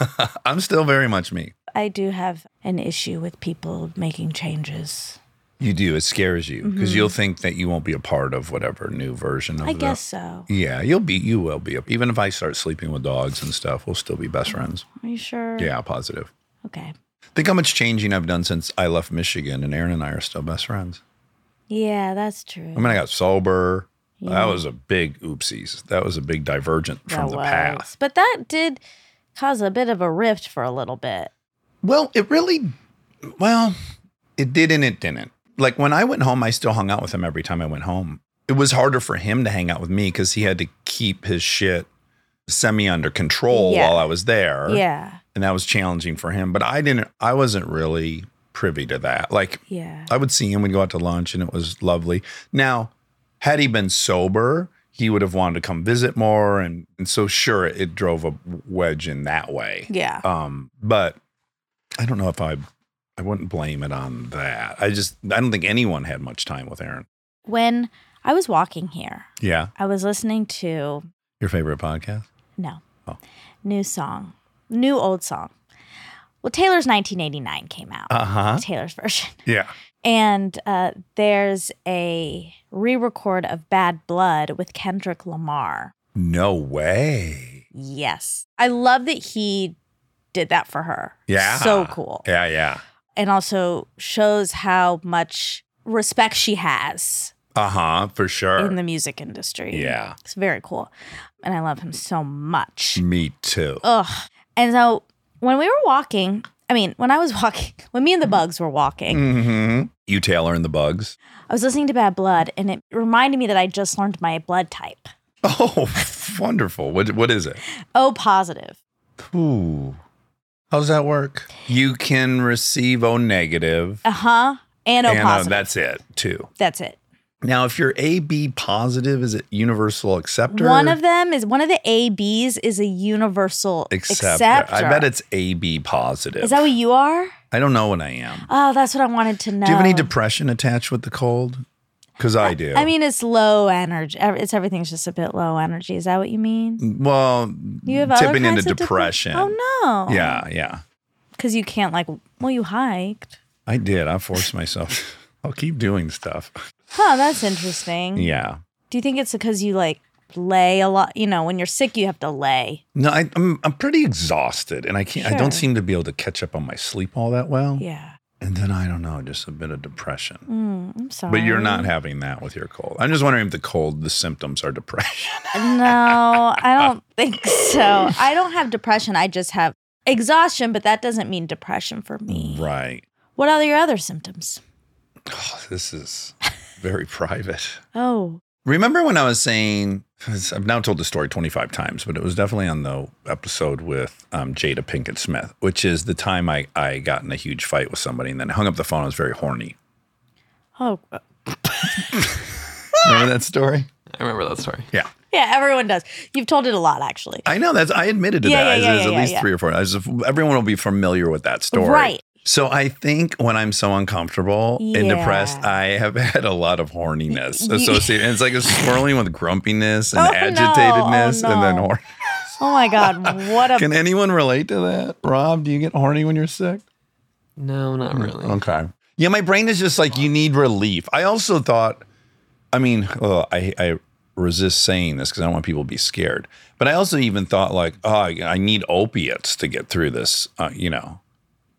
S1: I'm still very much me.
S2: I do have an issue with people making changes.
S1: You do. It scares you because you'll think that you won't be a part of whatever new version of
S2: Mm-hmm. I
S1: the-
S2: guess so.
S1: Yeah, you'll be. You will be. Even if I start sleeping with dogs and stuff, we'll still be best friends.
S2: Are you sure?
S1: Yeah, positive.
S2: Okay.
S1: Think how much changing I've done since I left Michigan, and Aaron and I are still best friends.
S2: Yeah, that's true.
S1: I mean, I got sober.
S2: Yeah.
S1: That was a big oopsies. That was a big divergent from the
S2: was.
S1: path.
S2: But that did cause a bit of a rift for a little bit.
S1: Well, it really, well, it did and it didn't. Like when I went home, I still hung out with him every time I went home. It was harder for him to hang out with me because he had to keep his shit semi under control
S2: Yeah.
S1: while I was there.
S2: Yeah.
S1: And that was challenging for him. But I didn't, I wasn't really privy to that. Like
S2: Yeah.
S1: I would see him, we'd go out to lunch and it was lovely. Now, had he been sober, he would have wanted to come visit more. And, and so, sure, it drove a wedge in that way.
S2: Yeah.
S1: Um, but I don't know if I I wouldn't blame it on that. I just I don't think anyone had much time with Aaron.
S2: When I was walking here,
S1: Yeah.
S2: I was listening to
S1: Your favorite podcast?
S2: no
S1: Oh.
S2: new song, new old song. Well, Taylor's 1989 came out.
S1: Uh-huh.
S2: Taylor's version.
S1: Yeah.
S2: And uh, there's a re record of Bad Blood with Kendrick Lamar.
S1: No way.
S2: Yes. I love that he did that for her.
S1: Yeah.
S2: So cool.
S1: Yeah, yeah.
S2: And also shows how much respect she has
S1: Uh-huh, for sure.
S2: in the music industry.
S1: yeah.
S2: It's very cool. And I love him so much.
S1: Me too.
S2: Ugh. And so when we were walking, I mean, when I was walking, when me and the bugs were walking,
S1: Mm-hmm. You Taylor and the Bugs.
S2: I was listening to Bad Blood and it reminded me that I just learned my blood type.
S1: Oh, wonderful. What what is it?
S2: O positive.
S1: Ooh. How does that work? You can receive O negative.
S2: Uh huh. And O
S1: and, uh,
S2: positive.
S1: that's it, too.
S2: That's it.
S1: Now, if you're AB positive, is it universal acceptor?
S2: One of them is one of the ABs is a universal
S1: acceptor.
S2: acceptor.
S1: I bet it's AB positive.
S2: Is that what you are?
S1: I don't know what I am.
S2: Oh, that's what I wanted to know.
S1: Do you have any depression attached with the cold? Because I do.
S2: I mean, it's low energy. It's everything's just a bit low energy. Is that what you mean?
S1: well,
S2: You have
S1: tipping into
S2: kinds of depre-
S1: depression.
S2: oh no.
S1: Yeah, yeah.
S2: Because you can't like. Well, you hiked.
S1: I did. I forced myself. I'll keep doing stuff.
S2: Huh. That's interesting.
S1: Yeah.
S2: Do you think it's because you like lay a lot. You know, when you're sick, you have to lay.
S1: No, I, I'm I'm pretty exhausted, and I can't. I don't seem to be able to catch up on my sleep all that well.
S2: Yeah.
S1: And then I don't know, just a bit of depression.
S2: Mm, I'm sorry.
S1: But you're not having that with your cold. I'm just wondering if the cold, the symptoms are depression.
S2: No, I don't think so. I don't have depression. I just have exhaustion, but that doesn't mean depression for me.
S1: right.
S2: What are your other symptoms?
S1: Oh, this is very private.
S2: Oh,
S1: Remember when I was saying, I've now told the story 25 times, but it was definitely on the episode with um, Jada Pinkett Smith, which is the time I, I got in a huge fight with somebody and then hung up the phone. I was very horny.
S2: oh,
S1: Remember that story?
S8: I remember that story.
S1: Yeah.
S2: yeah. Everyone does. You've told it a lot, actually.
S1: I know that's, I admitted to
S2: Yeah,
S1: that.
S2: yeah, yeah,
S1: There's
S2: yeah,
S1: at
S2: yeah,
S1: least
S2: yeah.
S1: three or four. I was, everyone will be familiar with that story.
S2: Right.
S1: So I think when I'm so uncomfortable and depressed, I have had a lot of horniness associated. And it's like a swirling with grumpiness and
S2: Oh, no.
S1: agitatedness
S2: Oh,
S1: and then
S2: no.
S1: horny.
S2: Oh my God. What a.
S1: Can anyone relate to that? Rob, do you get horny when you're sick?
S8: No, not really.
S1: Okay. Yeah, my brain is just like you need relief. I also thought, I mean, ugh, I I resist saying this because I don't want people to be scared. But I also even thought like, oh, I I need opiates to get through this. Uh, you know,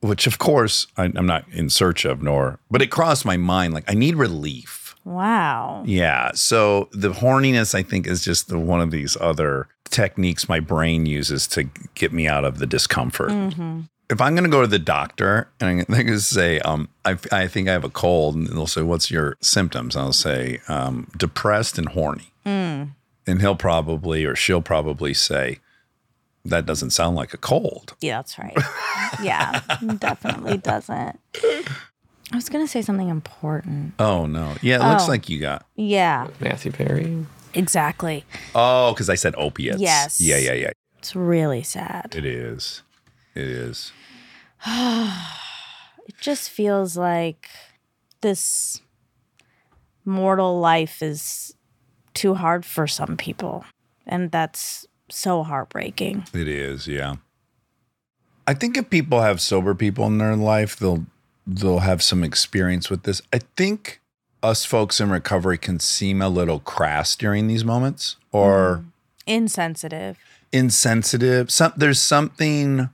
S1: which of course I, I'm not in search of, nor. But it crossed my mind like I need relief.
S2: wow.
S1: Yeah. So the horniness, I think, is just the, one of these other techniques my brain uses to get me out of the discomfort. If I'm going to go to the doctor and they're going to say, um, I, I think I have a cold, and they'll say, What's your symptoms? I'll say, um, depressed and horny. And he'll probably or she'll probably say, That doesn't sound like a cold.
S2: Yeah, that's right. yeah, definitely doesn't. I was going to say something important.
S1: Oh, no. Yeah, it looks
S2: Oh.
S1: like you got.
S2: Yeah,
S8: Matthew Perry.
S2: exactly.
S1: Oh, because I said opiates.
S2: Yes.
S1: Yeah, yeah, yeah.
S2: It's really sad.
S1: It is. It is.
S2: It just feels like this mortal life is too hard for some people. And that's so heartbreaking.
S1: It is, yeah. I think if people have sober people in their life, they'll they'll have some experience with this. I think us folks in recovery can seem a little crass during these moments or mm.
S2: Insensitive.
S1: insensitive. Some there's something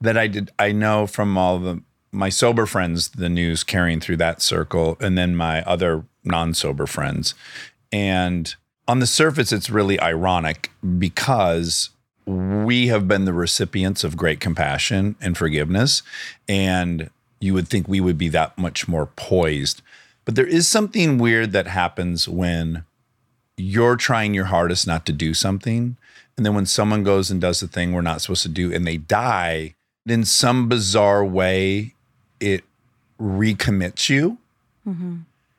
S1: that I did I know from all the my sober friends, the news carrying through that circle, and then my other non-sober friends. And on the surface, it's really ironic because we have been the recipients of great compassion and forgiveness. And you would think we would be that much more poised. But there is something weird that happens when you're trying your hardest not to do something. And then when someone goes and does the thing we're not supposed to do and they die, in some bizarre way, it recommits you. Mm-hmm.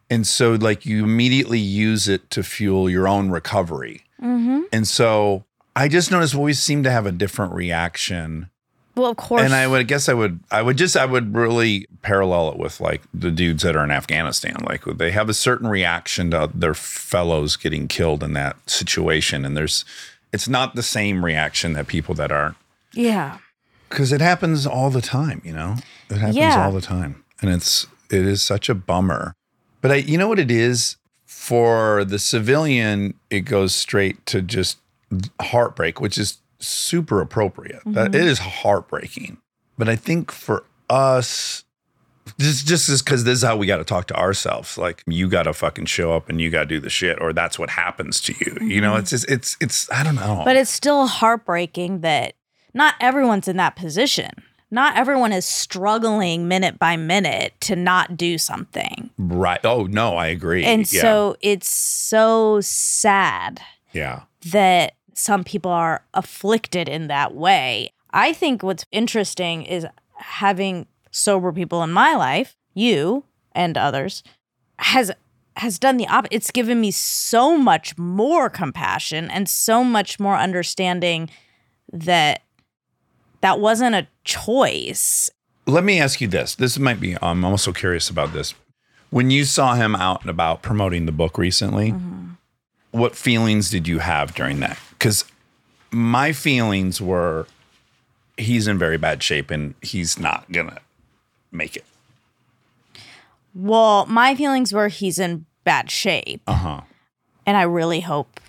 S1: And so, like, you immediately use it to fuel your own recovery. Mm-hmm. And so, I just noticed we always seem to have a different reaction.
S2: Well, of course.
S1: And I would I guess I would I would just I would really parallel it with like the dudes that are in Afghanistan. Like they have a certain reaction to their fellows getting killed in that situation. And there's it's not the same reaction that people that aren't
S2: yeah.
S1: because it happens all the time, you know? It happens
S2: Yeah.
S1: all the time. And it's it is such a bummer. But I you know what it is? For the civilian, it goes straight to just heartbreak, which is super appropriate. That mm-hmm. it is heartbreaking. But I think for us, just just is because this is how we got to talk to ourselves. Like you got to fucking show up and you got to do the shit, or that's what happens to you. You know, mm-hmm. it's just it's it's I don't know.
S2: But it's still heartbreaking that not everyone's in that position. Not everyone is struggling minute by minute to not do something.
S1: right? Oh no, I agree.
S2: And
S1: yeah.
S2: so it's so sad
S1: yeah,
S2: that some people are afflicted in that way. I think what's interesting is having sober people in my life, you and others, has has done the opposite. It's given me so much more compassion and so much more understanding that that wasn't a choice.
S1: Let me ask you this. This might be, I'm also curious about this. When you saw him out and about promoting the book recently, what feelings did you have during that? Because my feelings were he's in very bad shape and he's not going to make it.
S2: Well, my feelings were he's in bad shape.
S1: Uh huh.
S2: And I really hope,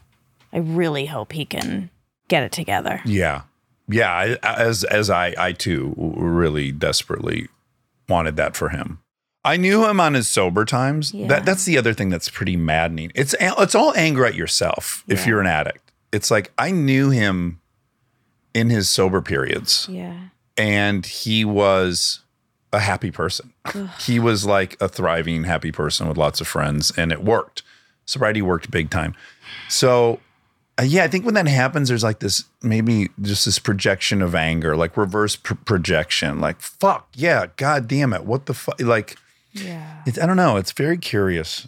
S2: I really hope he can get it together.
S1: Yeah. Yeah. I, as as I I too really desperately wanted that for him. I knew him on his sober times.
S2: Yeah.
S1: That that's the other thing that's pretty maddening. It's it's all anger at yourself if
S2: Yeah.
S1: you're an addict. It's like I knew him in his sober periods
S2: Yeah.
S1: and he was a happy person. he was like a thriving happy person with lots of friends and it worked. Sobriety worked big time. So uh, yeah, I think when that happens, there's like this maybe just this projection of anger, like reverse pr- projection, like fuck yeah, god damn it, what the fuck, like
S2: Yeah.
S1: it's, I don't know, it's very curious,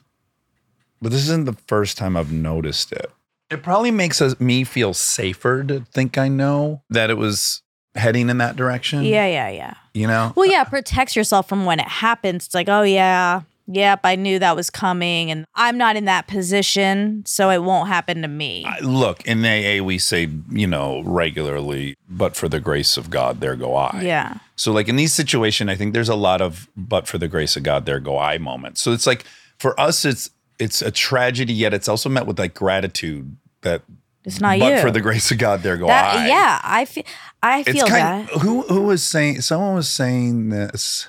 S1: but this isn't the first time I've noticed it. It probably makes us, me feel safer to think I know that it was heading in that direction.
S2: Yeah, yeah, yeah.
S1: you know,
S2: Well, yeah, protects yourself from when it happens. It's like, oh yeah, yep, I knew that was coming, and I'm not in that position, so it won't happen to me.
S1: I- look in AA we say you know regularly, but for the grace of God, there go I.
S2: yeah,
S1: So like in these situations, I think there's a lot of but for the grace of God, there go I moments. So it's like for us, it's it's a tragedy, yet it's also met with like gratitude that
S2: it's not
S1: but
S2: you.
S1: But for the grace of God, there go
S2: that,
S1: I.
S2: yeah, I feel, I
S1: It's
S2: feel
S1: kind
S2: that.
S1: who who was saying someone was saying this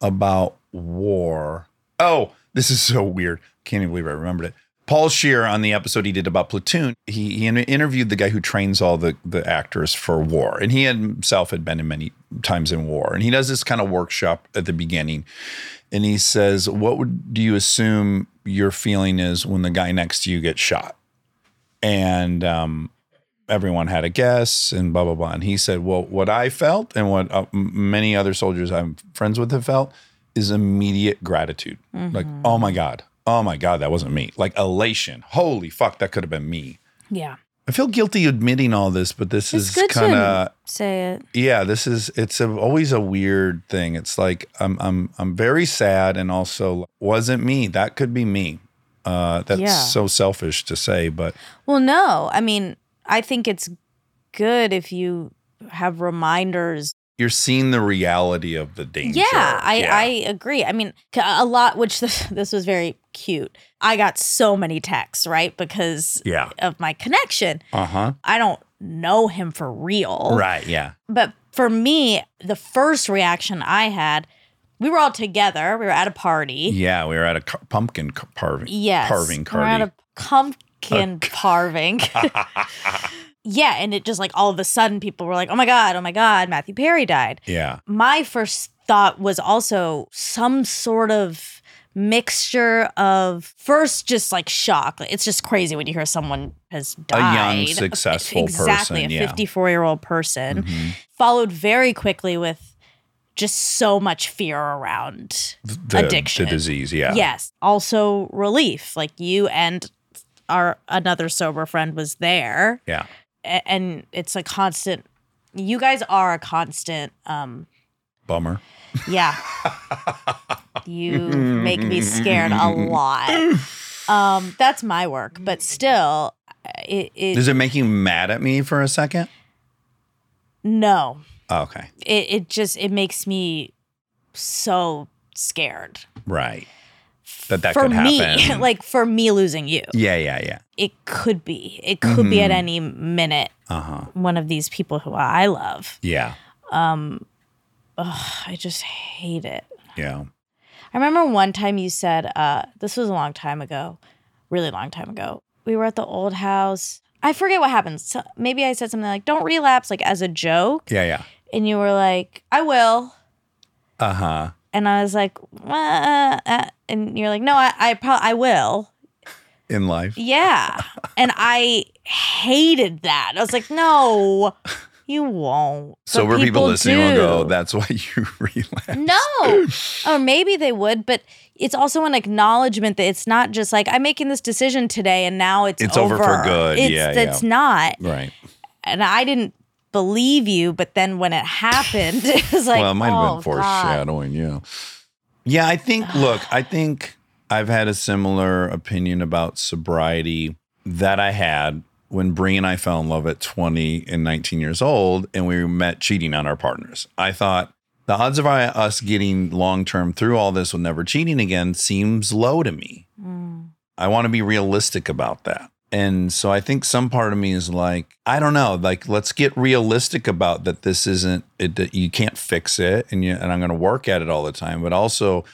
S1: about war. Oh, this is so weird. Can't even believe I remembered it. Paul Scheer on the episode he did about Platoon, he, he interviewed the guy who trains all the, the actors for war. And he himself had been in many times in war. And he does this kind of workshop at the beginning. And he says, What would do you assume your feeling is when the guy next to you gets shot? And um, everyone had a guess and blah, blah, blah. And he said, Well, what I felt and what uh, many other soldiers I'm friends with have felt is immediate gratitude. Like, oh my God. Oh my God, that wasn't me. Like elation. Holy fuck, that could have been me.
S2: Yeah,
S1: I feel guilty admitting all this, but this
S2: it's
S1: is kind of
S2: say it.
S1: yeah. This is it's a, always a weird thing. It's like I'm I'm I'm very sad, and also wasn't me. That could be me. Uh, that's
S2: Yeah.
S1: so selfish to say, but
S2: Well, no, I mean, I think it's good if you have reminders
S1: you're seeing the reality of the danger.
S2: Yeah, I,
S1: Yeah.
S2: I agree. I mean, a lot, which this, this was very cute. I got so many texts, right? Because
S1: yeah.
S2: of my connection.
S1: Uh huh.
S2: I don't know him for real.
S1: Right. Yeah.
S2: But for me, the first reaction I had, we were all together. We were at a party.
S1: Yeah. We were at a car- pumpkin car- parving.
S2: Yes.
S1: Parving
S2: We're at a pumpkin parving. yeah. And it just like all of a sudden people were like, oh my God, oh my God, Matthew Perry died.
S1: yeah.
S2: my first thought was also some sort of mixture of first just like shock it's just crazy when you hear someone has died.
S1: A young, successful
S2: exactly
S1: person,
S2: a 54 year old person
S1: Mhm.
S2: followed very quickly with just so much fear around
S1: The,
S2: Addiction.
S1: The disease. Yeah.
S2: yes also relief like you and our another sober friend was there
S1: Yeah.
S2: And it's a constant you guys are a constant um
S1: Bummer.
S2: yeah. you make me scared a lot. Um, that's my work, but still, it, it
S1: Does it make you mad at me for a second?
S2: no,
S1: Oh, okay.
S2: it it just it makes me so scared
S1: Right. That that
S2: for
S1: could
S2: me, like for me losing you.
S1: yeah. Yeah. Yeah.
S2: It could be. It could be at
S1: Mhm.
S2: any minute.
S1: Uh huh.
S2: One of these people who I love.
S1: Yeah.
S2: Um, ugh, I just hate it.
S1: Yeah.
S2: I remember one time you said, uh, this was a long time ago, really long time ago. We were at the old house. I forget what happened. So maybe I said something like, don't relapse, like as a joke.
S1: Yeah. Yeah.
S2: And you were like, I will.
S1: Uh huh.
S2: And I was like, uh, uh, and you're like, no, I, I probably, I will.
S1: In life.
S2: Yeah. and I hated that. I was like, no, you won't.
S1: So where people listening will go, that's why you relapse.
S2: No. or maybe they would, but it's also an acknowledgement that it's not just like I'm making this decision today and now it's
S1: It's over for good.
S2: It's,
S1: Yeah,
S2: It's
S1: yeah.
S2: not.
S1: Right.
S2: And I didn't believe you, but then when it happened, it was like,
S1: well, it might have
S2: oh,
S1: been
S2: God.
S1: foreshadowing, yeah. Yeah, I think, look, I think I've had a similar opinion about sobriety that I had when Bree and I fell in love at 20 and 19 years old and we met cheating on our partners. I thought the odds of us getting long term through all this with never cheating again seems low to me.
S2: Mm.
S1: I want to be realistic about that. And so I think some part of me is like, I don't know, like let's get realistic about that. This isn't it. That you can't fix it, and you and I'm going to work at it all the time. But also,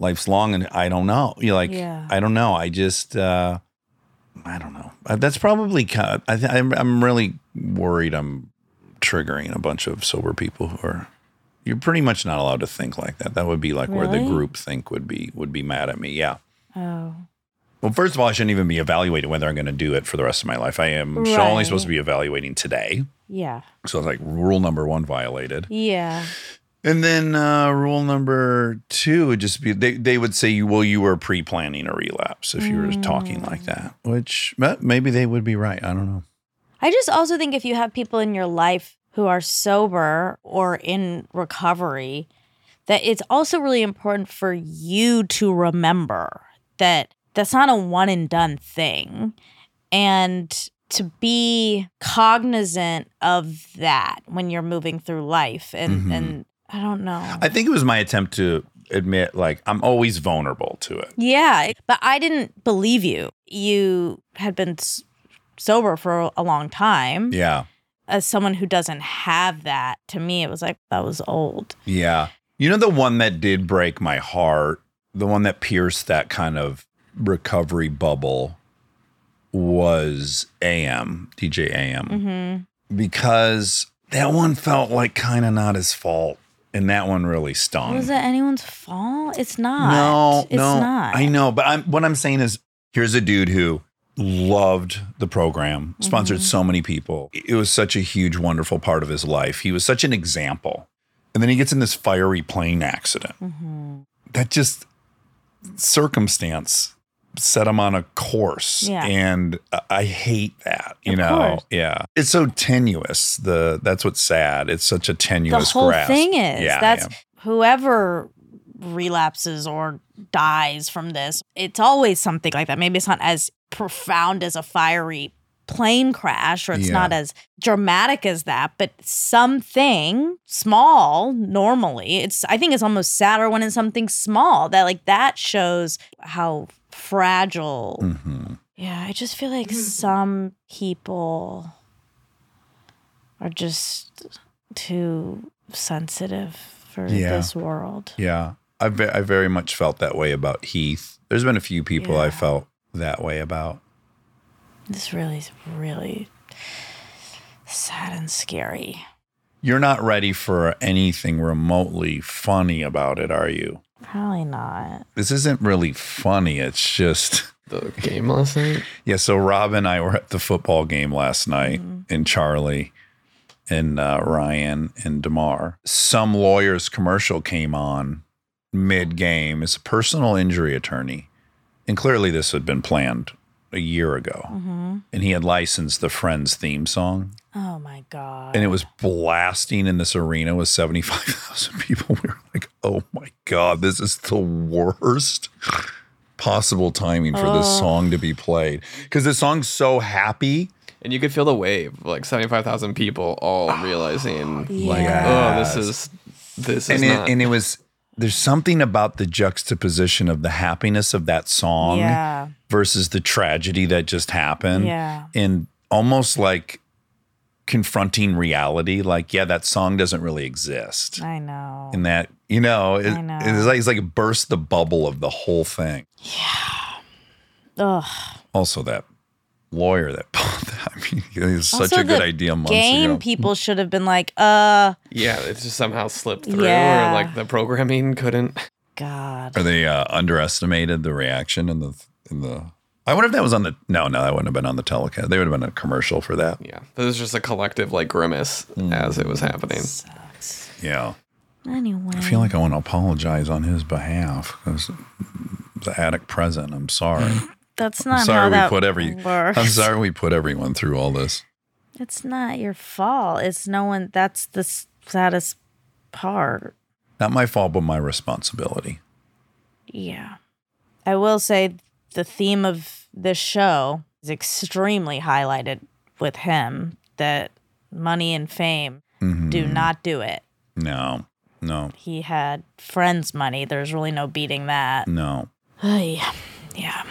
S1: life's long, and I don't know. You like,
S2: Yeah.
S1: I don't know. I just, uh I don't know. Uh, That's probably kind. Of, I th- I'm I'm really worried. I'm triggering a bunch of sober people who are. You're pretty much not allowed to think like that. That would be like where the group think would be would be mad at me. Yeah.
S2: Oh.
S1: Well, first of all, I shouldn't even be evaluating whether I'm going to do it for the rest of my life. I am only supposed to be evaluating today.
S2: Yeah.
S1: So it's like rule number one violated.
S2: Yeah.
S1: And then uh, rule number two would just be they, they would say, well, you were pre planning a relapse if you were talking like that, which maybe they would be right. I don't know.
S2: I just also think if you have people in your life who are sober or in recovery, that it's also really important for you to remember that that's not a one and done thing. And to be cognizant of that when you're moving through life. And, mm-hmm. and I don't know.
S1: I think it was my attempt to admit, like, I'm always vulnerable to it.
S2: Yeah, but I didn't believe you. You had been s- sober for a long time.
S1: Yeah.
S2: As someone who doesn't have that, to me, it was like that was old.
S1: Yeah. You know, the one that did break my heart, the one that pierced that kind of recovery bubble was AM, DJ AM,
S2: Mm-hmm.
S1: because that one felt like kind of not his fault. And that one really stung.
S2: Was it anyone's fault? It's not.
S1: No,
S2: it's
S1: no,
S2: not.
S1: I know, but I'm, what I'm saying is, here's a dude who loved the program, sponsored
S2: Mm-hmm.
S1: so many people. It was such a huge, wonderful part of his life. He was such an example, and then he gets in this fiery plane accident.
S2: Mm-hmm.
S1: That just circumstance set them on a course,
S2: Yeah.
S1: and I- hate that. You
S2: Of
S1: know,
S2: course.
S1: yeah, it's so tenuous. The that's what's sad. It's such a tenuous.
S2: The whole
S1: grasp.
S2: thing is
S1: Yeah,
S2: that's
S1: yeah.
S2: whoever relapses or dies from this, it's always something like that. Maybe it's not as profound as a fiery plane crash or it's
S1: Yeah.
S2: not as dramatic as that, but something small normally. It's I think it's almost sadder when it's something small that like that shows how fragile.
S1: Mhm.
S2: Yeah, I just feel like some people are just too sensitive for
S1: Yeah.
S2: this world.
S1: Yeah, I ve- I very much felt that way about Heath. There's been a few people I felt that way about.
S2: This really is really sad and scary.
S1: You're not ready for anything remotely funny about it, are you?
S2: Probably not.
S1: This isn't really funny. It's just
S8: The game last night.
S1: yeah. So Rob and I were at the football game last night,
S2: Mm-hmm.
S1: and Charlie and uh, Ryan and Demar. Some lawyer's commercial came on mid game. It's a personal injury attorney, and clearly this had been planned a year ago.
S2: Mm-hmm.
S1: and he had licensed the Friends theme song,
S2: Oh my god.
S1: and it was blasting in this arena with 75,000 people. We were like, oh my God, this is the worst possible timing for this song to be played. Because this song's so happy.
S8: And you could feel the wave, like 75,000 people all oh, realizing, like,
S2: Yeah.
S8: oh, this is, this is
S1: And it,
S8: not.
S1: and it was, there's something about the juxtaposition of the happiness of that song
S2: Yeah.
S1: versus the tragedy that just happened.
S2: Yeah.
S1: And almost like confronting reality. Like, yeah, that song doesn't really exist.
S2: I know.
S1: and that you know, it,
S2: know.
S1: it's like it's like it burst the bubble of the whole thing. Yeah.
S2: Ugh.
S1: Also, that lawyer that I mean, it was such a good idea months
S2: Game
S1: ago.
S2: people should have been like, uh,
S8: yeah, it just somehow slipped through,
S2: Yeah.
S8: or like the programming couldn't.
S2: God.
S1: Or they uh, underestimated the reaction in the in the. I wonder if that was on the. No, no, that wouldn't have been on the telecast. They would have been a commercial for that.
S8: Yeah, this was just a collective like grimace as it was happening. Sucks.
S1: Yeah,
S2: Anyway.
S1: I feel like I want to apologize on his behalf because the attic present. I'm sorry.
S2: That's not
S1: I'm sorry
S2: how
S1: we
S2: that
S1: put every.
S2: works.
S1: I'm sorry we put everyone through all this.
S2: It's not your fault. It's no one. That's the saddest part.
S1: Not my fault, but my responsibility.
S2: Yeah. I will say the theme of this show is extremely highlighted with him that money and fame
S1: Mm-hmm.
S2: do not do it.
S1: No, no,
S2: He had friends' money. There's really no beating that.
S1: no.
S2: Ay, yeah.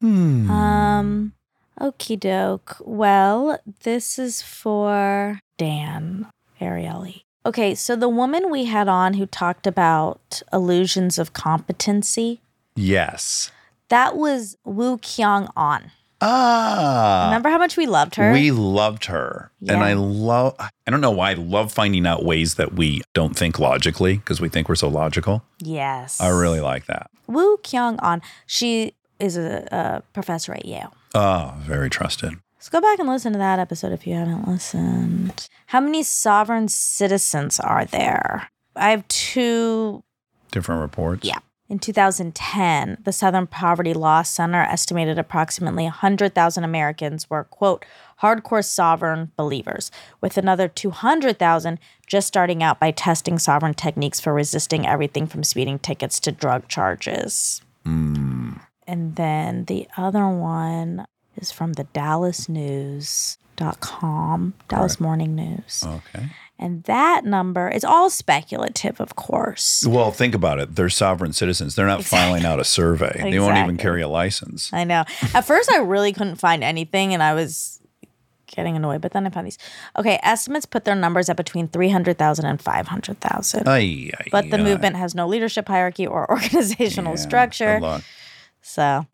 S1: Hmm.
S2: Um, Okie doke. Well, this is for Dan Ariely. Okay, so the woman we had on who talked about illusions of competency,
S1: Yes.
S2: that was Woo-kyoung Ahn.
S1: Ah.
S2: Remember how much we loved her?
S1: We loved her. And I love, I don't know why I love finding out ways that we don't think logically because we think we're so logical.
S2: yes.
S1: I really like that.
S2: Woo-kyoung Ahn. She is a, a professor at Yale.
S1: Oh, very trusted.
S2: So go back and listen to that episode if you haven't listened. How many sovereign citizens are there? I have two
S1: Different reports.
S2: Yeah. In 2010, the Southern Poverty Law Center estimated approximately 100,000 Americans were, quote, hardcore sovereign believers, with another 200,000 just starting out by testing sovereign techniques for resisting everything from speeding tickets to drug charges. Hmm. And then the other one is from the DallasNews.com, Dallas Morning News.
S1: Okay.
S2: And that number is all speculative, of course.
S1: Well, think about it. They're sovereign citizens. They're not filing out a survey. They won't even carry a license.
S2: I know. At first, I really couldn't find anything, and I was getting annoyed. But then I found these. Okay, estimates put their numbers at between 300,000 and 500,000.
S1: Ay, ay,
S2: but the
S1: ay.
S2: movement has no leadership hierarchy or organizational
S1: Yeah,
S2: structure. So,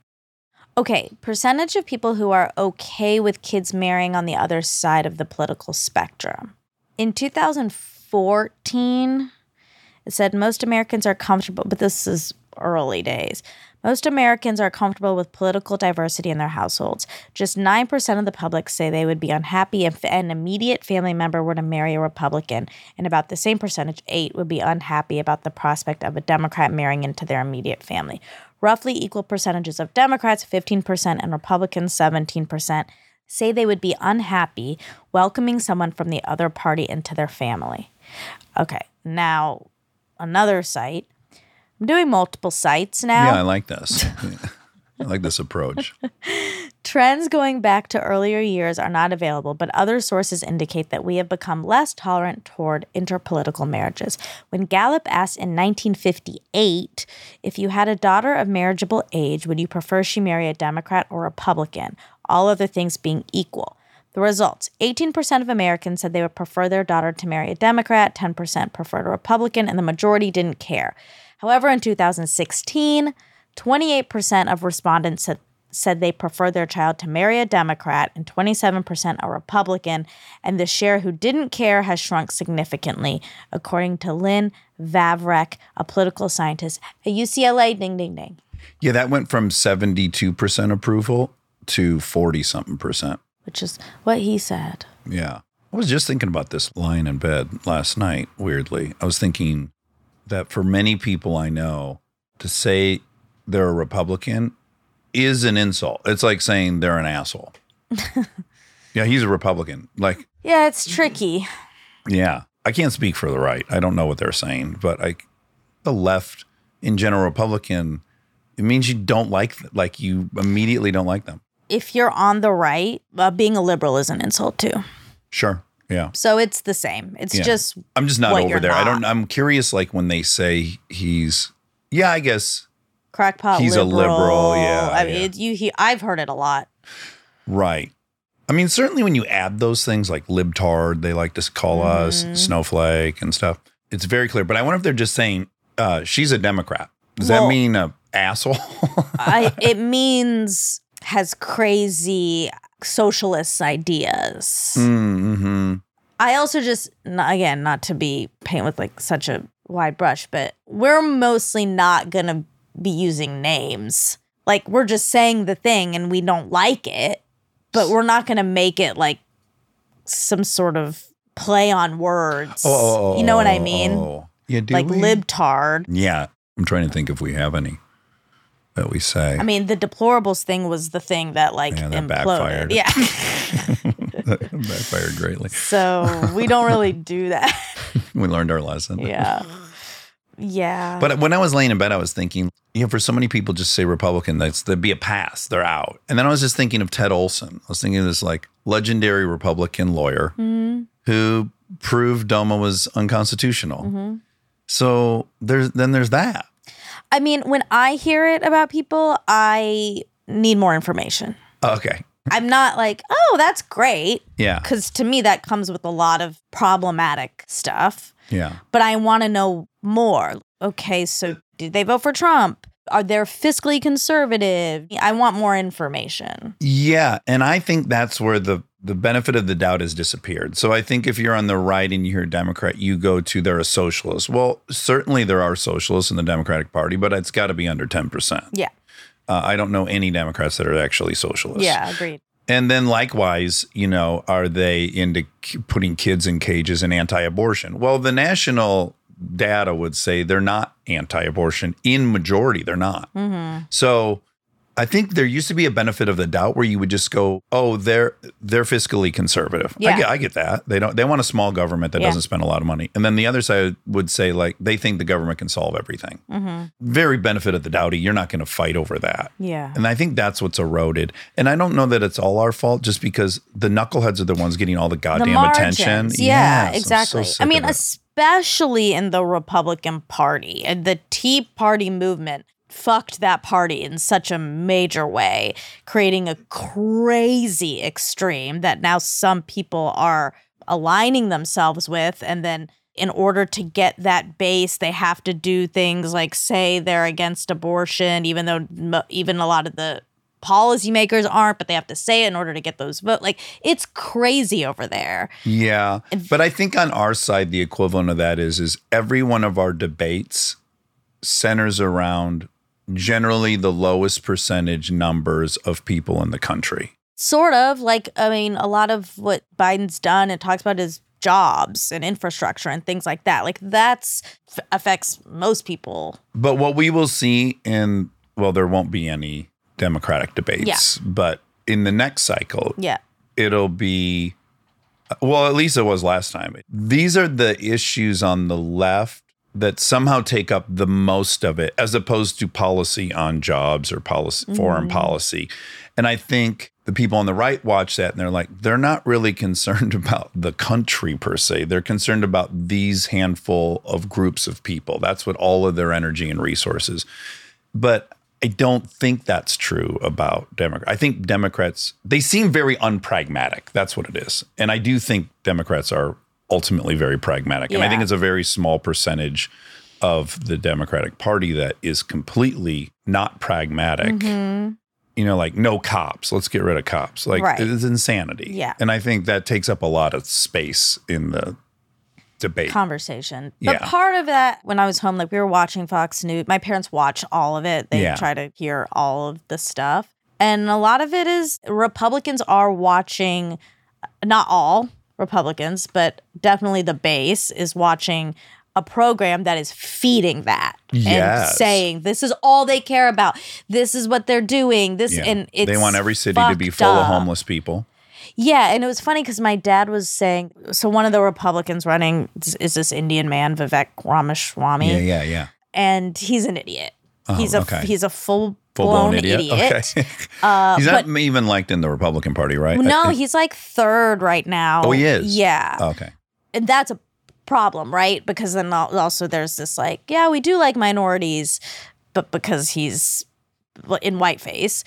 S2: okay, percentage of people who are okay with kids marrying on the other side of the political spectrum. In 2014, it said most Americans are comfortable, but this is early days. Most Americans are comfortable with political diversity in their households. Just 9% of the public say they would be unhappy if an immediate family member were to marry a Republican, and about the same percentage, 8, would be unhappy about the prospect of a Democrat marrying into their immediate family. Roughly equal percentages of Democrats, 15%, and Republicans, 17%, say they would be unhappy welcoming someone from the other party into their family. Okay, now another site. I'm doing multiple sites now.
S1: Yeah, I like this. I like this approach.
S2: Trends going back to earlier years are not available, but other sources indicate that we have become less tolerant toward interpolitical marriages. When Gallup asked in 1958 if you had a daughter of marriageable age, would you prefer she marry a Democrat or Republican, all other things being equal? The results 18% of Americans said they would prefer their daughter to marry a Democrat, 10% preferred a Republican, and the majority didn't care. However, in 2016, 28% of respondents said, said they prefer their child to marry a Democrat and 27% a Republican, and the share who didn't care has shrunk significantly, according to Lynn Vavreck, a political scientist at UCLA. Ding, ding, ding.
S1: Yeah, that went from 72% approval to 40 something percent.
S2: Which is what he said.
S1: Yeah. I was just thinking about this lying in bed last night, weirdly. I was thinking that for many people I know, to say they're a Republican is an insult. It's like saying they're an asshole. yeah, he's a Republican. Like,
S2: Yeah, it's tricky.
S1: yeah, I can't speak for the right. I don't know what they're saying, but I, the left in general, Republican, it means you don't like, like you immediately don't like them.
S2: If you're on the right, uh, being a liberal is an insult too.
S1: Sure. Yeah.
S2: So it's the same. It's
S1: Yeah.
S2: just
S1: I'm just not over there. I don't. I'm curious, like when they say he's, yeah, I guess
S2: crackpot.
S1: He's a
S2: liberal.
S1: liberal, yeah,
S2: I mean,
S1: yeah.
S2: it, you. He, I've heard it a lot.
S1: right. I mean, certainly when you add those things like libtard, they like to call us
S2: Mm-hmm.
S1: snowflake and stuff. It's very clear. But I wonder if they're just saying uh, she's a Democrat. Does
S2: Well-
S1: that mean a asshole?
S2: I. It means has crazy socialist ideas.
S1: mm-hmm.
S2: I also just again not to be paint with like such a wide brush, but we're mostly not gonna be using names. Like we're just saying the thing and we don't like it, but we're not gonna make it like some sort of play on words.
S1: Oh,
S2: you know what I mean?
S1: oh. Yeah, do
S2: like
S1: we?
S2: libtard.
S1: Yeah, I'm trying to think if we have any that we say.
S2: I mean, the deplorables thing was the thing that like
S1: Yeah, that
S2: imploded.
S1: backfired.
S2: Yeah.
S1: that backfired greatly.
S2: so we don't really do that.
S1: We learned our lesson.
S2: yeah. Yeah.
S1: But when I was laying in bed, I was thinking, you know, for so many people just say Republican, that's there'd be a pass, they're out. And then I was just thinking of Ted Olson. I was thinking of this like legendary Republican lawyer
S2: Mm-hmm.
S1: who proved DOMA was unconstitutional.
S2: Mm-hmm.
S1: So there's then there's that.
S2: I mean, when I hear it about people, I need more information.
S1: Oh, okay.
S2: I'm not like, oh, that's great.
S1: Yeah.
S2: Because to me, that comes with a lot of problematic stuff.
S1: Yeah.
S2: But I want to know more. Okay, so did they vote for Trump? Are they fiscally conservative? I want more information.
S1: Yeah, and I think that's where the the benefit of the doubt has disappeared. So I think if you're on the right and you're a Democrat, you go to they're a socialist. Well, certainly there are socialists in the Democratic Party, but it's got to be under ten percent.
S2: Yeah.
S1: Uh, I don't know any Democrats that are actually socialists.
S2: Yeah, agreed.
S1: And then likewise, you know, are they into putting kids in cages and anti-abortion? Well, the national data would say they're not anti-abortion. In majority, they're not.
S2: Mm-hmm.
S1: So I think there used to be a benefit of the doubt where you would just go, "Oh, they're they're fiscally conservative." I
S2: Yeah.
S1: get I get that. They don't they want a small government that
S2: Yeah.
S1: doesn't spend a lot of money. And then the other side would say like they think the government can solve everything.
S2: Mm-hmm.
S1: Very benefit of the doubty. You're not going to fight over that.
S2: Yeah.
S1: And I think that's what's eroded. And I don't know that it's all our fault just because the knuckleheads are the ones getting all the goddamn attention.
S2: Yeah,
S1: Yes, so
S2: exactly.
S1: sick
S2: I mean, especially in the Republican Party and the Tea Party movement fucked that party in such a major way, creating a crazy extreme that now some people are aligning themselves with and then in order to get that base they have to do things like say they're against abortion even though mo- even a lot of the policymakers aren't but they have to say it in order to get those votes like it's crazy over there
S1: Yeah. But I think on our side, the equivalent of that is is every one of our debates centers around generally the lowest percentage numbers of people in the country.
S2: sort of like i mean a lot of what biden's done and talks about is jobs and infrastructure and things like that like that's affects most people
S1: But what we will see in well, there won't be any Democratic debates, yeah. but in the next cycle,
S2: yeah
S1: it'll be well at least it was last time these are the issues on the left that somehow take up the most of it as opposed to policy on jobs or policy foreign mm-hmm. policy. And i think the people on the right watch that and they're like they're not really concerned about the country per se. They're concerned about these handful of groups of people. That's what all of their energy and resources. But I don't think that's true about Democrats. I think Democrats they seem very unpragmatic. That's what it is, and I do think Democrats are ultimately very pragmatic. And I think it's a very small percentage of the Democratic Party that is completely not pragmatic. Mm-hmm. You know, like no cops. Let's get rid of cops. Like
S2: Right.
S1: it's insanity.
S2: Yeah.
S1: and I think that takes up a lot of space in the debate.
S2: conversation. But
S1: Yeah.
S2: part of that, when I was home, like we were watching Fox News. My parents watch all of it. They
S1: Yeah.
S2: try to hear all of the stuff, and a lot of it is Republicans are watching. Uh, not all Republicans, but definitely the base is watching a program that is feeding that and saying this is all they care about. This is what they're doing. This
S1: Yeah.
S2: and it's
S1: they want every city to be full of homeless people.
S2: Yeah, and it was funny because my dad was saying, so one of the Republicans running is, is this Indian man, Vivek Ramaswamy,
S1: Yeah, yeah, yeah.
S2: and he's an idiot.
S1: Oh,
S2: he's a
S1: okay.
S2: he's a full
S1: Full
S2: blown
S1: blown idiot.
S2: idiot.
S1: Okay.
S2: Uh,
S1: He's
S2: but
S1: not even liked in the Republican Party, right?
S2: no, he's like third right now.
S1: Oh, he is?
S2: Yeah,
S1: okay.
S2: and that's a problem, right? Because then also there's this like, yeah, we do like minorities, but because he's in whiteface.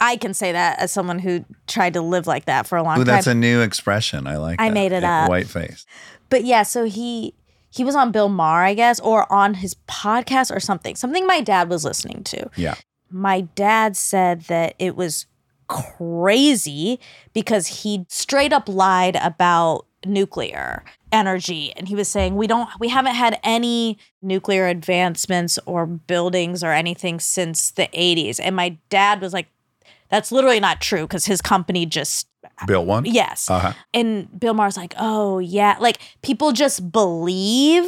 S2: I can say that as someone who tried to live like that for a long
S1: Ooh,
S2: time.
S1: that's a new expression. I like.
S2: I
S1: that.
S2: made it
S1: Yeah,
S2: up.
S1: White face.
S2: But yeah, so he he was on Bill Maher, I guess, or on his podcast or something. Something my dad was listening to.
S1: Yeah.
S2: My dad said that it was crazy because he straight up lied about nuclear energy and he was saying we don't we haven't had any nuclear advancements or buildings or anything since the 80s and my dad was like that's literally not true because his company just
S1: Built one.
S2: yes
S1: Uh huh.
S2: and Bill Maher's like, oh yeah, like people just believe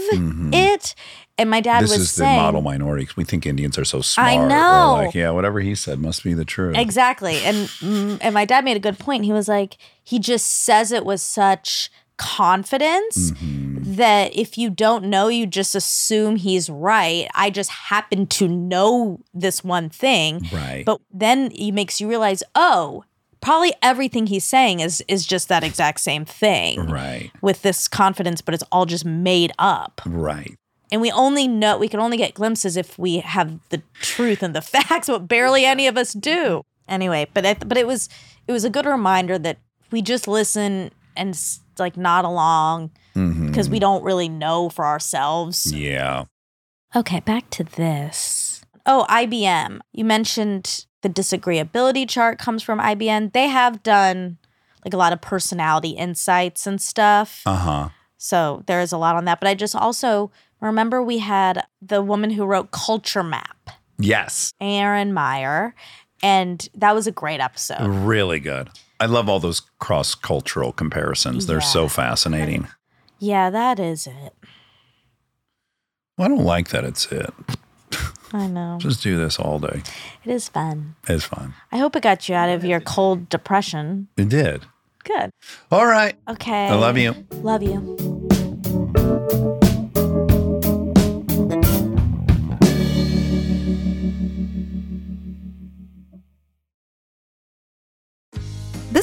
S2: it. And my dad.
S1: This
S2: was
S1: is
S2: saying
S1: the model minority. We think Indians are so smart.
S2: I
S1: We're
S2: know.
S1: like, yeah, whatever he said must be the truth.
S2: exactly. And mm, and my dad made a good point. He was like, he just says it with such confidence
S1: Mm-hmm.
S2: that if you don't know, you just assume he's right. I just happen to know this one thing.
S1: Right.
S2: But then he makes you realize, oh, probably everything he's saying is is just that exact same thing.
S1: Right.
S2: with this confidence, but it's all just made up.
S1: Right.
S2: And we only know we can only get glimpses if we have the truth and the facts, but barely any of us do. Anyway, but it, but it was it was a good reminder that we just listen and like nod along because we don't really know for ourselves.
S1: Yeah.
S2: Okay, back to this. Oh, IBM. You mentioned the disagreeability chart comes from IBM. They have done like a lot of personality insights and stuff.
S1: Uh huh.
S2: So there is a lot on that. But I just also remember we had the woman who wrote Culture Map,
S1: Yes.
S2: Erin Meyer, and that was a great episode.
S1: Really good. I love all those cross cultural comparisons. They're so fascinating.
S2: Yeah, that is it.
S1: Well, I don't like that it's it.
S2: I know.
S1: Just do this all day.
S2: It is fun.
S1: It's fun.
S2: I hope it got you out of your cold depression.
S1: It did.
S2: Good.
S1: All right.
S2: Okay.
S1: I love you.
S2: Love you.